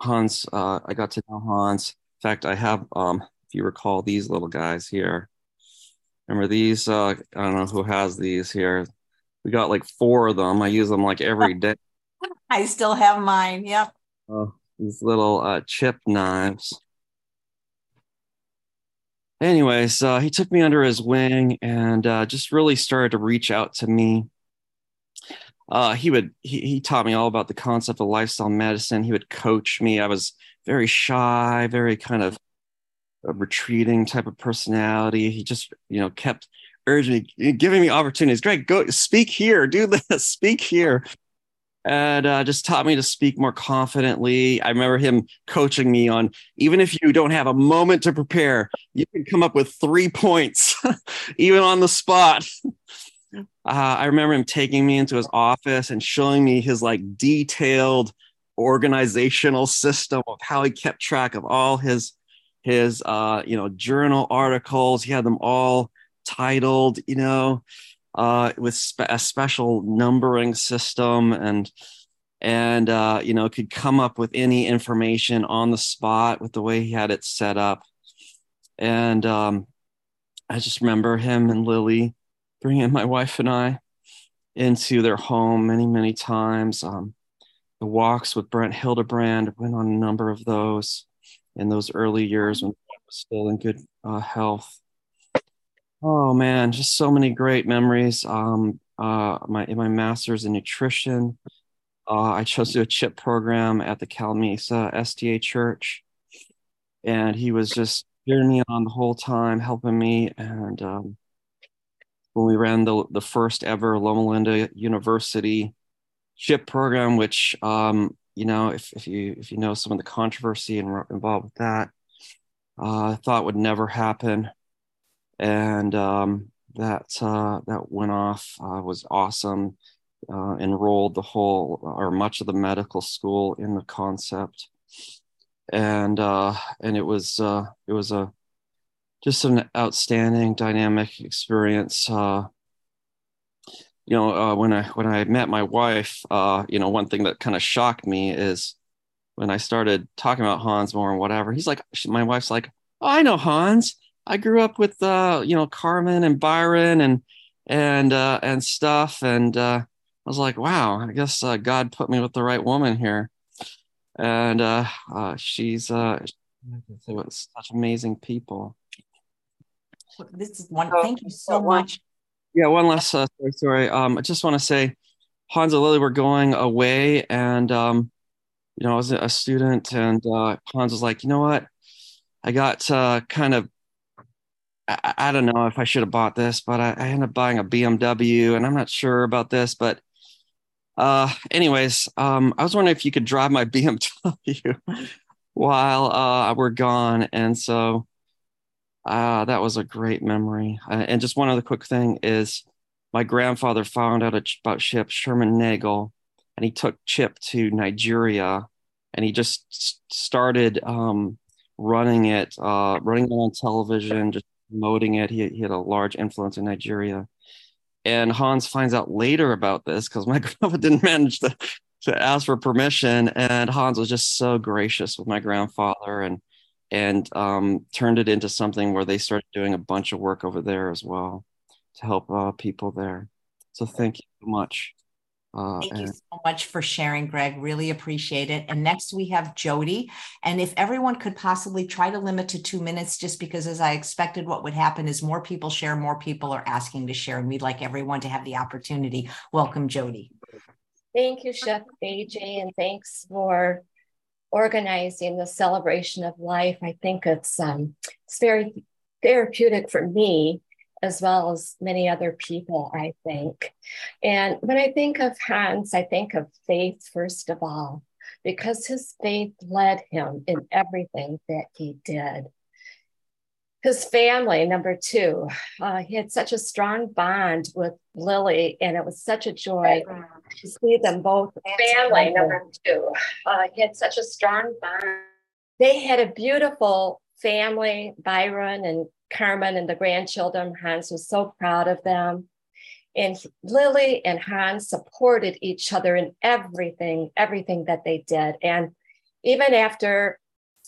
S15: Hans, uh, I got to know Hans. In fact, I have, um, if you recall, these little guys here. Remember these? Uh, I don't know who has these here. We got like four of them. I use them like every day.
S1: I still have mine. Yep.
S15: Oh, these little uh, chip knives. Anyways, uh, he took me under his wing and uh, just really started to reach out to me. Uh, he would he, he taught me all about the concept of lifestyle medicine. He would coach me. I was very shy, very kind of a retreating type of personality. He just you know kept urging me, giving me opportunities. Greg, go speak here, do this, speak here and uh, just taught me to speak more confidently. I remember him coaching me on even if you don't have a moment to prepare, you can come up with three points, even on the spot. Uh, I remember him taking me into his office and showing me his like detailed organizational system of how he kept track of all his his uh, you know journal articles. He had them all titled, you know, uh, with spe- a special numbering system and and uh, you know could come up with any information on the spot with the way he had it set up. And um, I just remember him and Lily bringing my wife and I into their home many many times. Um, the walks with Brent Hildebrand went on a number of those in those early years when I was still in good uh, health. Oh man, just so many great memories. Um, uh, my my master's in nutrition, uh, I chose to do a chip program at the Calimesa SDA Church, and he was just cheering me on the whole time, helping me. And um, when we ran the the first ever Loma Linda University chip program, which um, you know, if, if you if you know some of the controversy and were involved with that, uh, I thought would never happen and um, that uh, that went off uh, was awesome. Uh, enrolled the whole or much of the medical school in the concept, and uh, and it was uh, it was a just an outstanding dynamic experience. Uh, you know, when I when I met my wife, you know, one thing that kind of shocked me is when I started talking about Hans more and whatever. He's like, my wife's like, oh, I know Hans I grew up with uh, you know Carmen and Byron and and uh, and stuff, and uh, I was like, wow, I guess uh, God put me with the right woman here, and uh, uh, she's uh, such amazing people.
S1: This is one. Thank you so much.
S15: Yeah, one last uh, story. story. Um, I just want to say, Hans and Lily were going away, and um, you know, I was a student, and uh, Hans was like, you know what, I got uh, kind of I, I don't know if I should have bought this, but I, I ended up buying a BMW, and I'm not sure about this, but uh, anyways, um, I was wondering if you could drive my BMW while uh, we're gone, and so uh, that was a great memory. Uh, and just one other quick thing is, my grandfather found out about Chip Sherman Nagel, and he took Chip to Nigeria, and he just started um, running it, uh, running it on television, just promoting it. He, he had a large influence in Nigeria. And Hans finds out later about this because my grandpa didn't manage to, to ask for permission. And Hans was just so gracious with my grandfather and and um, turned it into something where they started doing a bunch of work over there as well to help uh, people there. So thank you so much.
S1: Uh, Thank you so much for sharing, Greg. Really appreciate it. And next we have Jody. And if everyone could possibly try to limit to two minutes, just because as I expected, what would happen is more people share, more people are asking to share, and we'd like everyone to have the opportunity. Welcome, Jody.
S16: Thank you, Chef AJ, and thanks for organizing the celebration of life. I think it's um, it's very therapeutic for me as well as many other people, I think. And when I think of Hans, I think of faith first of all, because his faith led him in everything that he did. His family, number two, uh, he had such a strong bond with Lily, and it was such a joy to see them both. Family, number two, uh, he had such a strong bond. They had a beautiful family, Byron and Carmen and the grandchildren. Hans was so proud of them. And Lily and Hans supported each other in everything, everything that they did. And even after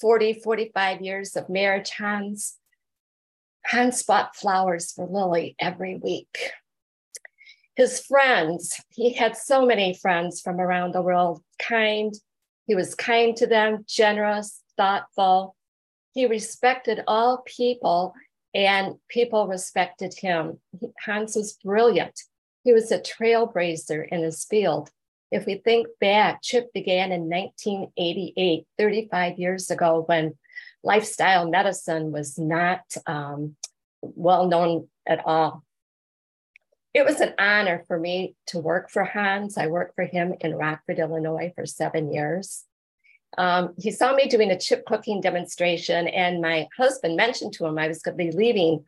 S16: 40, 45 years of marriage, Hans, Hans bought flowers for Lily every week. His friends, he had so many friends from around the world, kind. He was kind to them, generous, thoughtful. He respected all people and people respected him. Hans was brilliant. He was a trailblazer in his field. If we think back, Chip began in 1988, 35 years ago, when lifestyle medicine was not um, well known at all. it was an honor for me to work for Hans. I worked for him in Rockford, Illinois for seven years. Um, he saw me doing a chip cooking demonstration, and my husband mentioned to him I was going to be leaving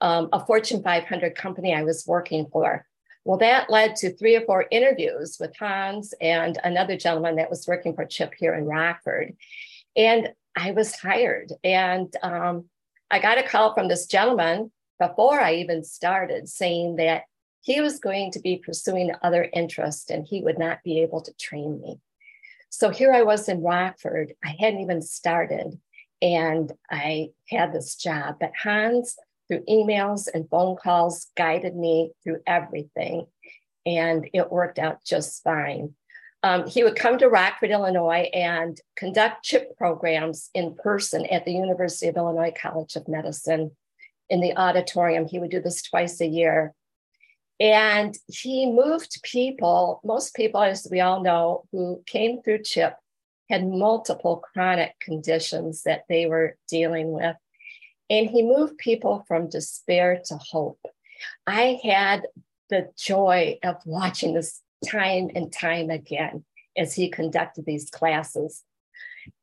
S16: um, a Fortune 500 company I was working for. Well, that led to three or four interviews with Hans and another gentleman that was working for Chip here in Rockford. And I was hired. And um, I got a call from this gentleman before I even started saying that he was going to be pursuing other interests and he would not be able to train me. So here I was in Rockford. I hadn't even started and I had this job. But Hans, through emails and phone calls, guided me through everything. And it worked out just fine. Um, he would come to Rockford, Illinois, and conduct CHIP programs in person at the University of Illinois College of Medicine in the auditorium. He would do this twice a year. And he moved people, most people, as we all know, who came through CHIP had multiple chronic conditions that they were dealing with. And he moved people from despair to hope. I had the joy of watching this time and time again as he conducted these classes.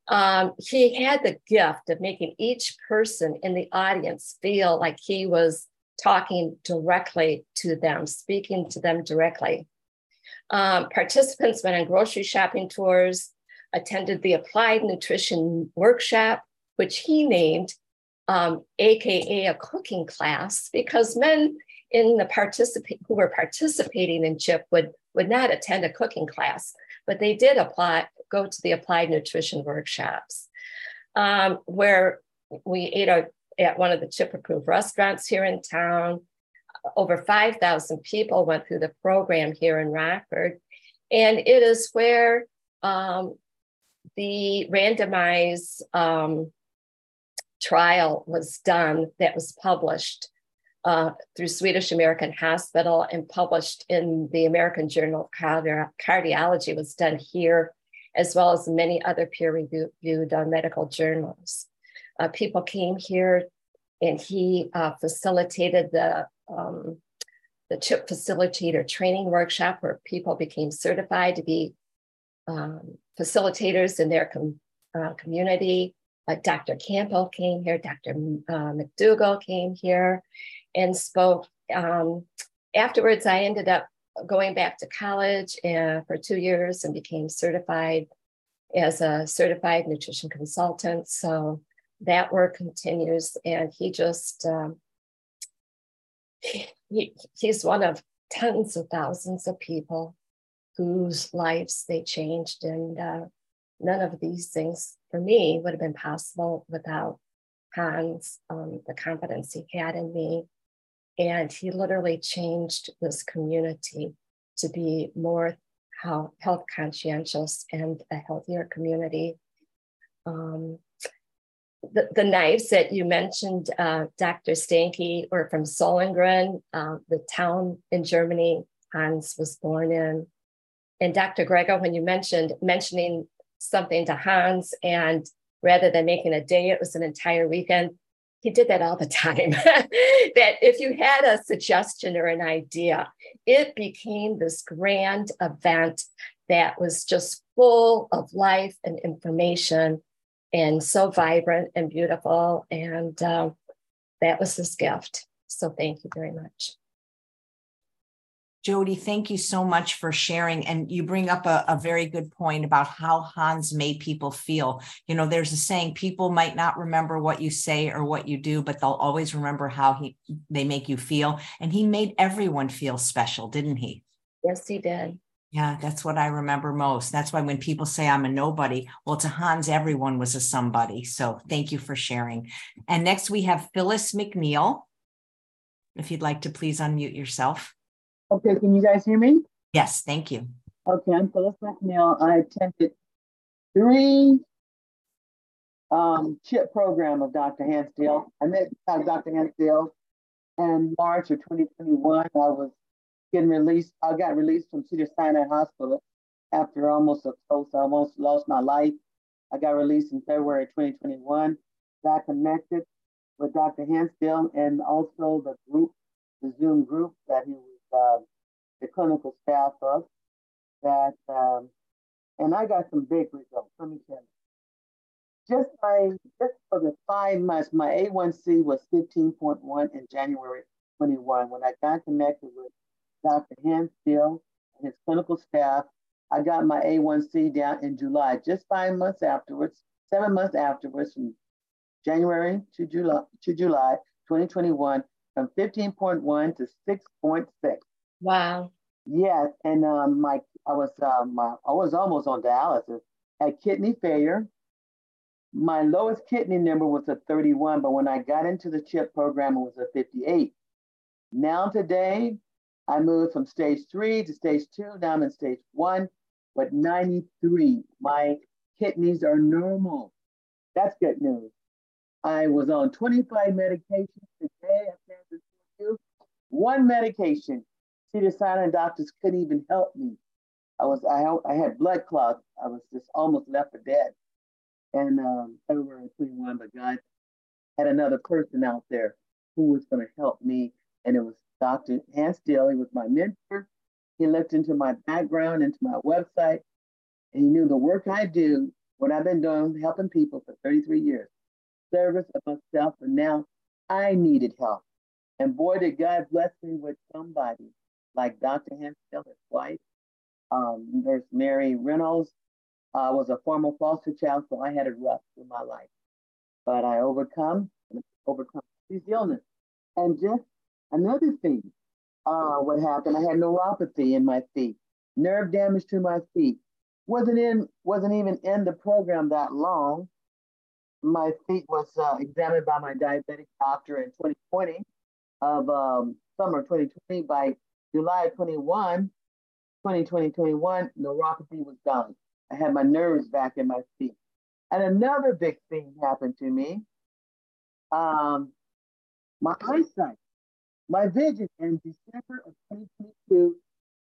S16: Um, he had the gift of making each person in the audience feel like he was talking directly to them, speaking to them directly. Um, participants went on grocery shopping tours, attended the applied nutrition workshop, which he named um, AKA a cooking class, because men in the participate who were participating in CHIP would, would not attend a cooking class, but they did apply, go to the applied nutrition workshops, um, where we ate a at one of the chip approved restaurants here in town. Over 5,000 people went through the program here in Rockford. And it is where um, the randomized um, trial was done that was published uh, through Swedish American Hospital and published in the American Journal of Cardi- Cardiology was done here, as well as many other peer-reviewed uh, medical journals uh, people came here and he uh, facilitated the um, the chip facilitator training workshop where people became certified to be um, facilitators in their com- uh, community. Uh, Dr. Campbell came here, Dr. Uh, McDougall came here and spoke. Um, afterwards, I ended up going back to college uh, for two years and became certified as a certified nutrition consultant. So that work continues and he just um, he, he's one of tens of thousands of people whose lives they changed and uh, none of these things for me would have been possible without hans um, the confidence he had in me. And he literally changed this community to be more health conscientious and a healthier community. Um, the, the knives that you mentioned, uh, Dr. Stanke, were from Solingen, uh, the town in Germany Hans was born in. And Dr. Greger, when you mentioned mentioning something to Hans, and rather than making a day, it was an entire weekend. He did that all the time. that if you had a suggestion or an idea, it became this grand event that was just full of life and information and so vibrant and beautiful. And um, that was this gift. So thank you very much.
S1: Jody, thank you so much for sharing. And you bring up a, a, very good point about how Hans made people feel. You know, there's a saying people might not remember what you say or what you do, but they'll always remember how he they make you feel. And he made everyone feel special, didn't he?
S16: Yes, he did.
S1: Yeah, that's what I remember most. That's why when people say I'm a nobody, well, to Hans, everyone was a somebody. So thank you for sharing. And next we have Phyllis McNeil. If you'd like to please unmute yourself.
S17: Okay, can you guys hear me?
S1: Yes, thank you.
S17: Okay, I'm Phyllis McNeil. I attended three um, chip program of Dr. Hans Diehl. I met Dr. Hans Diehl in March of 2021. I was getting released. I got released from Cedar Sinai Hospital after almost a close, I almost lost my life. I got released in February 2021. Got connected with Dr. Hans Diehl and also the group, the Zoom group that he was uh, the clinical staff up that, um, and I got some big results. Let me tell you. Just by just for the five months, my A1C was 15.1 in January 21. When I got connected with Dr. Hansfield and his clinical staff, I got my A1C down in July, just five months afterwards, seven months afterwards, from January to July to July 2021, from 15.1 to 6.6.
S16: Wow.
S17: Yes, and um, my I was um, my, I was almost on dialysis. Had kidney failure. My lowest kidney number was a 31, but when I got into the CHIP program, it was a 58. Now today, I moved from stage three to stage two. Now I'm in stage one, but 93. My kidneys are normal. That's good news. I was on 25 medications today. One medication. See, the silent doctors couldn't even help me. I was I, I had blood clots. I was just almost left for dead. And um, February 21, but God had another person out there who was going to help me, and it was Dr. Hans Diehl. He was my mentor. He looked into my background, into my website, and he knew the work I do, what I've been doing, helping people for 33 years, service of myself, and now I needed help. And boy, did God bless me with somebody like Dr. Hans Diehl, his wife, um, Nurse Mary Reynolds. I uh, was a former foster child, so I had it rough in my life. But I overcome, overcome these illness. And just another thing, uh, what happened, I had neuropathy in my feet, nerve damage to my feet. Wasn't in, wasn't even in the program that long. My feet was uh, examined by my diabetic doctor in 2020 of um, summer 2020 by July 21, 2020, 21, neuropathy was gone. I had my nerves back in my feet. And another big thing happened to me. Um, my eyesight, my vision in December of 2022,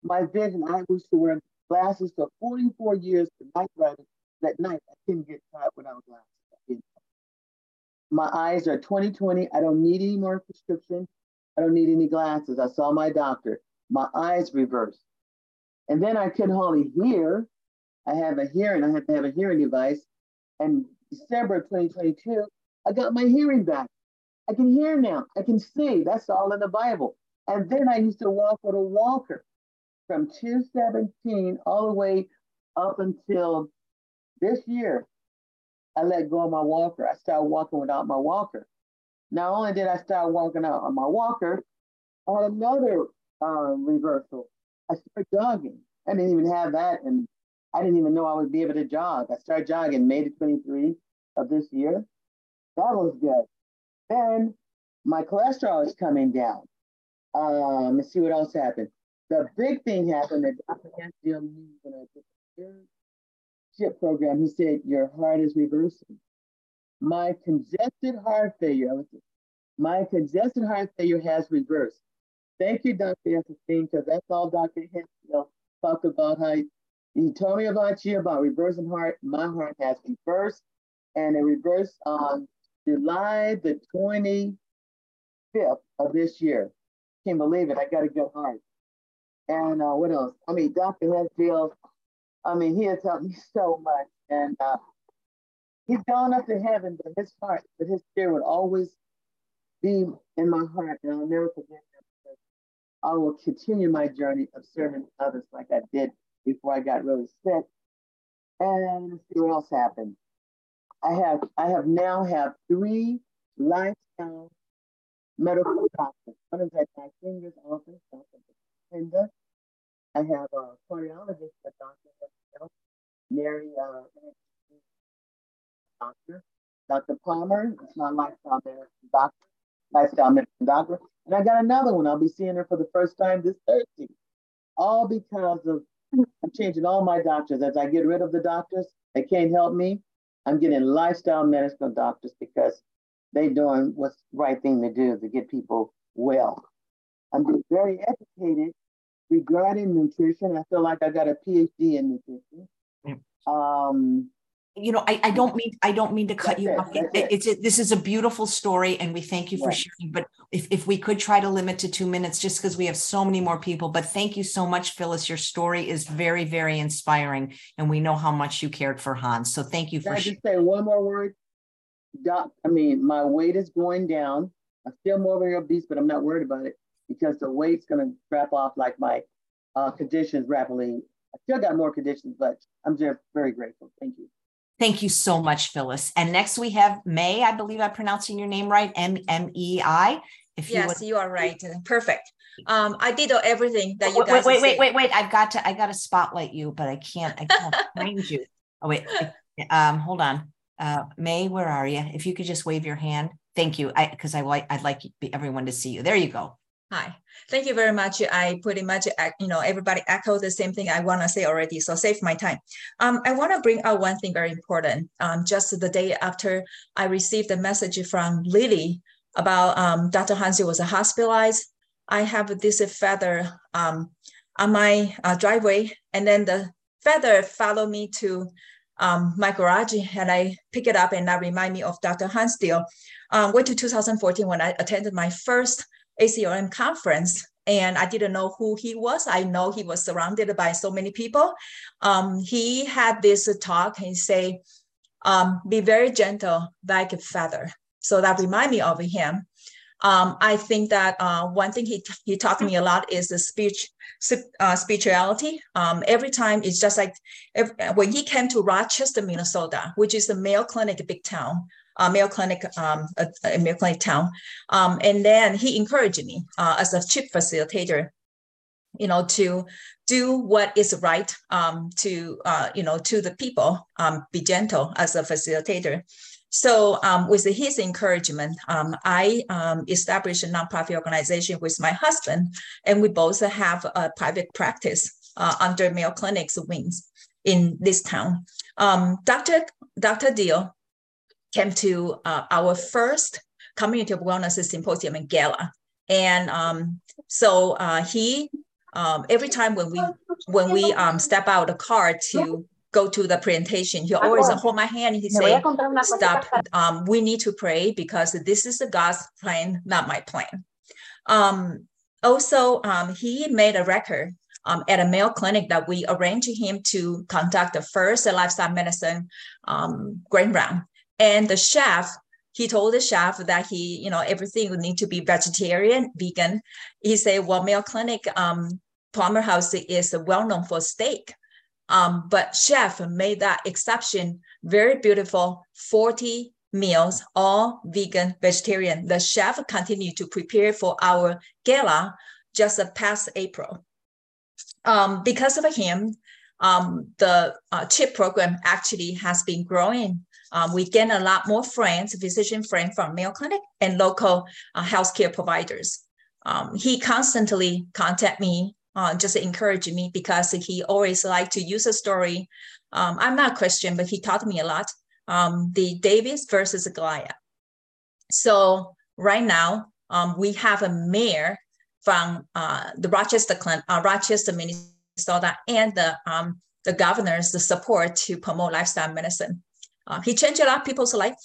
S17: my vision, I used to wear glasses for 44 years for night driving. That night, I couldn't get caught without glasses. My eyes are 2020. I don't need any more prescription. I don't need any glasses. I saw my doctor. My eyes reversed. And then I could hardly hear. I have a hearing, I had to have a hearing device. And December 2022, I got my hearing back. I can hear now. I can see. That's all in the Bible. And then I used to walk with a walker from 217 all the way up until this year. I let go of my walker. I started walking without my walker. Not only did I start walking out on my walker, I had another uh, reversal. I started jogging. I didn't even have that, and I didn't even know I would be able to jog. I started jogging May the 23 of this year. That was good. Then my cholesterol is coming down. Um, let's see what else happened. The big thing happened that Dr. Hansfield knew when I did the CHIP program. He said, Your heart is reversing. My congested heart failure, my congested heart failure has reversed. Thank you, Dr. Esselstyn, because that's all Dr. Hansfield talked about how he told me about you about reversing heart. My heart has reversed, and it reversed on July the 25th of this year. Can't believe it. I got a good heart. And uh, what else? I mean, Dr. Hansfield, I mean, he has helped me so much. And uh, he's gone up to heaven, but his heart, but his spirit would always be in my heart. And I'll never forget that because I will continue my journey of serving others like I did before I got really sick. And see what else happened. I have I have now have three lifestyle medical doctors. One is at my fingers office, Dr. Linda. I have a cardiologist, a Dr. Mary uh, doctor. Dr. Palmer is my lifestyle medicine doctor, lifestyle medicine doctor. And I got another one. I'll be seeing her for the first time this Thursday. All because of I'm changing all my doctors. As I get rid of the doctors that can't help me, I'm getting lifestyle medical doctors because they're doing what's the right thing to do to get people well. I'm very educated regarding nutrition. I feel like I got a PhD in nutrition. Um,
S1: you know, I, I don't mean I don't mean to cut
S17: That's
S1: you off. It-
S17: it.
S1: It's a, this is a beautiful story, and we thank you for
S17: Yeah.
S1: sharing. But if if we could try to limit to two minutes, just because we have so many more people. But thank you so much, Phyllis. Your story is very very inspiring, and we know how much you cared for Hans. So thank you
S17: Can
S1: for.
S17: I just say one more word? Doc, I mean, my weight is going down. I'm still morbidly obese, but I'm not worried about it because the weight's gonna drop off like my uh, conditions rapidly. I still got more conditions, but I'm just very grateful. Thank you.
S1: Thank you so much, Phyllis. And next we have May. I believe I'm pronouncing your name right. M M E I. If you
S18: Yes,
S1: would.
S18: you are right. Perfect. Um, I did everything that you
S1: Wait,
S18: guys
S1: wait, wait,
S18: said.
S1: wait, wait. I've got to, I got to spotlight you, but I can't, I can't find you. Oh, wait, um, hold on. Uh, May, where are you? If you could just wave your hand. Thank you. I, because I like, I'd like everyone to see you. There you go.
S18: Hi, thank you very much. I pretty much, uh, you know, everybody echo the same thing I want to say already, so save my time. Um, I want to bring out one thing very important. Um, just the day after I received a message from Lily about um, Dr. Hansi was hospitalized, I have this feather um, on my uh, driveway, and then the feather followed me to um, my garage, and I pick it up, and that remind me of Dr. Hans. Um, went to 2014 when I attended my first ACOM conference and I didn't know who he was. I know he was surrounded by so many people. Um, he had this talk and say, um, be very gentle like a feather. So that remind me of him. Um, I think that uh, one thing he, he taught me a lot is the speech, uh, spirituality. Um, every time it's just like if, when he came to Rochester, Minnesota, which is the Mayo Clinic big town, uh, Mayo Clinic, um, a, a Mayo Clinic town. Um, and then he encouraged me uh, as a chief facilitator, you know, to do what is right um, to, uh, you know, to the people, um, be gentle as a facilitator. So um, with his encouragement, um, I established a nonprofit organization with my husband, and we both have a private practice uh, under Mayo Clinic's wings in this town. Um, Dr. Dr. Diehl came to uh, our first community of wellness symposium in Gala, and um, so uh, he um, every time when we when we um, step out of the car to go to the presentation, he always hold my hand. And He say, "Stop! Um, we need to pray because this is the God's plan, not my plan." Um, also, um, he made a record um, at a Mayo Clinic that we arranged him to conduct the first lifestyle medicine um, grand round. And the chef, he told the chef that he, you know, everything would need to be vegetarian, vegan. He said, well, Mayo Clinic, um, Palmer House is well known for steak. Um, but chef made that exception very beautiful 40 meals, all vegan, vegetarian. The chef continued to prepare for our gala just past April. Um, because of him, um, the uh, CHIP program actually has been growing. Um, we gain a lot more friends, physician friends from Mayo Clinic and local uh, healthcare providers. Um, he constantly contact me, uh, just encourage me because he always like to use a story. Um, I'm not a Christian, but he taught me a lot. Um, the Davis versus Goliath. So right now, um, we have a mayor from uh, the Rochester, uh, Rochester, Minnesota, and the um, the governor's the support to promote lifestyle medicine. Uh, he changed a lot of people's life.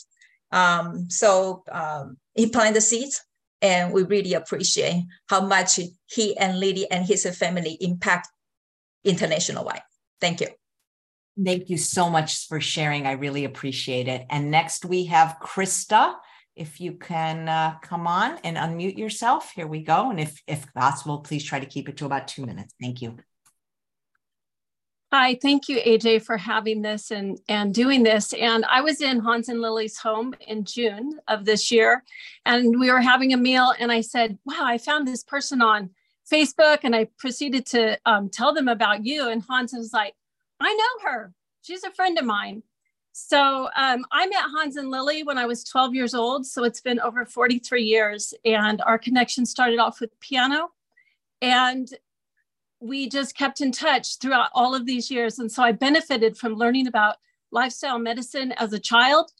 S18: Um, so um, he planted the seeds, and we really appreciate how much he and Lily and his family impact international wide. Thank you.
S1: Thank you so much for sharing. I really appreciate it. And next we have Krista. If you can uh, come on and unmute yourself, here we go. And if if possible, please try to keep it to about two minutes. Thank you.
S19: Hi, thank you, AJ, for having this and, and doing this. And I was in Hans and Lily's home in June of this year, and we were having a meal. And I said, Wow, I found this person on Facebook. And I proceeded to um, tell them about you. And Hans was like, I know her. She's a friend of mine. So um, I met Hans and Lily when I was 12 years old. So it's been over 43 years. And our connection started off with piano. And we just kept in touch throughout all of these years. And so I benefited from learning about lifestyle medicine as a child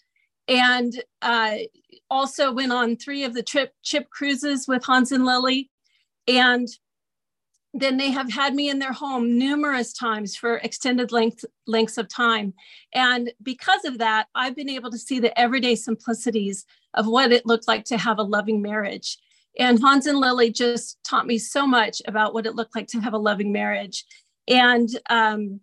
S19: and uh, also went on three of the trip chip cruises with Hans and Lily. And then they have had me in their home numerous times for extended length, lengths of time. And because of that, I've been able to see the everyday simplicities of what it looked like to have a loving marriage. And Hans and Lily just taught me so much about what it looked like to have a loving marriage. And um,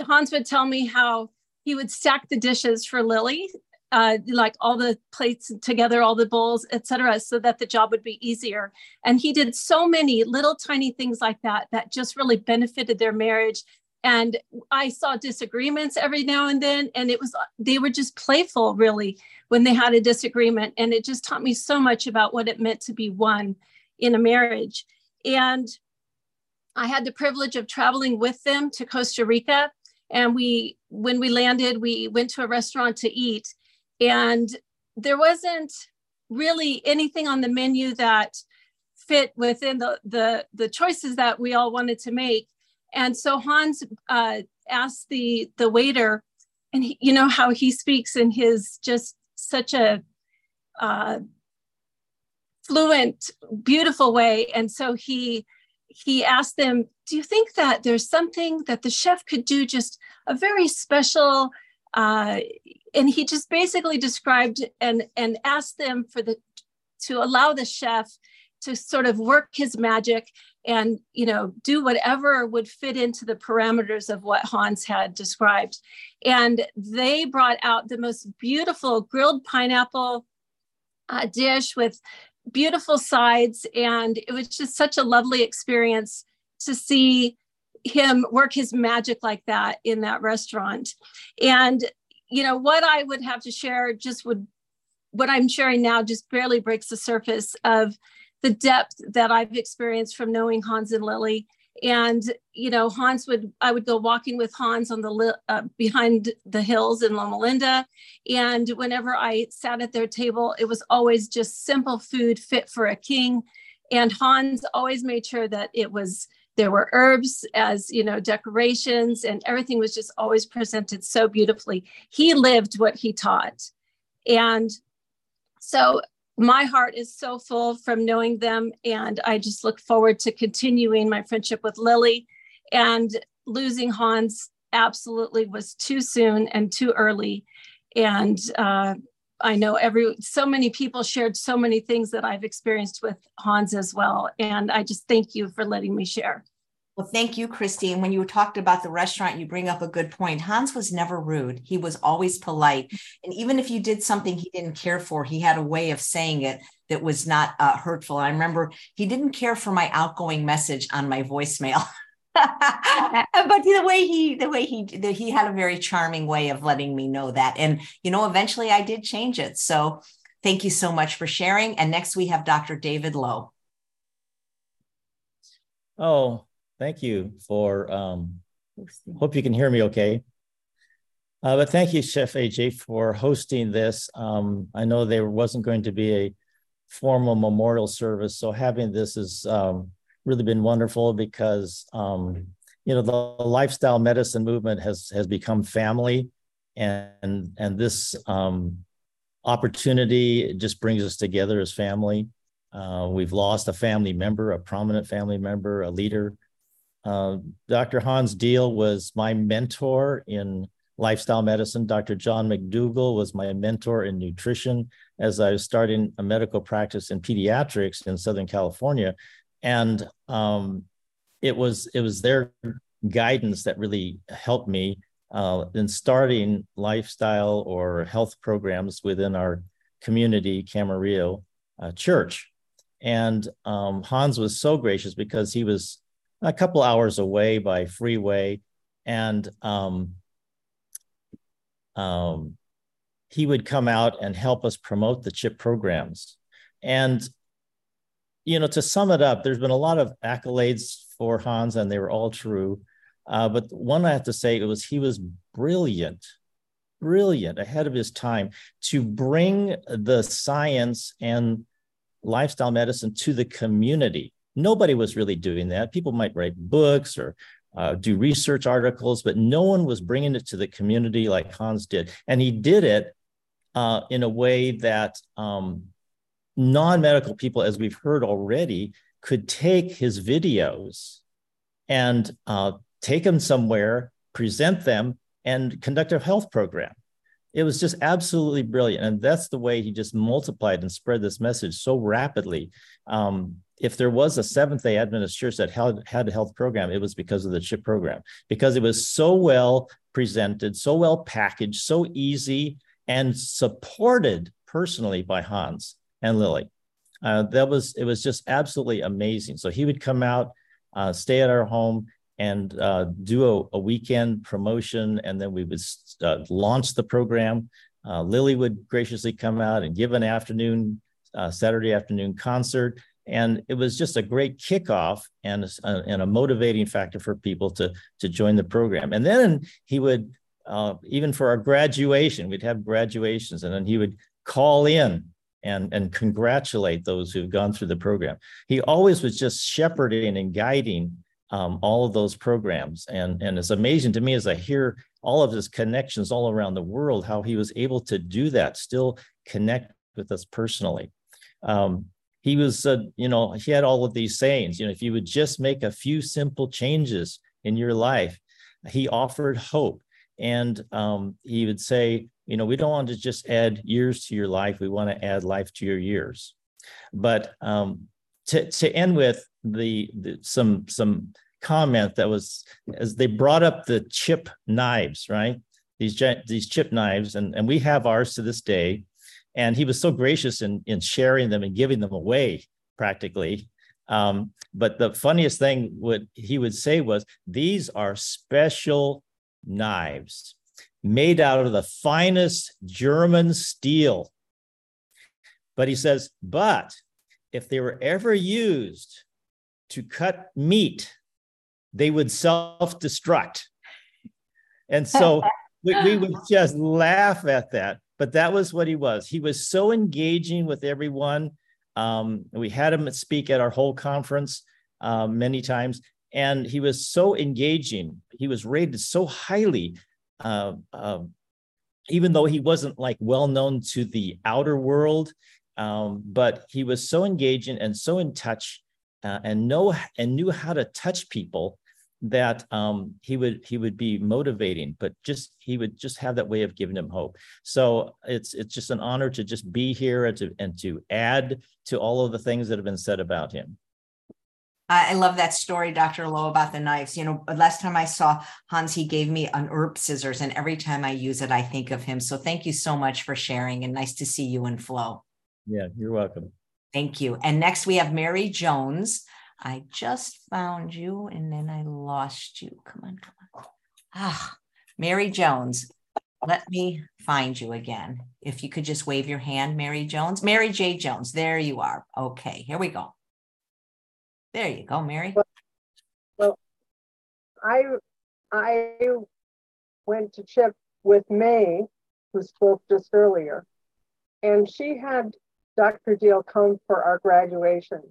S19: Hans would tell me how he would stack the dishes for Lily uh, like all the plates together, all the bowls, etc., so that the job would be easier. And he did so many little tiny things like that that just really benefited their marriage. And I saw disagreements every now and then, and it was they were just playful, really, when they had a disagreement. And it just taught me so much about what it meant to be one in a marriage. And I had the privilege of traveling with them to Costa Rica. And we, when we landed, we went to a restaurant to eat and there wasn't really anything on the menu that fit within the the, the choices that we all wanted to make and so hans uh, asked the the waiter and he, you know how he speaks in his just such a uh, fluent beautiful way. And so he he asked them do you think that there's something that the chef could do just a very special uh, and he just basically described and and asked them for the to allow the chef to sort of work his magic and you know do whatever would fit into the parameters of what hans had described. And they brought out the most beautiful grilled pineapple uh, dish with beautiful sides and it was just such a lovely experience to see him work his magic like that in that restaurant. And you know, what I would have to share just would, what I'm sharing now just barely breaks the surface of the depth that I've experienced from knowing Hans and Lily. And, you know, Hans would, I would go walking with Hans on the, uh, behind the hills in Loma Linda. And whenever I sat at their table, it was always just simple food fit for a king. And Hans always made sure that it was there were herbs as you know decorations and everything was just always presented so beautifully he lived what he taught and so my heart is so full from knowing them and i just look forward to continuing my friendship with lily and losing hans absolutely was too soon and too early and uh, I know every so many people shared so many things that I've experienced with Hans as well. And I just thank you for letting me share.
S1: Well, thank you, Christine. When you talked about the restaurant, you bring up a good point. Hans was never rude. He was always polite. And even if you did something he didn't care for, he had a way of saying it that was not uh, hurtful. I remember he didn't care for my outgoing message on my voicemail. but the way he the way he the, he had a very charming way of letting me know that and you know eventually i did change it so thank you so much for sharing and next we have dr david lowe
S20: oh thank you for um hope you can hear me okay uh, but thank you chef aj for hosting this um i know there wasn't going to be a formal memorial service so having this has um really been wonderful because um, you know the lifestyle medicine movement has has become family, and and this um, opportunity just brings us together as family. Uh, we've lost a family member, a prominent family member, a leader. Uh, Dr. Hans Diehl was my mentor in lifestyle medicine. Dr. John McDougall was my mentor in nutrition as I was starting a medical practice in pediatrics in Southern California and um, it was it was their guidance that really helped me uh, in starting lifestyle or health programs within our community, Camarillo uh, Church. And um, Hans was so gracious because he was a couple hours away by freeway, and um, um, he would come out and help us promote the CHIP programs. And you know, to sum it up, there's been a lot of accolades for Hans, and they were all true. Uh, but one I have to say it was he was brilliant, brilliant, ahead of his time to bring the science and lifestyle medicine to the community. Nobody was really doing that. People might write books or uh, do research articles, but no one was bringing it to the community like Hans did, and he did it uh, in a way that um, non medical people, as we've heard already, could take his videos and uh, take them somewhere, present them, and conduct a health program. It was just absolutely brilliant. And that's the way he just multiplied and spread this message so rapidly. Um, if there was a Seventh day Adventist church that had, had a health program, it was because of the CHIP program, because it was so well presented, so well packaged, so easy, and supported personally by Hans and Lily. Uh, that was it was just absolutely amazing. So he would come out, uh, stay at our home, and uh, do a, a, weekend promotion, and then we would uh, launch the program. Uh, Lily would graciously come out and give an afternoon, uh, Saturday afternoon concert, and it was just a great kickoff and a, and a motivating factor for people to to join the program. And then he would even for our graduation, we'd have graduations, and then he would call in and, and congratulate those who've gone through the program. He always was just shepherding and guiding um, all of those programs. And, and it's amazing to me as I hear all of his connections all around the world, how he was able to do that, still connect with us personally. Um, he was, uh, you know, he had all of these sayings, you know, if you would just make a few simple changes in your life, he offered hope. And um, he would say, you know, we don't want to just add years to your life. We want to add life to your years. But um, to, to end with the, the some some comment that was as they brought up the chip knives, right? These these chip knives, and, and we have ours to this day. And he was so gracious in, in sharing them and giving them away practically. Um, but the funniest thing what he would say was, these are special knives made out of the finest German steel. But he says, but if they were ever used to cut meat, they would self destruct. And so we, we would just laugh at that. But that was what he was. He was so engaging with everyone. Um, we had him speak at our whole conference um, many times, and he was so engaging. He was rated so highly uh, um, even though he wasn't like well known to the outer world, um, but he was so engaging and so in touch uh, and know and knew how to touch people that um, he would he would be motivating, but just he would just have that way of giving him hope. So it's it's just an honor to just be here and to and to add to all of the things that have been said about him.
S1: I love that story, Dr. Lowe, about the knives. You know, last time I saw Hans, he gave me an herb scissors, and every time I use it, I think of him. So thank you so much for sharing, and nice to see you and Flo.
S20: Yeah, you're welcome.
S1: Thank you. And next we have Mary Jones. I just found you, and then I lost you. Come on, come on. Ah, Mary Jones. Let me find you again. If you could just wave your hand, Mary Jones. Mary J. Jones. There you are. Okay, here we go. There you go, Mary.
S21: Well, I I went to CHIP with May, who spoke just earlier, and she had Dr. Diehl come for our graduation.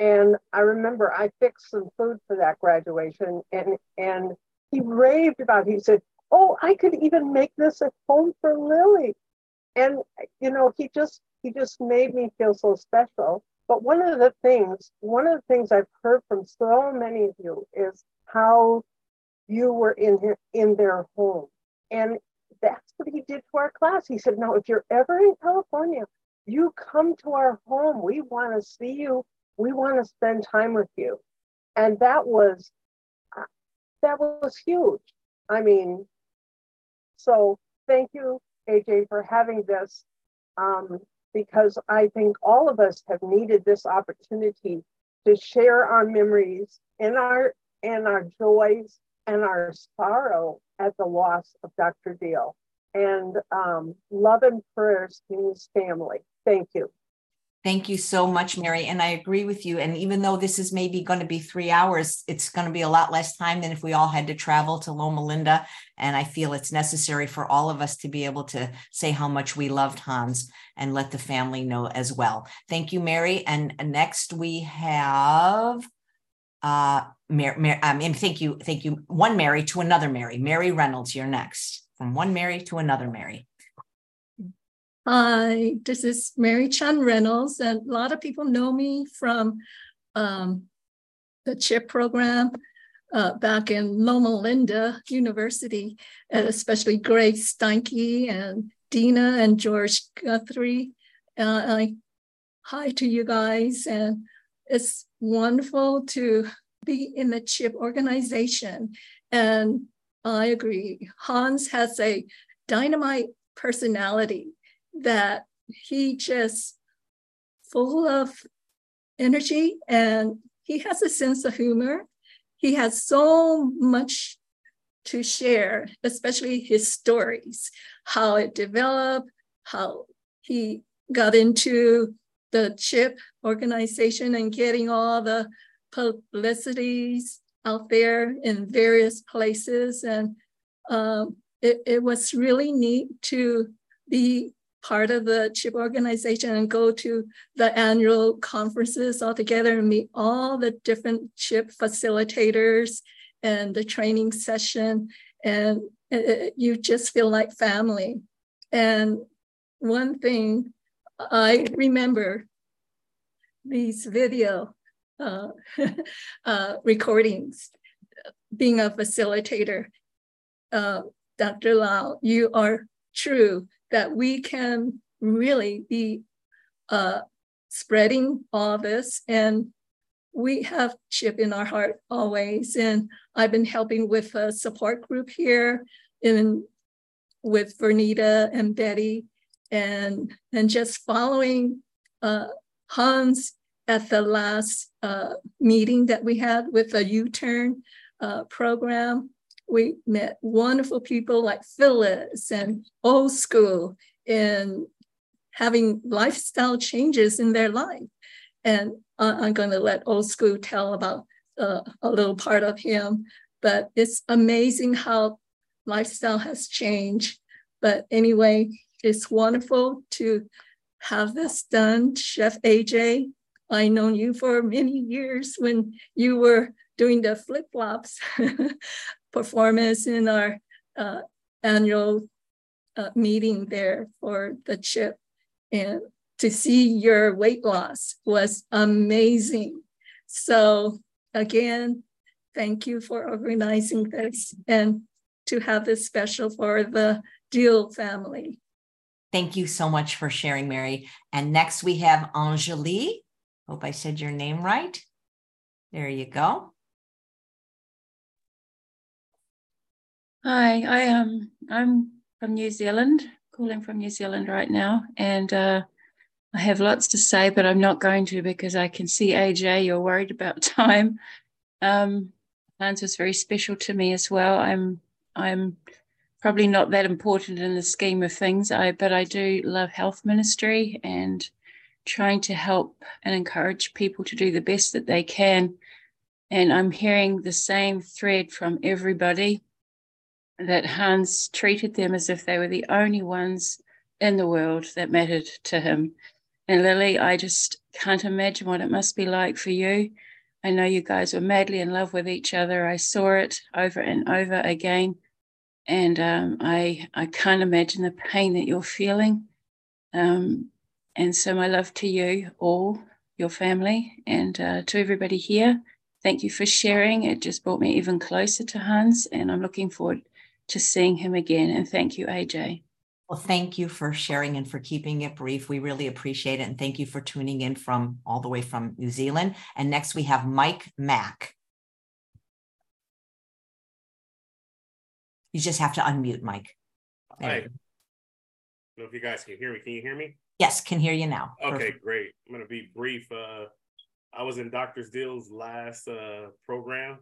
S21: And I remember I fixed some food for that graduation, and and he raved about. It. He said, "Oh, I could even make this at home for Lily," and you know, he just he just made me feel so special. But one of the things, one of the things I've heard from so many of you is how you were in in their home. And that's what he did to our class. He said, "No, if you're ever in California, you come to our home. We want to see you. We want to spend time with you." And that was that was huge. I mean, so thank you, AJ, for having this. Um, because I think all of us have needed this opportunity to share our memories and our and our joys and our sorrow at the loss of Dr. Diehl. And um, love and prayers to his family. Thank you.
S1: Thank you so much, Mary. And I agree with you. And even though this is maybe going to be three hours, it's going to be a lot less time than if we all had to travel to Loma Linda. And I feel it's necessary for all of us to be able to say how much we loved Hans and let the family know as well. Thank you, Mary. And next we have uh Mary, Mary I mean, thank you, thank you. One Mary to another Mary. Mary Reynolds, you're next. From one Mary to another Mary.
S22: Hi, this is Mary Chan Reynolds, and a lot of people know me from um,
S23: the CHIP program uh, back in Loma Linda University, and especially Greg Steinke and Dina and George Guthrie. Uh, I, hi to you guys, and it's wonderful to be in the CHIP organization. And I agree, Hans has a dynamite personality that he just full of energy and he has a sense of humor. He has so much to share, especially his stories, how it developed, how he got into the CHIP organization and getting all the publicities out there in various places. And um, it, it was really neat to be part of the CHIP organization and go to the annual conferences all together and meet all the different CHIP facilitators and the training session. And it, you just feel like family. And one thing I remember these video uh, uh, recordings, being a facilitator. Uh, Dr. Lau, you are true that we can really be uh, spreading all this. And we have chip in our heart always. And i've been helping with a support group here in with vernita and betty and and just following uh, hans at the last uh, meeting that we had with the u-turn uh, program we met wonderful people like Phyllis and old school and having lifestyle changes in their life. And I'm going to let old school tell about uh, a little part of him, but it's amazing how lifestyle has changed. But anyway, it's wonderful to have this done. Chef AJ, I known you for many years when you were doing the flip flops performance in our uh, annual uh, meeting there for the chip. And to see your weight loss was amazing. So again, thank you for organizing this and to have this special for the Diehl family.
S1: Thank you so much for sharing, Mary. And next we have Anjali. Hope I said your name right. There you go.
S22: Hi, I am. Um, I'm from New Zealand, calling from New Zealand right now, and uh, I have lots to say, but I'm not going to because I can see AJ. You're worried about time. Um, was very special to me as well. I'm. I'm probably not that important in the scheme of things. I but I do love health ministry and trying to help and encourage people to do the best that they can. And I'm hearing the same thread from everybody that Hans treated them as if they were the only ones in the world that mattered to him. And Lily, I just can't imagine what it must be like for you. I know you guys were madly in love with each other. I saw it over and over again. And um, I, I can't imagine the pain that you're feeling. Um, and so, my love to you all, your family, and uh, to everybody here. Thank you for sharing. It just brought me even closer to Hans, and I'm looking forward to seeing him again. And thank you, AJ.
S1: Well, thank you for sharing and for keeping it brief. We really appreciate it. And thank you for tuning in from all the way from New Zealand. And next we have Mike Mack. You just have to unmute, Mike.
S24: There Hi. I don't know if you guys can hear me. Can you hear me?
S1: Yes, can hear you now.
S24: Okay, Perfect. great. I'm going to be brief. Uh, I was in Dr. Steele's last uh, program,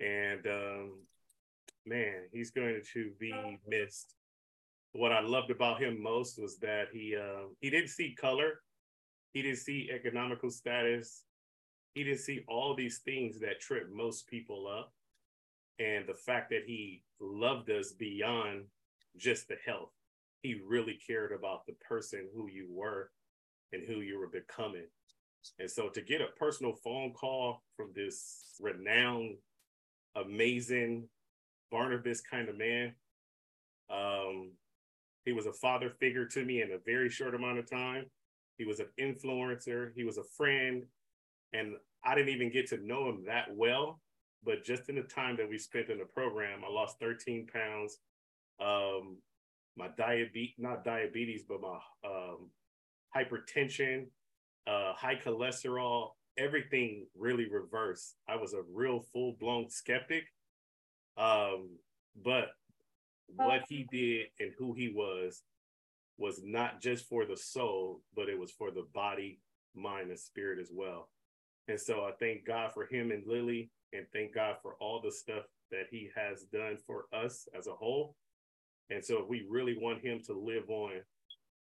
S24: and um, man, he's going to be missed. What I loved about him most was that he uh, he didn't see color, he didn't see economical status, he didn't see all these things that trip most people up, and the fact that he loved us beyond just the health. He really cared about the person who you were and who you were becoming. And so to get a personal phone call from this renowned, amazing Barnabas kind of man. Um, he was a father figure to me in a very short amount of time. He was an influencer. He was a friend. And I didn't even get to know him that well, but just in the time that we spent in the program, I lost 13 pounds. Um, my diabetes, not diabetes, but my um, hypertension, uh, high cholesterol, everything really reversed. I was a real full blown skeptic. Um, but what he did and who he was was not just for the soul, but it was for the body, mind, and spirit as well. And so I thank God for him and Lily, and thank God for all the stuff that he has done for us as a whole. And so if we really want him to live on,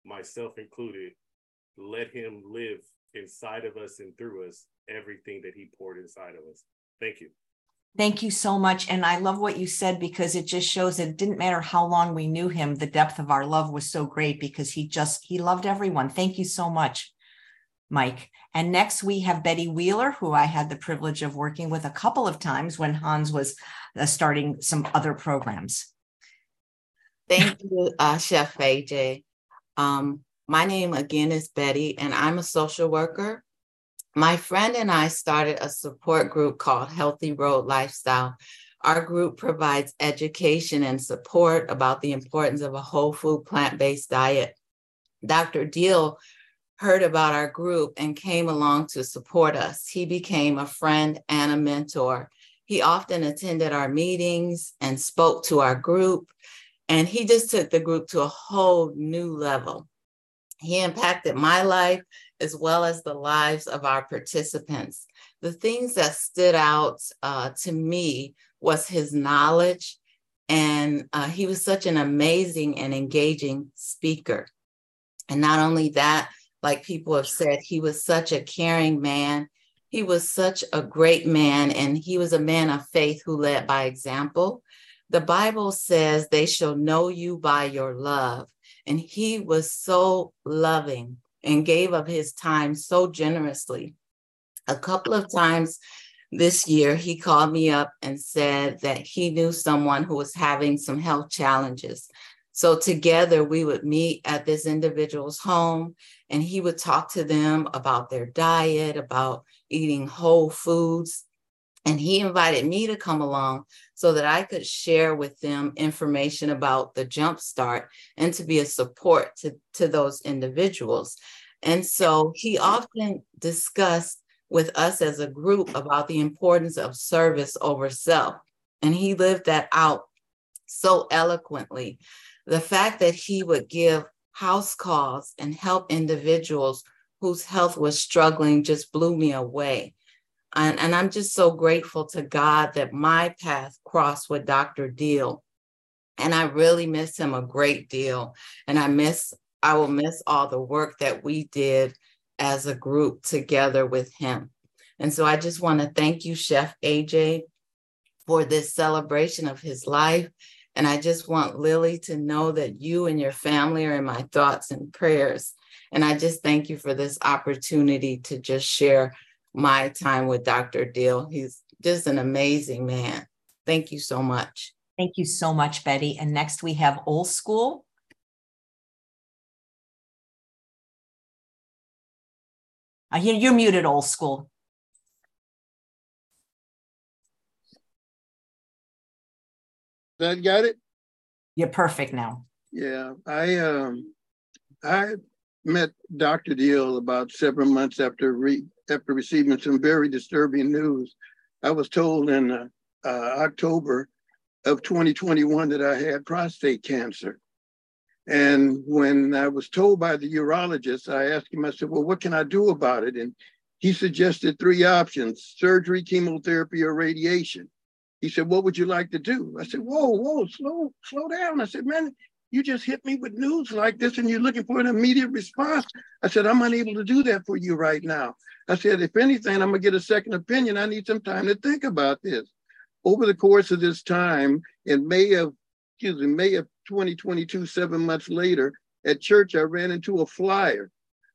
S24: myself included, let him live inside of us and through us everything that he poured inside of us. Thank you.
S1: Thank you so much. And I love what you said because it just shows that it didn't matter how long we knew him, the depth of our love was so great because he just, he loved everyone. Thank you so much, Mike. And next we have Betty Wheeler, who I had the privilege of working with a couple of times when Hans was uh, starting some other programs.
S25: Thank you, uh, Chef AJ. Um, my name again is Betty, and I'm a social worker my friend and I started a support group called Healthy Road Lifestyle. Our group provides education and support about the importance of a whole food plant based diet. Dr. Diehl heard about our group and came along to support us. He became a friend and a mentor. He often attended our meetings and spoke to our group, and he just took the group to a whole new level. He impacted my life as well as the lives of our participants. The things that stood out uh, to me was his knowledge, and uh, he was such an amazing and engaging speaker. And not only that, like people have said, he was such a caring man. He was such a great man, and he was a man of faith who led by example. The Bible says, They shall know you by your love. And he was so loving and gave of his time so generously. A couple of times this year, he called me up and said that he knew someone who was having some health challenges. So together we would meet at this individual's home and he would talk to them about their diet, about eating whole foods. And he invited me to come along so that I could share with them information about the Jumpstart and to be a support to, to those individuals. And so he often discussed with us as a group about the importance of service over self. And he lived that out so eloquently. The fact that he would give house calls and help individuals whose health was struggling just blew me away. And, and I'm just so grateful to God that my path crossed with Dr. Diehl. And I really miss him a great deal. And I miss, I will miss all the work that we did as a group together with him. And so I just want to thank you, Chef AJ, for this celebration of his life. And I just want Lily to know that you and your family are in my thoughts and prayers. And I just thank you for this opportunity to just share my time with Dr. Diehl. He's just an amazing man. Thank you so much.
S1: Thank you so much, Betty. And next we have Old School. Uh, you're muted, Old School.
S26: That got it?
S1: You're perfect now.
S26: Yeah, I um I met Dr. Diehl about several months after re- after receiving some very disturbing news. I was told in uh, uh, October of 2021 that I had prostate cancer. And when I was told by the urologist, I asked him, I said, Well, what can I do about it? And he suggested three options surgery, chemotherapy, or radiation. He said, What would you like to do? I said, Whoa, whoa, slow, slow down. I said, Man, you just hit me with news like this and you're looking for an immediate response. I said, I'm unable to do that for you right now. I said, if anything, I'm gonna get a second opinion. I need some time to think about this. Over the course of this time, in May of, excuse me, May of 2022, seven months later, at church, I ran into a flyer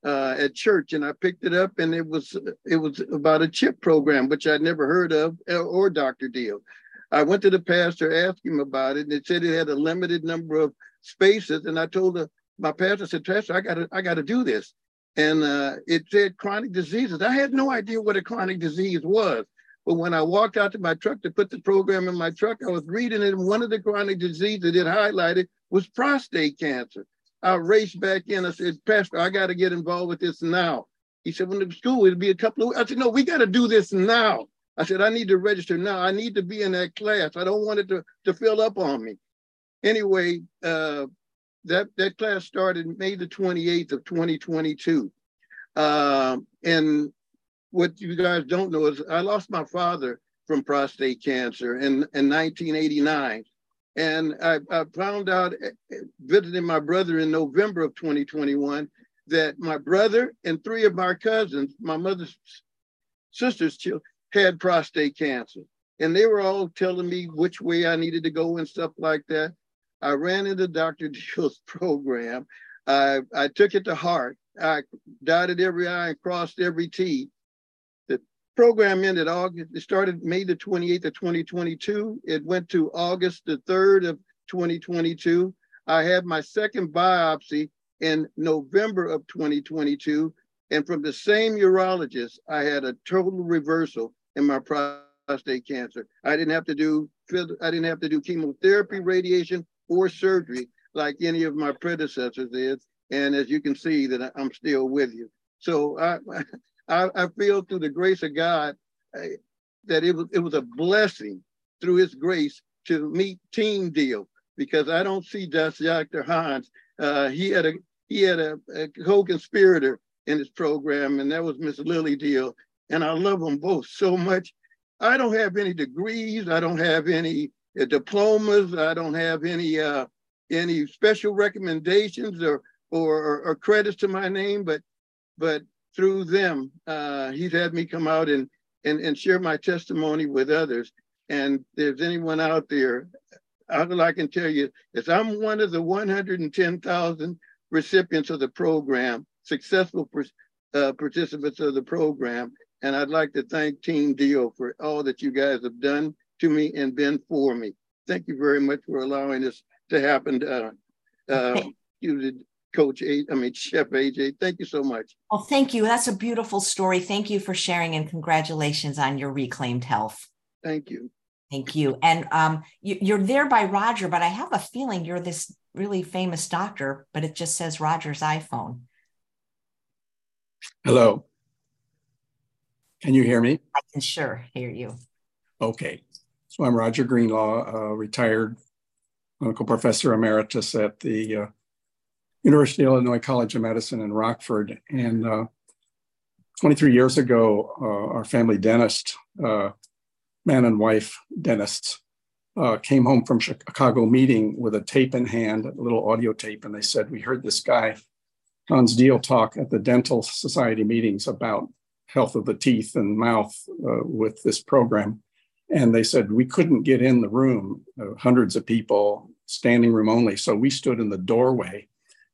S26: uh, at church and I picked it up and it was it was about a chip program, which I'd never heard of, or Dr. Diehl. I went to the pastor, asked him about it, and it said it had a limited number of spaces. And I told the, my pastor, said, Pastor, I gotta, I gotta do this. and uh, it said chronic diseases. I had no idea what a chronic disease was. But when I walked out to my truck to put the program in my truck, I was reading it, and one of the chronic diseases it highlighted was prostate cancer. I raced back in. I said, Pastor, I got to get involved with this now. He said, when the school, it'll be a couple of I said, no, we got to do this now. I said, I need to register now. I need to be in that class. I don't want it to, to fill up on me. Anyway, uh, that, that class started May the 28th of 2022. Uh, and what you guys don't know is I lost my father from prostate cancer in, in 1989. And I, I found out eh, eh, visiting my brother in November of 2021 that my brother and three of my cousins, my mother's sister's children, had prostate cancer. And they were all telling me which way I needed to go and stuff like that. I ran into Dr. Diehl's program. I, I took it to heart. I dotted every I and crossed every T The program ended August, it started May the 28th of 2022. It went to August the 3rd of 2022. I had my second biopsy in November of 2022. And from the same urologist, I had a total reversal in my prostate cancer. I didn't have to do I didn't have to do chemotherapy, radiation, or surgery like any of my predecessors did. And as you can see, that I'm still with you. So I, I, I feel through the grace of God uh, that it was it was a blessing through His grace to meet Team Diehl because I don't see Dr. Hans. Uh, he had a he had a, a co-conspirator in his program, and that was Miss Lily Diehl. And I love them both so much. I don't have any degrees. I don't have any diplomas. I don't have any uh, any special recommendations or, or or credits to my name. But but through them, uh, he's had me come out and, and, and share my testimony with others. And if there's anyone out there, all I can tell you is I'm one of the 110,000 recipients of the program, successful uh, participants of the program. And I'd like to thank Team Diehl for all that you guys have done to me and been for me. Thank you very much for allowing this to happen. Uh, uh, you did Coach A, I mean, Chef AJ. Thank you so much.
S1: Well, thank you. That's a beautiful story. Thank you for sharing and congratulations on your reclaimed health.
S26: Thank you.
S1: Thank you. And um, you, are there by Roger, but I have a feeling you're this really famous doctor, but it just says Roger's iPhone.
S27: Hello. Can you hear me?
S1: I can sure hear you.
S27: Okay. So I'm Roger Greenlaw, retired clinical professor emeritus at the uh, University of Illinois College of Medicine in Rockford. And uh, 23 years ago, uh, our family dentist, uh, man and wife dentists, uh, came home from Chicago meeting with a tape in hand, a little audio tape, and they said, We heard this guy, Hans Diehl, talk at the Dental Society meetings about health of the teeth and mouth uh, with this program. And they said, We couldn't get in the room, uh, hundreds of people, standing room only. So we stood in the doorway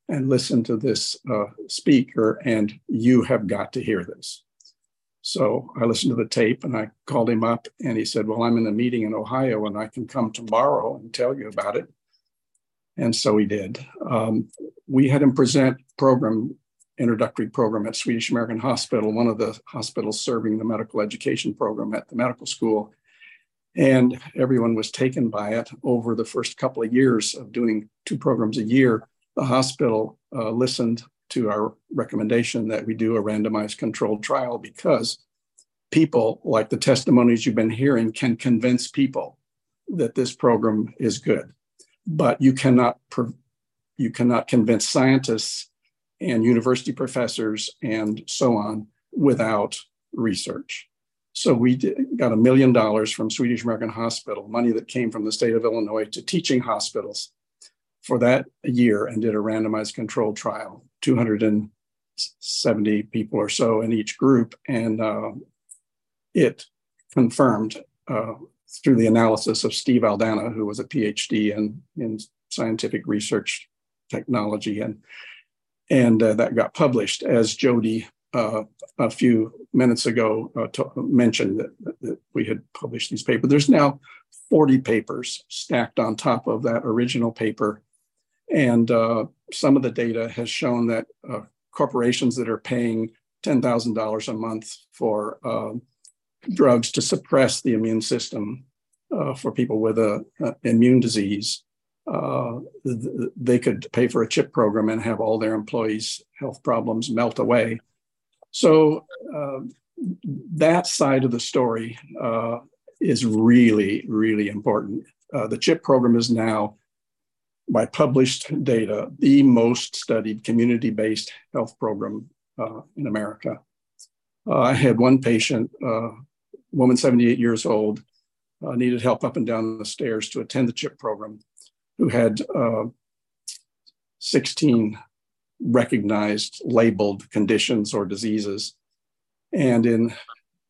S27: and listened to this uh, speaker, and you have got to hear this. So I listened to the tape and I called him up, and he said, Well, I'm in a meeting in Ohio and I can come tomorrow and tell you about it. And so he did. Um, we had him present program introductory program at Swedish American Hospital, one of the hospitals serving the medical education program at the medical school. And everyone was taken by it over the first couple of years of doing two programs a year the hospital uh, listened to our recommendation that we do a randomized controlled trial because people, like the testimonies you've been hearing, can convince people that this program is good. But you cannot you cannot convince scientists and university professors and so on without research. So we did, got a million dollars from Swedish American Hospital, money that came from the state of Illinois to teaching hospitals for that year and did a randomized controlled trial, 270 people or so in each group. And uh, it confirmed uh, through the analysis of Steve Aldana, who was a PhD in, in scientific research technology. And, and uh, that got published as Jody uh, a few minutes ago uh, to, mentioned that, that, we had published these papers. There's now 40 papers stacked on top of that original paper and uh, some of the data has shown that uh, corporations that are paying $10,000 a month for uh, drugs to suppress the immune system uh, for people with a, a immune disease. Uh, th- they could pay for a chip program and have all their employees' health problems melt away. So uh, that side of the story uh, is really, really important. Uh, the CHIP program is now, by published data, the most studied community based health program uh, in America. Uh, I had one patient, uh, woman 78 years old, needed help up and down the stairs to attend the CHIP program, who had uh, 16 recognized labeled conditions or diseases. And in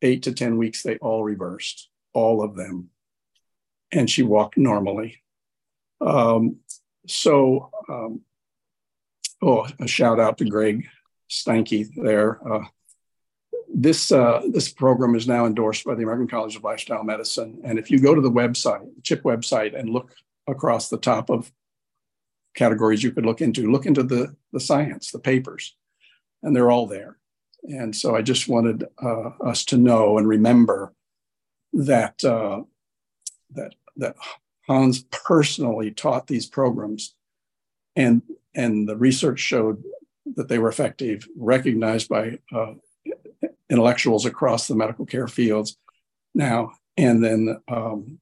S27: eight to 10 weeks, they all reversed, all of them. And she walked normally. Um, so, um, oh, a shout out to Greg Steinke there. Uh, this uh, this program is now endorsed by the American College of Lifestyle Medicine, and if you go to the website, the CHIP website, and look across the top of categories you could look into, look into the the science, the papers, and they're all there. And so I just wanted uh, us to know and remember that uh, that that Hans personally taught these programs, and and the research showed that they were effective, recognized by uh, intellectuals across the medical care fields now. And then um,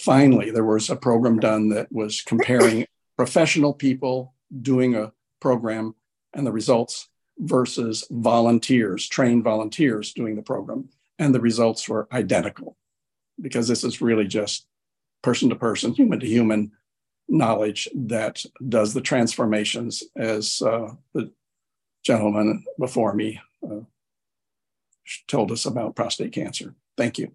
S27: finally, there was a program done that was comparing professional people doing a program and the results versus volunteers, trained volunteers doing the program. And the results were identical because this is really just person to person, human to human knowledge that does the transformations as uh, the gentleman before me uh, told us about prostate cancer. Thank you.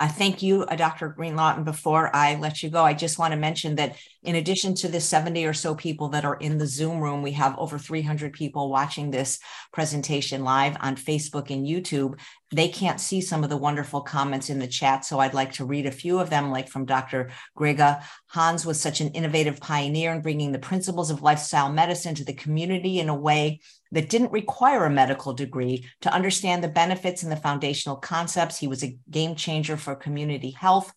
S1: I thank you, uh, Dr. Greenlaw. And before I let you go, I just want to mention that in addition to the 70 or so people that are in the Zoom room, we have over 300 people watching this presentation live on Facebook and YouTube. They can't see some of the wonderful comments in the chat, so I'd like to read a few of them, like from Dr. Greger. Hans was such an innovative pioneer in bringing the principles of lifestyle medicine to the community in a way that didn't require a medical degree to understand the benefits and the foundational concepts. He was a game changer for community health.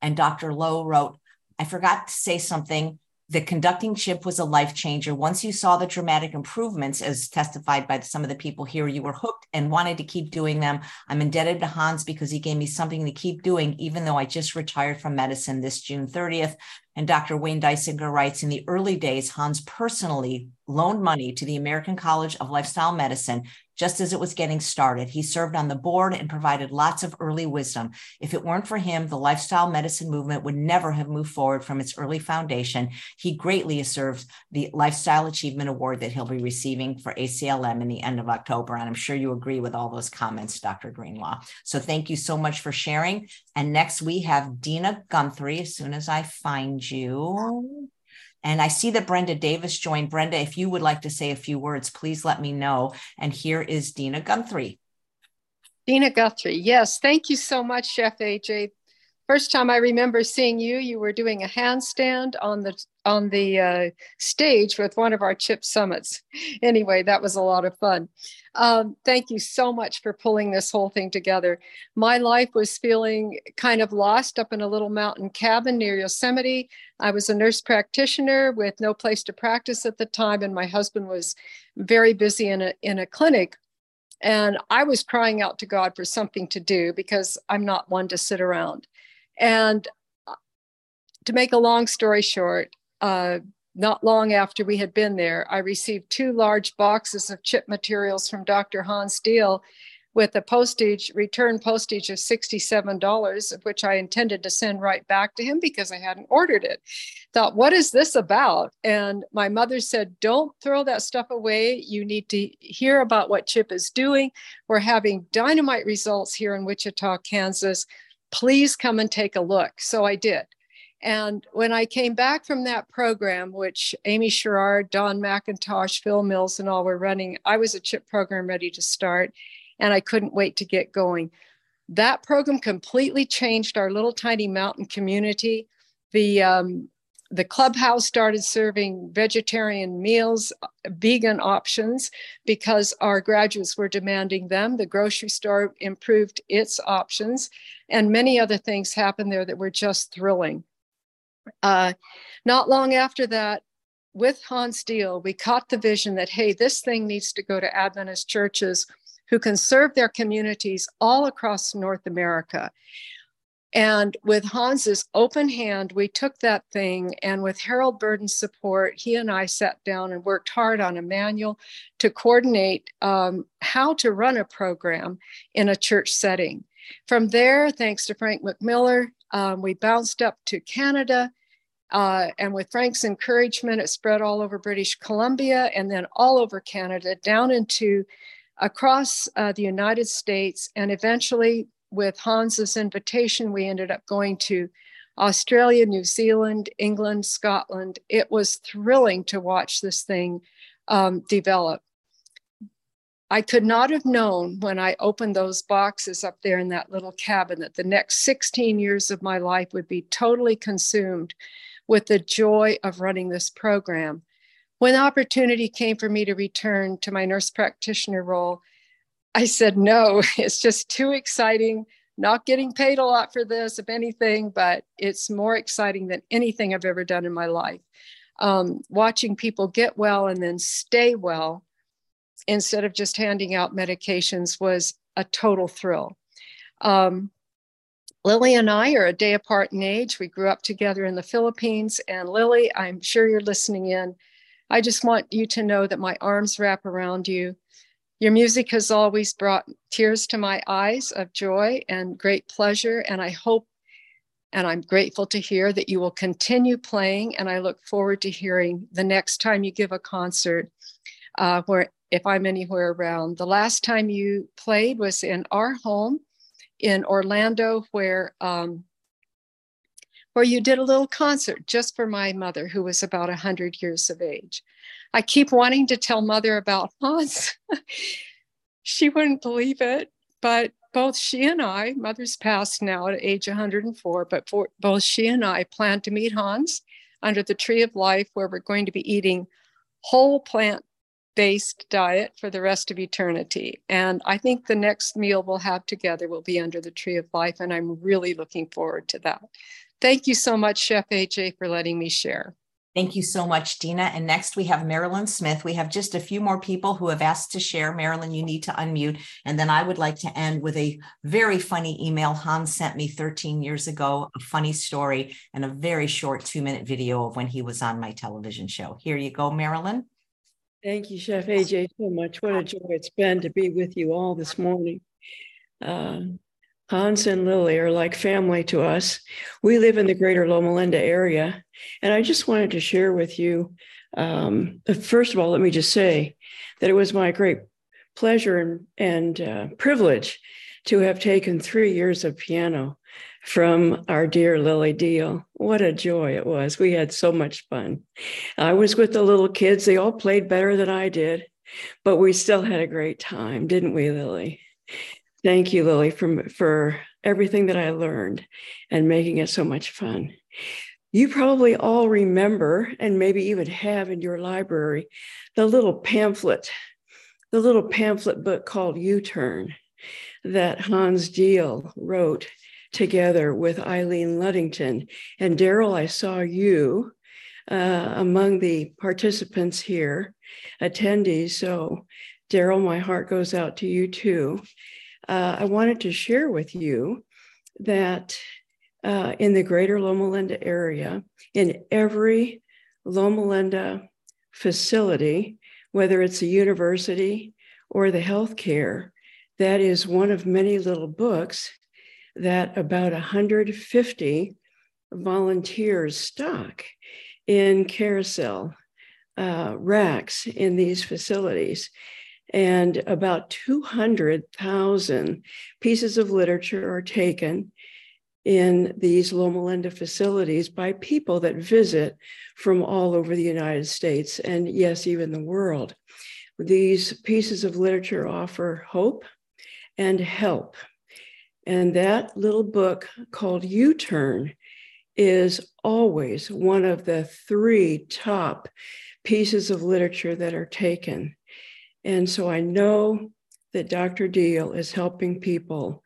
S1: And Dr. Lowe wrote, I forgot to say something the conducting chip was a life changer. Once you saw the dramatic improvements, as testified by some of the people here, you were hooked and wanted to keep doing them. I'm indebted to Hans because he gave me something to keep doing, even though I just retired from medicine this June 30th. And Dr. Wayne Dysinger writes In the early days, Hans personally loaned money to the American College of Lifestyle Medicine just as it was getting started. He served on the board and provided lots of early wisdom. If it weren't for him, the lifestyle medicine movement would never have moved forward from its early foundation. He greatly deserves the Lifestyle Achievement Award that he'll be receiving for ACLM in the end of October. And I'm sure you agree with all those comments, Dr. Greenlaw. So thank you so much for sharing. And next we have Dina Guthrie, as soon as I find you. And I see that Brenda Davis joined. Brenda, if you would like to say a few words, please let me know. And here is Dina Guthrie.
S28: Dina Guthrie, yes. Thank you so much, Chef AJ. First time I remember seeing you, you were doing a handstand on the on the uh, stage with one of our chip summits. Anyway, that was a lot of fun. Um, thank you so much for pulling this whole thing together. My life was feeling kind of lost up in a little mountain cabin near Yosemite. I was a nurse practitioner with no place to practice at the time, and my husband was very busy in a, in a clinic. And I was crying out to God for something to do because I'm not one to sit around. And uh, to make a long story short, uh, not long after we had been there, I received two large boxes of chip materials from Dr. Hans Diehl with a postage, return postage of $67, of which I intended to send right back to him because I hadn't ordered it. Thought, what is this about? And my mother said, don't throw that stuff away. You need to hear about what CHIP is doing. We're having dynamite results here in Wichita, Kansas. Please come and take a look. So I did. And when I came back from that program, which Amy Sherrard, Don McIntosh, Phil Mills, and all were running, I was a CHIP program ready to start, and I couldn't wait to get going. That program completely changed our little tiny mountain community. The um, the clubhouse started serving vegetarian meals, vegan options, because our graduates were demanding them. The grocery store improved its options, and many other things happened there that were just thrilling. Uh, not long after that, with Hans Diehl, we caught the vision that, hey, this thing needs to go to Adventist churches who can serve their communities all across North America. And with Hans's open hand, we took that thing, and with Harold Burden's support, he and I sat down and worked hard on a manual to coordinate um, how to run a program in a church setting. From there, thanks to Frank McMiller, um, we bounced up to Canada. Uh, and with Frank's encouragement, it spread all over British Columbia and then all over Canada, down into across uh, the United States, and eventually with Hans's invitation, we ended up going to Australia, New Zealand, England, Scotland. It was thrilling to watch this thing um, develop. I could not have known when I opened those boxes up there in that little cabin that the next 16 years of my life would be totally consumed with the joy of running this program. When opportunity came for me to return to my nurse practitioner role, I said, no, it's just too exciting. Not getting paid a lot for this, if anything, but it's more exciting than anything I've ever done in my life. Um, watching people get well and then stay well instead of just handing out medications was a total thrill. Um, Lily and I are a day apart in age. We grew up together in the Philippines. And Lily, I'm sure you're listening in. I just want you to know that my arms wrap around you your music has always brought tears to my eyes of joy and great pleasure. And I hope and I'm grateful to hear that you will continue playing. And I look forward to hearing the next time you give a concert uh, where if I'm anywhere around. The last time you played was in our home in Orlando, where um, where you did a little concert just for my mother, who was about 100 years of age. I keep wanting to tell mother about Hans. she wouldn't believe it, but both she and I, mother's passed now at age 104, but for, both she and I plan to meet Hans under the tree of life, where we're going to be eating whole plant based diet for the rest of eternity. And I think the next meal we'll have together will be under the tree of life. And I'm really looking forward to that. Thank you so much, Chef AJ, for letting me share.
S1: Thank you so much, Dina. And next we have Marilyn Smith. We have just a few more people who have asked to share. Marilyn, you need to unmute. And then I would like to end with a very funny email Hans sent me 13 years ago, a funny story, and a very short two minute video of when he was on my television show. Here you go, Marilyn.
S29: Thank you, Chef AJ, so much. What a joy it's been to be with you all this morning. Uh, Hans and Lily are like family to us. We live in the greater Loma Linda area. And I just wanted to share with you um, first of all, let me just say that it was my great pleasure and, and uh, privilege to have taken three years of piano from our dear Lily Diehl. What a joy it was. We had so much fun. I was with the little kids, they all played better than I did, but we still had a great time, didn't we, Lily? Thank you, Lily, for, for everything that I learned and making it so much fun. You probably all remember, and maybe even have in your library, the little pamphlet, the little pamphlet book called U Turn that Hans Diehl wrote together with Aileen Ludington. And Daryl, I saw you uh, among the participants here, attendees. So, Daryl, my heart goes out to you too uh, I wanted to share with you that uh, in the greater Loma Linda area, in every Loma Linda facility, whether it's a university or the healthcare, that is one of many little books that about 150 volunteers stock in carousel uh, racks in these facilities and about 200,000 pieces of literature are taken in these Loma Linda facilities by people that visit from all over the United States and, yes, even the world. These pieces of literature offer hope and help. And that little book called U Turn is always one of the three top pieces of literature that are taken. And so I know that Dr. Diehl is helping people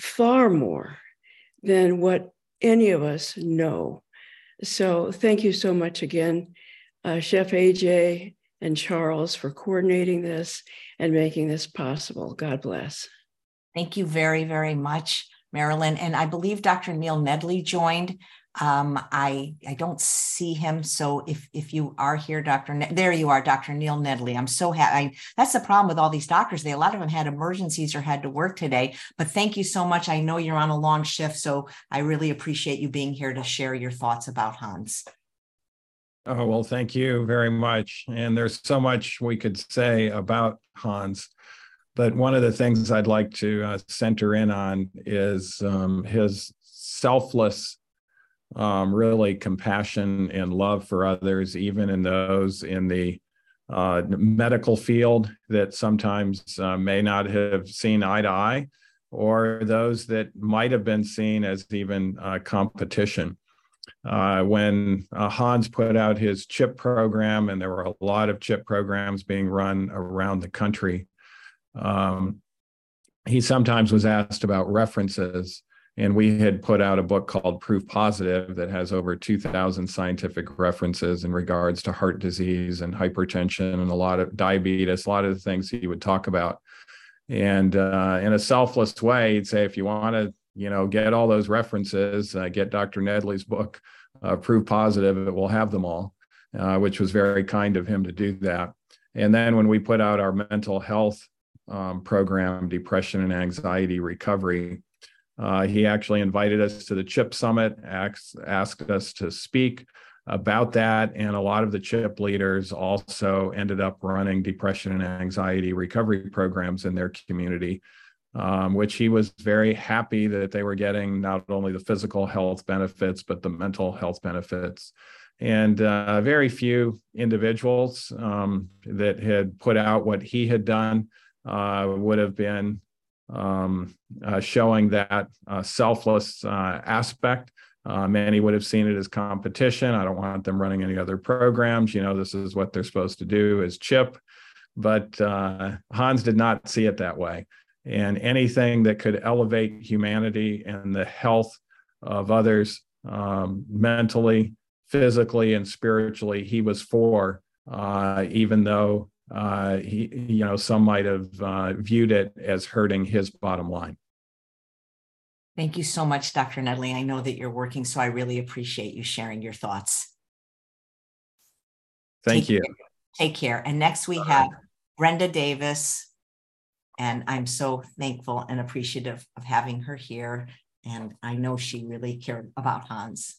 S29: far more than what any of us know. So thank you so much again, uh, Chef AJ and Charles, for coordinating this and making this possible. God bless.
S1: Thank you very, very much, Marilyn. And I believe Dr. Neil Nedley joined. Um, I I don't see him, so if if you are here, Dr. Ne- there you are, Dr. Neil Nedley. I'm so happy. That's the problem with all these doctors. They a lot of them had emergencies or had to work today. But thank you so much. I know you're on a long shift, so I really appreciate you being here to share your thoughts about Hans.
S30: Oh, well, thank you very much. And there's so much we could say about Hans. But one of the things I'd like to uh, center in on is um, his selfless um, really compassion and love for others, even in those in the uh, medical field that sometimes uh, may not have seen eye to eye, or those that might have been seen as even uh, competition. Uh, when uh, Hans put out his CHIP program, and there were a lot of CHIP programs being run around the country, um, he sometimes was asked about references and we had put out a book called Proof Positive that has over 2,000 scientific references in regards to heart disease and hypertension and a lot of diabetes, a lot of the things he would talk about. And uh, in a selfless way, he'd say, if you want to, you know, get all those references, uh, get Dr. Nedley's book, uh, Proof Positive, it will have them all, uh, which was very kind of him to do that. And then when we put out our mental health um, program, Depression and Anxiety Recovery, uh, he actually invited us to the CHIP Summit, asked, asked us to speak about that. And a lot of the CHIP leaders also ended up running depression and anxiety recovery programs in their community, um, which he was very happy that they were getting not only the physical health benefits, but the mental health benefits. And uh, very few individuals um, that had put out what he had done uh, would have been um, uh, showing that uh, selfless uh, aspect. Uh, many would have seen it as competition. I don't want them running any other programs. You know, this is what they're supposed to do as CHIP. But uh, Hans did not see it that way. And anything that could elevate humanity and the health of others um, mentally, physically, and spiritually, he was for, uh, even though uh, he, you know, some might have uh, viewed it as hurting his bottom line.
S1: Thank you so much, Dr. Nedley. I know that you're working, so I really appreciate you sharing your thoughts.
S30: Thank
S1: Take
S30: you.
S1: Care. Take care. And next we have Brenda Davis. And I'm so thankful and appreciative of having her here. And I know she really cared about Hans.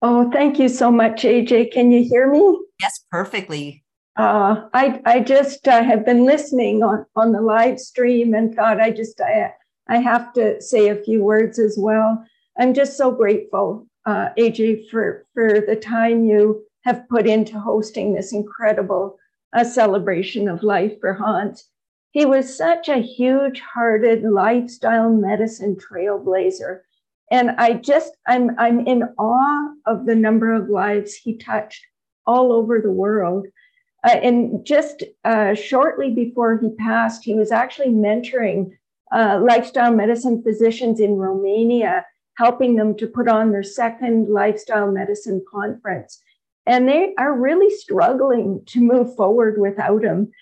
S31: Oh, thank you so much, AJ. Can you hear me?
S1: Yes, perfectly.
S31: Uh, I I just uh, have been listening on, on the live stream and thought I just I I have to say a few words as well. I'm just so grateful, uh, AJ, for for the time you have put into hosting this incredible uh, celebration of life for Hans. He was such a huge-hearted lifestyle medicine trailblazer, and I just I'm I'm in awe of the number of lives he touched all over the world. Uh, and just uh, shortly before he passed, he was actually mentoring uh, lifestyle medicine physicians in Romania, helping them to put on their second lifestyle medicine conference. And they are really struggling to move forward without him.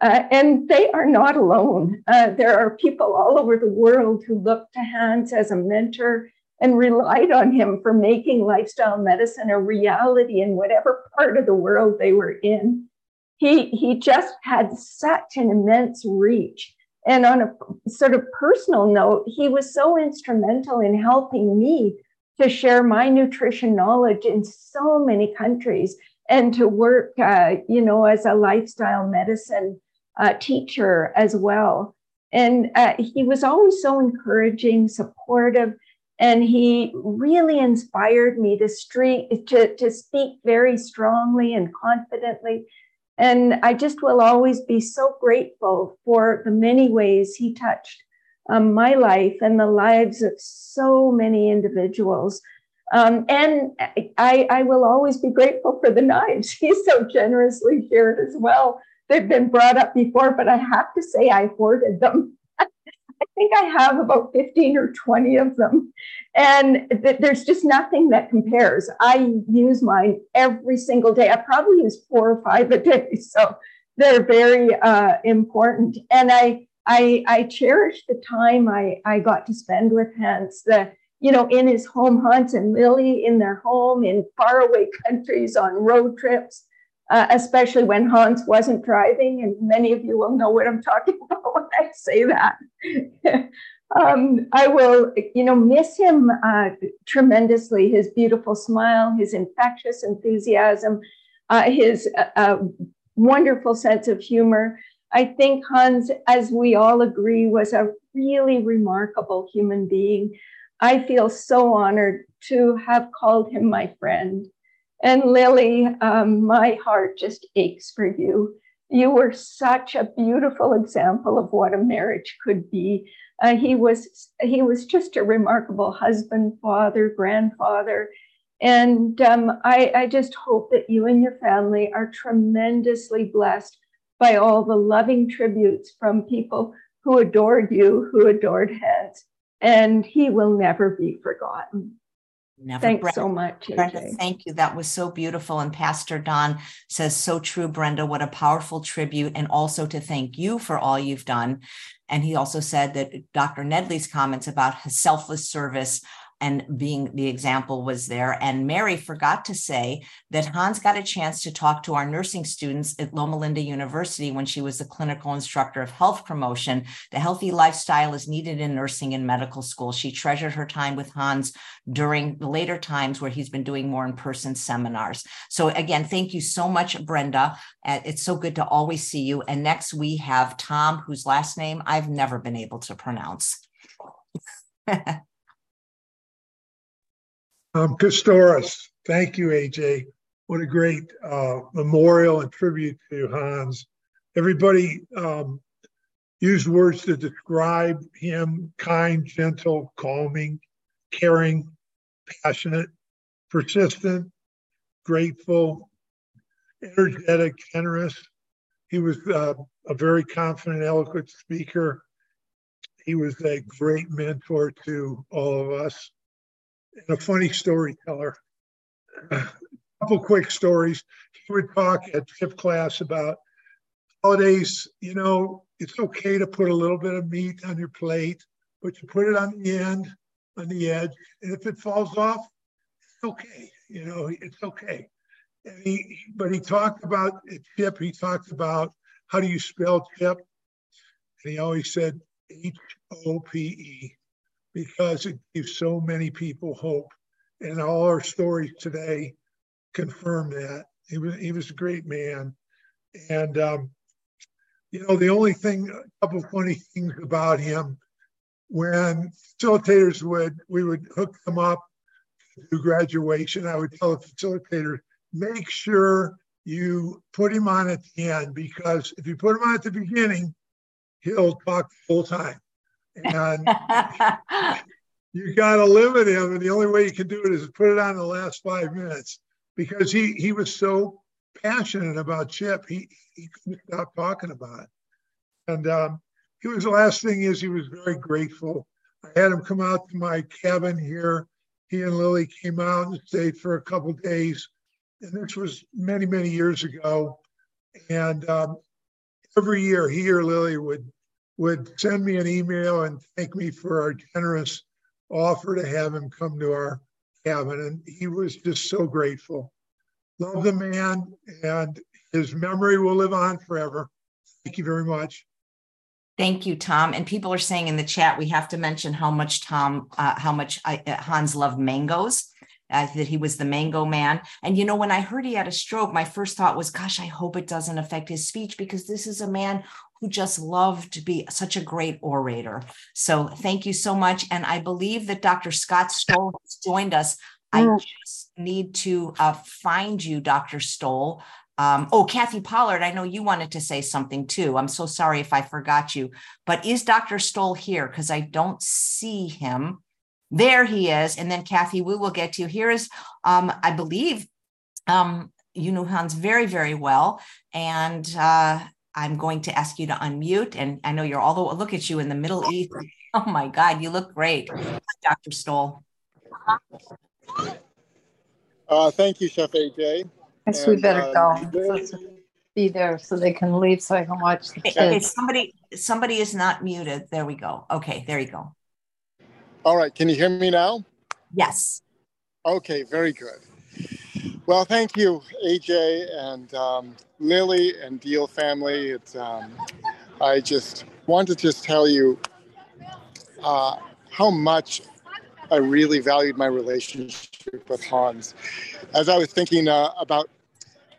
S31: Uh, and they are not alone. Uh, there are people all over the world who look to Hans as a mentor and relied on him for making lifestyle medicine a reality in whatever part of the world they were in he he just had such an immense reach. And on a sort of personal note he was so instrumental in helping me to share my nutrition knowledge in so many countries and to work uh, you know as a lifestyle medicine uh, teacher as well. And uh, he was always so encouraging supportive and he really inspired me to, street, to, to speak very strongly and confidently and I just will always be so grateful for the many ways he touched um, my life and the lives of so many individuals. Um, and I, I will always be grateful for the knives he so generously shared as well. They've been brought up before, but I have to say I hoarded them. I think I have about 15 or 20 of them. And th- there's just nothing that compares. I use mine every single day. I probably use four or five a day. So they're very uh, important. And I, I, I cherish the time I, I got to spend with Hans, the, you know, in his home, Hans and Lily in their home in faraway countries on road trips. Uh, especially when Hans wasn't driving. And many of you will know what I'm talking about when I say that. um, I will, you know, miss him uh, tremendously. His beautiful smile, his infectious enthusiasm, uh, his uh, uh, wonderful sense of humor. I think Hans, as we all agree, was a really remarkable human being. I feel so honored to have called him my friend. And Lily, um, my heart just aches for you. You were such a beautiful example of what a marriage could be. Uh, he was he was just a remarkable husband, father, grandfather, and um, I, I just hope that you and your family are tremendously blessed by all the loving tributes from people who adored you, who adored Hans, and he will never be forgotten. Never. Thanks Brenda, so much.
S1: Brenda, thank you. That was so beautiful. And Pastor Don says, so true, Brenda. What a powerful tribute. And also to thank you for all you've done. And he also said that Dr. Nedley's comments about his selfless service and being the example was there. And Mary forgot to say that Hans got a chance to talk to our nursing students at Loma Linda University when she was the clinical instructor of health promotion. The healthy lifestyle is needed in nursing and medical school. She treasured her time with Hans during the later times where he's been doing more in person seminars. So, again, thank you so much, Brenda. Uh, it's so good to always see you. And next we have Tom, whose last name I've never been able to pronounce.
S32: Um, Kustoris, thank you, AJ. What a great uh, memorial and tribute to Hans. Everybody um, used words to describe him kind, gentle, calming, caring, passionate, persistent, grateful, energetic, generous. He was uh, a very confident, eloquent speaker. He was a great mentor to all of us and a funny storyteller. A couple quick stories. He would talk at CHIP class about holidays. You know, it's okay to put a little bit of meat on your plate, but you put it on the end, on the edge, and if it falls off, it's okay. You know, it's okay. And he, but he talked about chip. He talked about how do you spell chip, and he always said H O P E because it gives so many people hope. And all our stories today confirm that. He was, he was a great man. And, um, you know, the only thing, a couple of funny things about him, when facilitators would, we would hook them up to graduation, I would tell the facilitator, make sure you put him on at the end because if you put him on at the beginning, he'll talk full time. And you got to limit him. And the only way you can do it is put it on the last five minutes because he, he was so passionate about Chip. He, he couldn't stop talking about it. And um, he was the last thing is he was very grateful. I had him come out to my cabin here. He and Lily came out and stayed for a couple days. And this was many, many years ago. And um, every year he or Lily would would send me an email and thank me for our generous offer to have him come to our cabin. And he was just so grateful. Love the man, and his memory will live on forever. Thank you very much.
S1: Thank you, Tom. And people are saying in the chat we have to mention how much Tom, uh, how much I, uh, Hans loved mangoes. Uh, that he was the mango man. And you know, when I heard he had a stroke, my first thought was, gosh, I hope it doesn't affect his speech because this is a man who just loved to be such a great orator. So thank you so much. And I believe that Dr. Scott Stoll has joined us. I just need to uh, find you, Dr. Stoll. Um, oh, Kathy Pollard, I know you wanted to say something too. I'm so sorry if I forgot you, but is Dr. Stoll here? Because I don't see him. There he is. And then Kathy, we will get to you. Here is, um, I believe, um, you know Hans very, very well. And uh, I'm going to ask you to unmute. And I know you're all the look at you in the Middle East. Oh my God, you look great, Dr. Stoll.
S33: Uh, thank you, Chef AJ.
S34: Guess we better uh, go. Be there so they can leave so I can watch the kids.
S1: Okay, somebody, somebody is not muted. There we go. Okay, there you go.
S33: All right, can you hear me now?
S1: Yes.
S33: Okay, very good. Well, thank you, AJ and um, Lily and Diehl family. It's, um, I just want to just tell you uh, how much I really valued my relationship with Hans. As I was thinking uh, about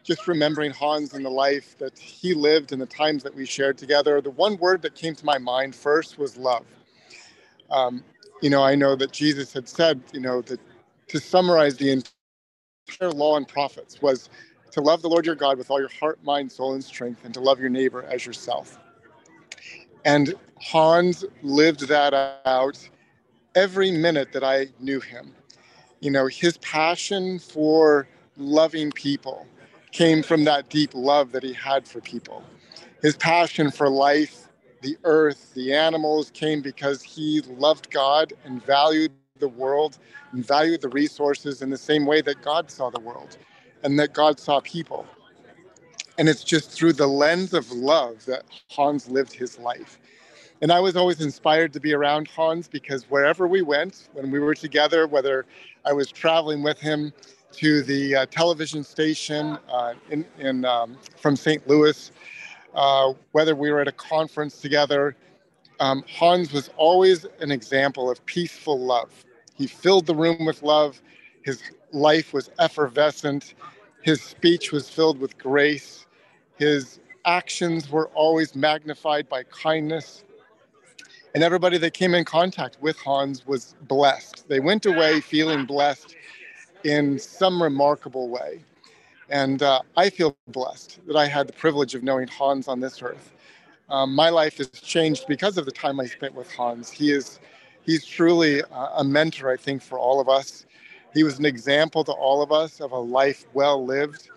S33: just remembering Hans and the life that he lived and the times that we shared together, the one word that came to my mind first was love. Um, you know, I know that Jesus had said, you know, that to summarize the law and prophets was to love the Lord your God with all your heart, mind, soul, and strength, and to love your neighbor as yourself. And Hans lived that out every minute that I knew him. You know, his passion for loving people came from that deep love that he had for people. His passion for life, the earth, the animals came because he loved God and valued the world and valued the resources in the same way that God saw the world and that God saw people. And it's just through the lens of love that Hans lived his life. And I was always inspired to be around Hans because wherever we went, when we were together, whether I was traveling with him to the uh, television station uh, in, in, um, from St. Louis, uh, whether we were at a conference together, um, Hans was always an example of peaceful love. He filled the room with love. His life was effervescent. His speech was filled with grace. His actions were always magnified by kindness and everybody that came in contact with Hans was blessed. They went away feeling blessed in some remarkable way. And uh, I feel blessed that I had the privilege of knowing Hans on this earth. Um, my life has changed because of the time I spent with Hans. He is, he's truly a mentor, I think, for all of us. He was an example to all of us of a life well lived,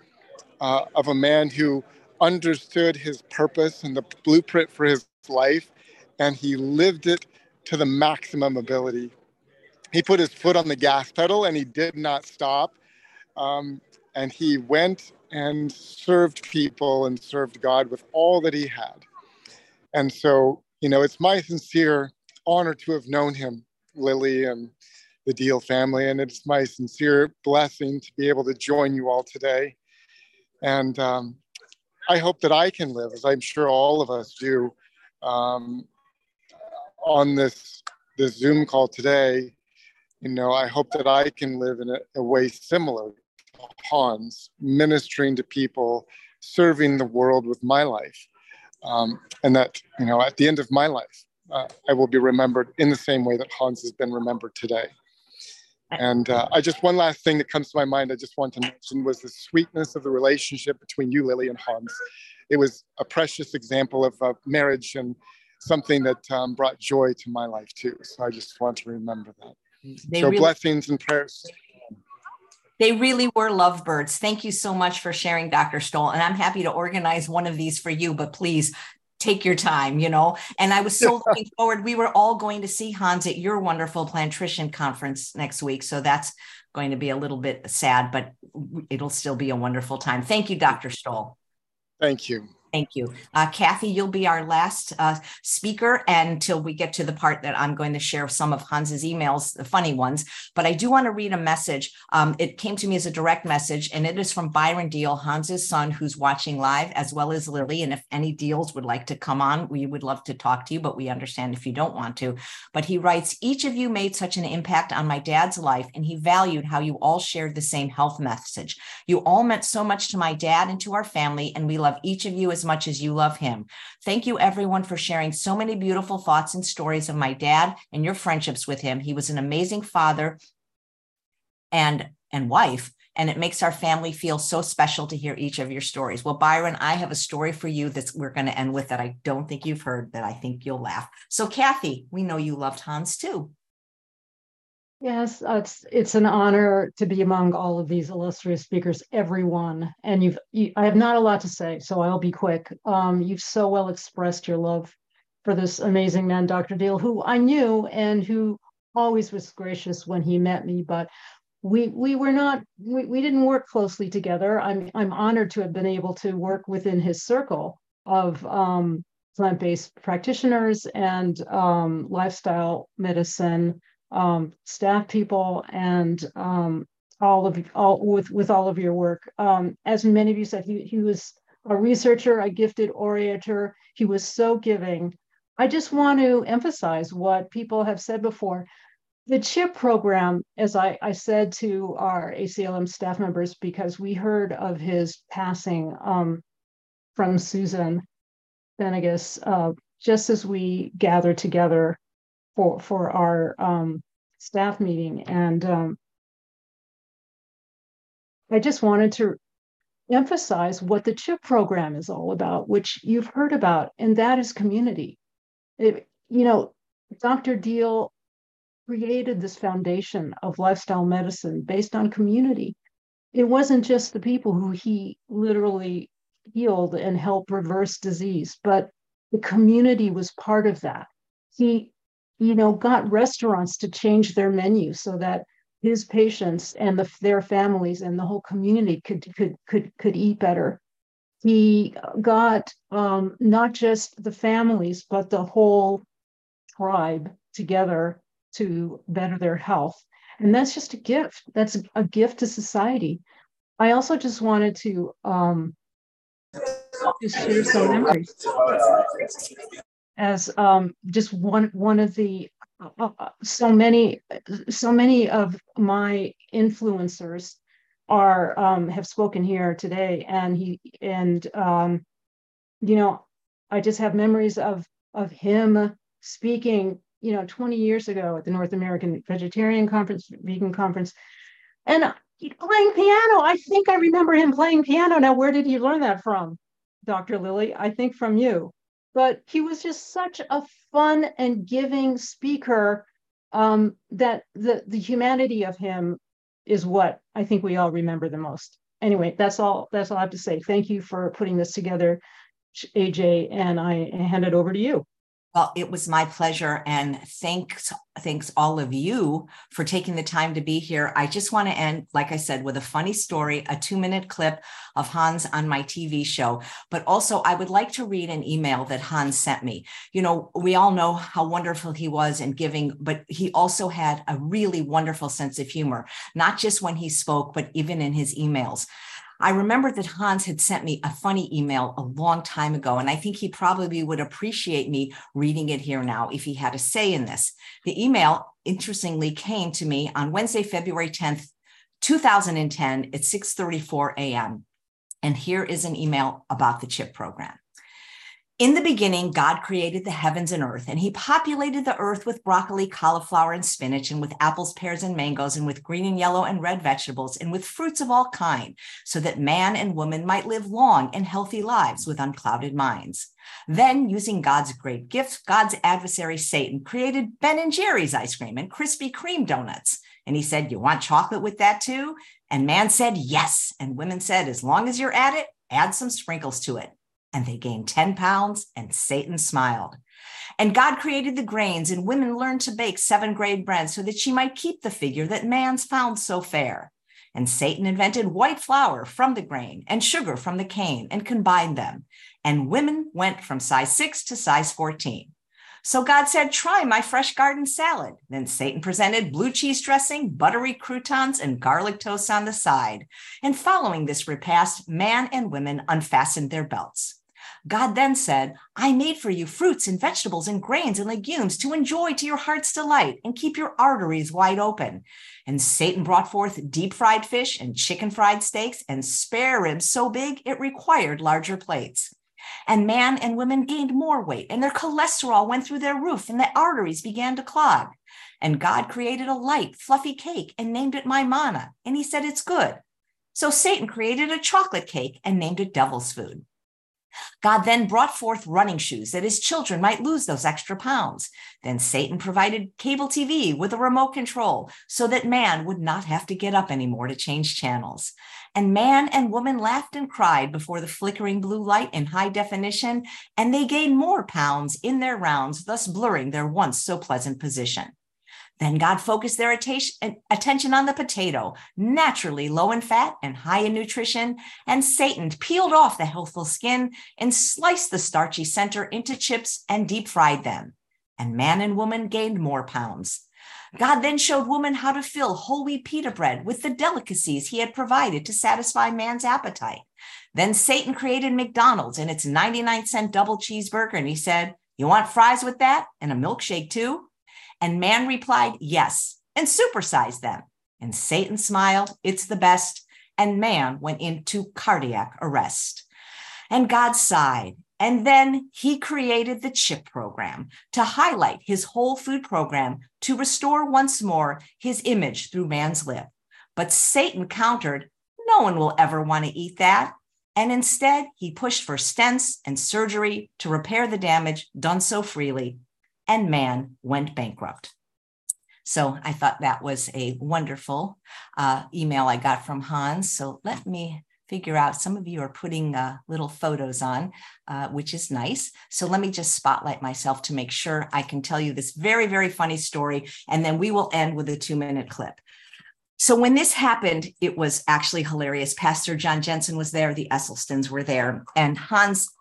S33: uh, of a man who understood his purpose and the blueprint for his life and he lived it to the maximum ability. He put his foot on the gas pedal and he did not stop. Um, and he went and served people and served God with all that he had. And so, you know, it's my sincere honor to have known him, Lily and the Diehl family. And it's my sincere blessing to be able to join you all today. And um, I hope that I can live, as I'm sure all of us do, um, on this this Zoom call today, you know, I hope that I can live in a, a way similar to Hans, ministering to people, serving the world with my life, um, and that you know, at the end of my life, uh, I will be remembered in the same way that Hans has been remembered today. And uh, I just one last thing that comes to my mind I just want to mention was the sweetness of the relationship between you, Lily, and Hans. It was a precious example of uh, marriage and something that um, brought joy to my life too. So I just want to remember that. They so really, blessings and prayers.
S1: They really were lovebirds. Thank you so much for sharing, Dr. Stoll. And I'm happy to organize one of these for you, but please take your time, you know. And I was so looking forward. We were all going to see Hans at your wonderful plantrician conference next week. So that's going to be a little bit sad, but it'll still be a wonderful time. Thank you, Dr. Stoll.
S33: Thank you.
S1: Thank you. Uh, Kathy, you'll be our last uh, speaker until we get to the part that I'm going to share some of Hans's emails, the funny ones. But I do want to read a message. Um, it came to me as a direct message, and it is from Byron Diehl, Hans's son, who's watching live, as well as Lily. And if any Diehls would like to come on, we would love to talk to you, but we understand if you don't want to. But he writes, Each of you made such an impact on my dad's life, and he valued how you all shared the same health message. You all meant so much to my dad and to our family, and we love each of you as much as you love him. Thank you, everyone, for sharing so many beautiful thoughts and stories of my dad and your friendships with him. He was an amazing father and and wife. And it makes our family feel so special to hear each of your stories. Well, Byron, I have a story for you that we're going to end with that I don't think you've heard that I think you'll laugh. So, Kathy, we know you loved Hans too.
S35: Yes, uh, it's it's an honor to be among all of these illustrious speakers, everyone. And you've you, I have not a lot to say, so I'll be quick. Um, you've so well expressed your love for this amazing man, Dr. Diehl, who I knew and who always was gracious when he met me, but we we were not we, we didn't work closely together. I'm I'm honored to have been able to work within his circle of um, plant-based practitioners and um, lifestyle medicine um, staff people and um, all of all with with all of your work. Um, as many of you said, he he was a researcher, a gifted orator. He was so giving. I just want to emphasize what people have said before. The CHIP program, as I, I said to our ACLM staff members, because we heard of his passing um, from Susan Benigas, uh, just as we gathered together for for our um, staff meeting, and um, I just wanted to emphasize what the CHIP program is all about, which you've heard about, and that is community. It, you know, Dr. Diehl created this foundation of lifestyle medicine based on community. It wasn't just the people who he literally healed and helped reverse disease, but the community was part of that. He you know, got restaurants to change their menu so that his patients and the, their families and the whole community could could could could eat better. He got um, not just the families but the whole tribe together to better their health, and that's just a gift. That's a gift to society. I also just wanted to um, just share some memories as um, just one one of the uh, uh, so many so many of my influencers are um, have spoken here today, and he and um, you know I just have memories of of him speaking you know 20 years ago at the North American Vegetarian Conference, Vegan Conference, and playing piano. I think I remember him playing piano. Now, where did he learn that from, Dr. Lily? I think from you but he was just such a fun and giving speaker um, that the, the humanity of him is what I think we all remember the most. Anyway, that's all that's all I have to say. Thank you for putting this together, AJ, and I hand it over to you.
S1: Well, it was my pleasure. And thanks, thanks all of you for taking the time to be here. I just want to end, like I said, with a funny story, a two minute clip of Hans on my TV show. But also, I would like to read an email that Hans sent me. You know, we all know how wonderful he was in giving, but he also had a really wonderful sense of humor, not just when he spoke, but even in his emails. I remember that Hans had sent me a funny email a long time ago, and I think he probably would appreciate me reading it here now if he had a say in this. The email, interestingly, came to me on Wednesday, February 10th, 2010 at 6:34 a.m. And here is an email about the CHIP program. In the beginning, God created the heavens and earth, and he populated the earth with broccoli, cauliflower, and spinach, and with apples, pears, and mangoes, and with green and yellow and red vegetables, and with fruits of all kind, so that man and woman might live long and healthy lives with unclouded minds. Then, using God's great gift, God's adversary Satan created Ben and Jerry's ice cream and Krispy Kreme donuts. And he said, You want chocolate with that too? And man said, Yes. And women said, As long as you're at it, add some sprinkles to it and they gained 10 pounds, and Satan smiled. And God created the grains, and women learned to bake seven grade bread so that she might keep the figure that man's found so fair. And Satan invented white flour from the grain and sugar from the cane and combined them. And women went from size six to size 14. So God said, Try my fresh garden salad. Then Satan presented blue cheese dressing, buttery croutons, and garlic toast on the side. And following this repast, man and women unfastened their belts. God then said, I made for you fruits and vegetables and grains and legumes to enjoy to your heart's delight and keep your arteries wide open. And Satan brought forth deep fried fish and chicken fried steaks and spare ribs so big it required larger plates. And man and women gained more weight, and their cholesterol went through their roof, and the arteries began to clog. And God created a light, fluffy cake and named it my manna, and he said it's good. So Satan created a chocolate cake and named it devil's food. God then brought forth running shoes that his children might lose those extra pounds. Then Satan provided cable TV with a remote control so that man would not have to get up anymore to change channels. And man and woman laughed and cried before the flickering blue light in high definition, and they gained more pounds in their rounds, thus blurring their once so pleasant position. Then God focused their attention on the potato, naturally low in fat and high in nutrition. And Satan peeled off the healthful skin and sliced the starchy center into chips and deep fried them. And man and woman gained more pounds. God then showed woman how to fill whole wheat pita bread with the delicacies he had provided to satisfy man's appetite. Then Satan created McDonald's and its 99 cent double cheeseburger. And he said, You want fries with that and a milkshake too? And man replied, Yes, and supersized them. And Satan smiled, It's the best. And man went into cardiac arrest. And God sighed. And then he created the CHIP program to highlight his whole food program to restore once more his image through man's lip. But Satan countered, No one will ever want to eat that. And instead, he pushed for stents and surgery to repair the damage done so freely and man went bankrupt. So I thought that was a wonderful uh, email I got from Hans. So let me figure out some of you are putting uh, little photos on, uh, which is nice. So let me just spotlight myself to make sure I can tell you this very, very funny story. And then we will end with a two minute clip. So when this happened, it was actually hilarious. Pastor John Jensen was there, the Esselstyns were there, and Hans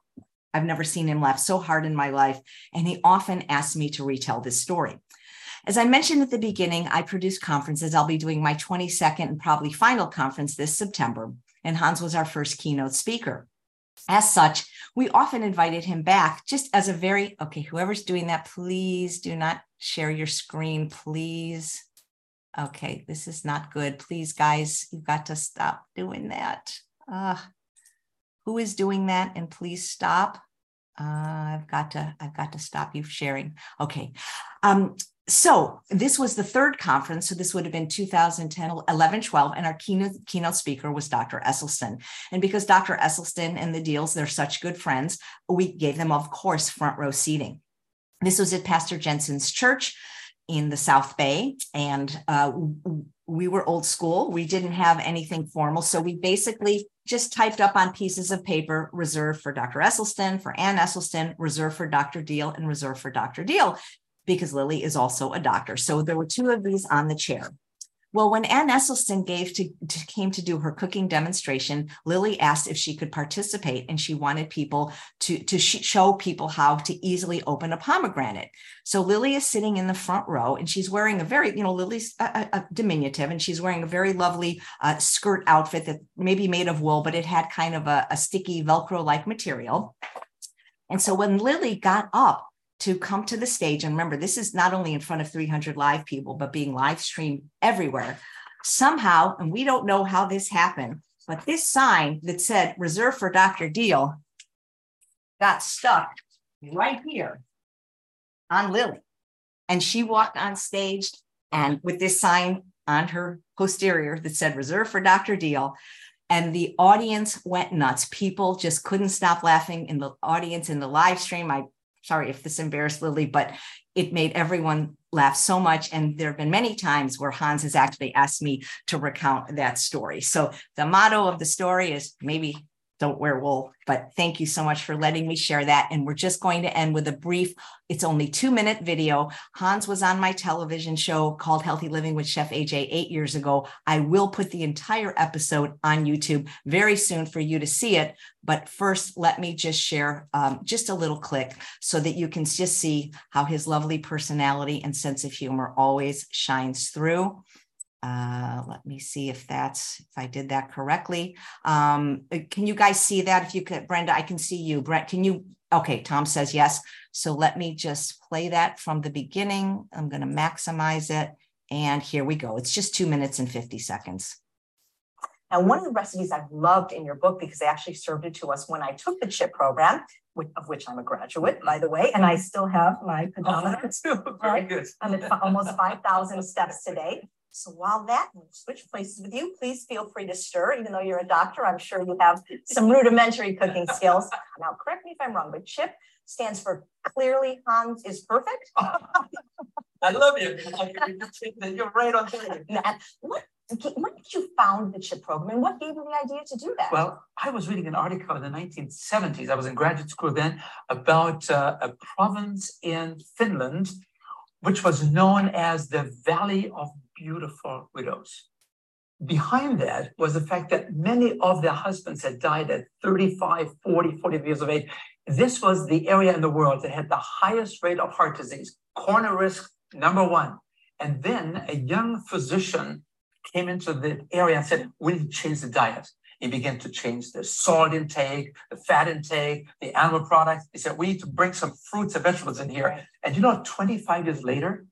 S1: I've never seen him laugh so hard in my life. And he often asks me to retell this story. As I mentioned at the beginning, I produce conferences. I'll be doing my 22nd and probably final conference this September. And Hans was our first keynote speaker. As such, we often invited him back just as a very, okay, whoever's doing that, please do not share your screen, please. Okay, this is not good. Please, guys, you've got to stop doing that. Uh, who is doing that? And please stop. Uh, I've got to, I've got to stop you sharing. Okay. Um, so this was the third conference. So this would have been 2010, 11, 12. And our keynote, keynote speaker was Dr. Esselstyn. And because Dr. Esselstyn and the Diehls, they're such good friends, we gave them, of course, front row seating. This was at Pastor Jensen's church in the South Bay. And uh, we were old school. We didn't have anything formal. So we basically just typed up on pieces of paper, reserved for Dr. Esselstyn, for Ann Esselstyn, reserved for Dr. Diehl, and reserved for Dr. Diehl, because Lily is also a doctor. So there were two of these on the chair. Well, when Ann Esselstyn gave to, to, came to do her cooking demonstration, Lily asked if she could participate, and she wanted people to to sh- show people how to easily open a pomegranate. So Lily is sitting in the front row, and she's wearing a very, you know, Lily's a, a diminutive, and she's wearing a very lovely uh, skirt outfit that maybe made of wool, but it had kind of a, a sticky Velcro-like material. And so when Lily got up to come to the stage. And remember, this is not only in front of 300 live people, but being live streamed everywhere. Somehow, and we don't know how this happened, but this sign that said reserved for Dr. Diehl got stuck right here on Lily. And she walked on stage and with this sign on her posterior that said reserved for Dr. Diehl. And the audience went nuts. People just couldn't stop laughing in the audience in the live stream. I sorry if this embarrassed Lily, but it made everyone laugh so much. And there have been many times where Hans has actually asked me to recount that story. So the motto of the story is maybe don't wear wool. But thank you so much for letting me share that. And we're just going to end with a brief, it's only two minute video. Hans was on my television show called Healthy Living with Chef AJ eight years ago. I will put the entire episode on YouTube very soon for you to see it. But first, let me just share um, just a little click so that you can just see how his lovely personality and sense of humor always shines through. Uh, let me see if that's if I did that correctly. Um, uh, can you guys see that? If you could, Brenda, I can see you. Brent, can you? Okay, Tom says yes. So let me just play that from the beginning. I'm going to maximize it. And here we go. It's just two minutes and 50 seconds.
S36: And one of the recipes I loved in your book, because they actually served it to us when I took the CHIP program, of which I'm a graduate, by the way, and I still have my pedometer too. Very good. I'm at almost 5,000 steps today. So while that switch places with you, please feel free to stir. Even though you're a doctor, I'm sure you have some rudimentary cooking skills. Now, correct me if I'm wrong, but CHIP stands for clearly Hans is perfect.
S6: I love you. You're right on
S36: target. What, when did you found the CHIP program and what gave you the idea to do that?
S6: Well, I was reading an article in the 1970s. I was in graduate school then about uh, a province in Finland which was known as the Valley of Beautiful Widows. Behind that was the fact that many of their husbands had died at 35, 40, 40 years of age. This was the area in the world that had the highest rate of heart disease, corner risk number one. And then a young physician came into the area and said, we need to change the diet. He began to change the salt intake, the fat intake, the animal products. He said, we need to bring some fruits and vegetables in here. And you know, 25 years later,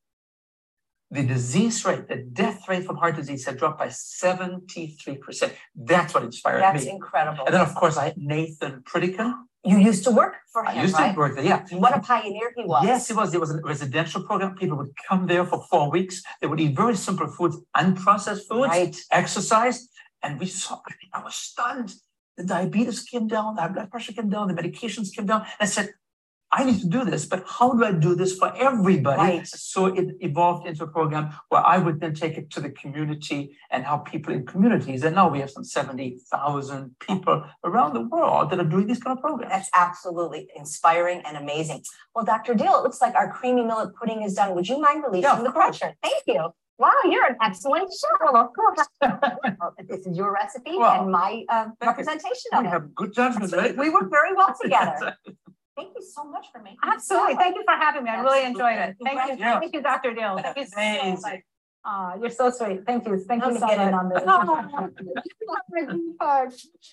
S6: the disease rate, the death rate from heart disease had dropped by 73%. That's what inspired
S36: That's
S6: me.
S36: That's incredible.
S6: And then, of course, I had Nathan Pritikin.
S36: You used to work for him,
S6: I used
S36: right?
S6: to work there, yeah.
S36: What a pioneer he was.
S6: Yes, he was. It was a residential program. People would come there for four weeks. They would eat very simple foods, unprocessed foods, right. exercise, and we saw, I was stunned. The diabetes came down, the blood pressure came down, the medications came down. I said, I need to do this, but how do I do this for everybody? Right. So it evolved into a program where I would then take it to the community and help people in communities. And now we have some 70,000 people around the world that are doing these kind of programs.
S36: That's absolutely inspiring and amazing. Well, Dr. Diehl, it looks like our creamy millet pudding is done. Would you mind releasing yeah, the pressure? Thank you. Wow, you're an excellent chef. Well, of course. this is your recipe well, and my uh, representation
S6: we
S36: of it.
S6: We have good judgment, right?
S36: We work very well together. Thank you so much for making
S37: Absolutely. Thank you for having me. I really enjoyed it. Thank you. Yeah. Thank you, Dr. Dill. Thank you so much. Uh, you're so sweet. Thank you. Thank you
S36: for getting on
S6: this.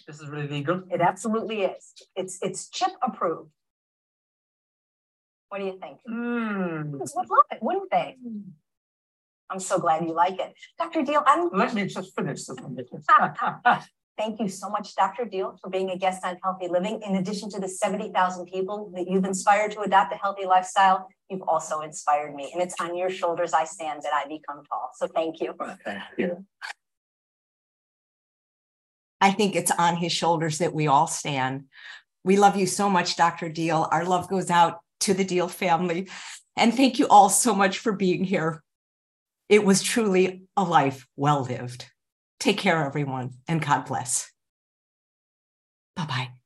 S6: this is really legal.
S36: It absolutely is. It's it's chip approved. What do you think?
S6: Mm.
S36: would love it, wouldn't they? I'm so glad you like it. Dr. Diehl, I'm
S6: let me just finish this one.
S36: Thank you so much, Dr. Diehl, for being a guest on Healthy Living. In addition to the 70,000 people that you've inspired to adopt a healthy lifestyle, you've also inspired me. And it's on your shoulders I stand that I become tall. So thank you.
S6: Thank you.
S1: I think it's on his shoulders that we all stand. We love you so much, Dr. Diehl. Our love goes out to the Diehl family. And thank you all so much for being here. It was truly a life well lived. Take care, everyone, and God bless. Bye bye.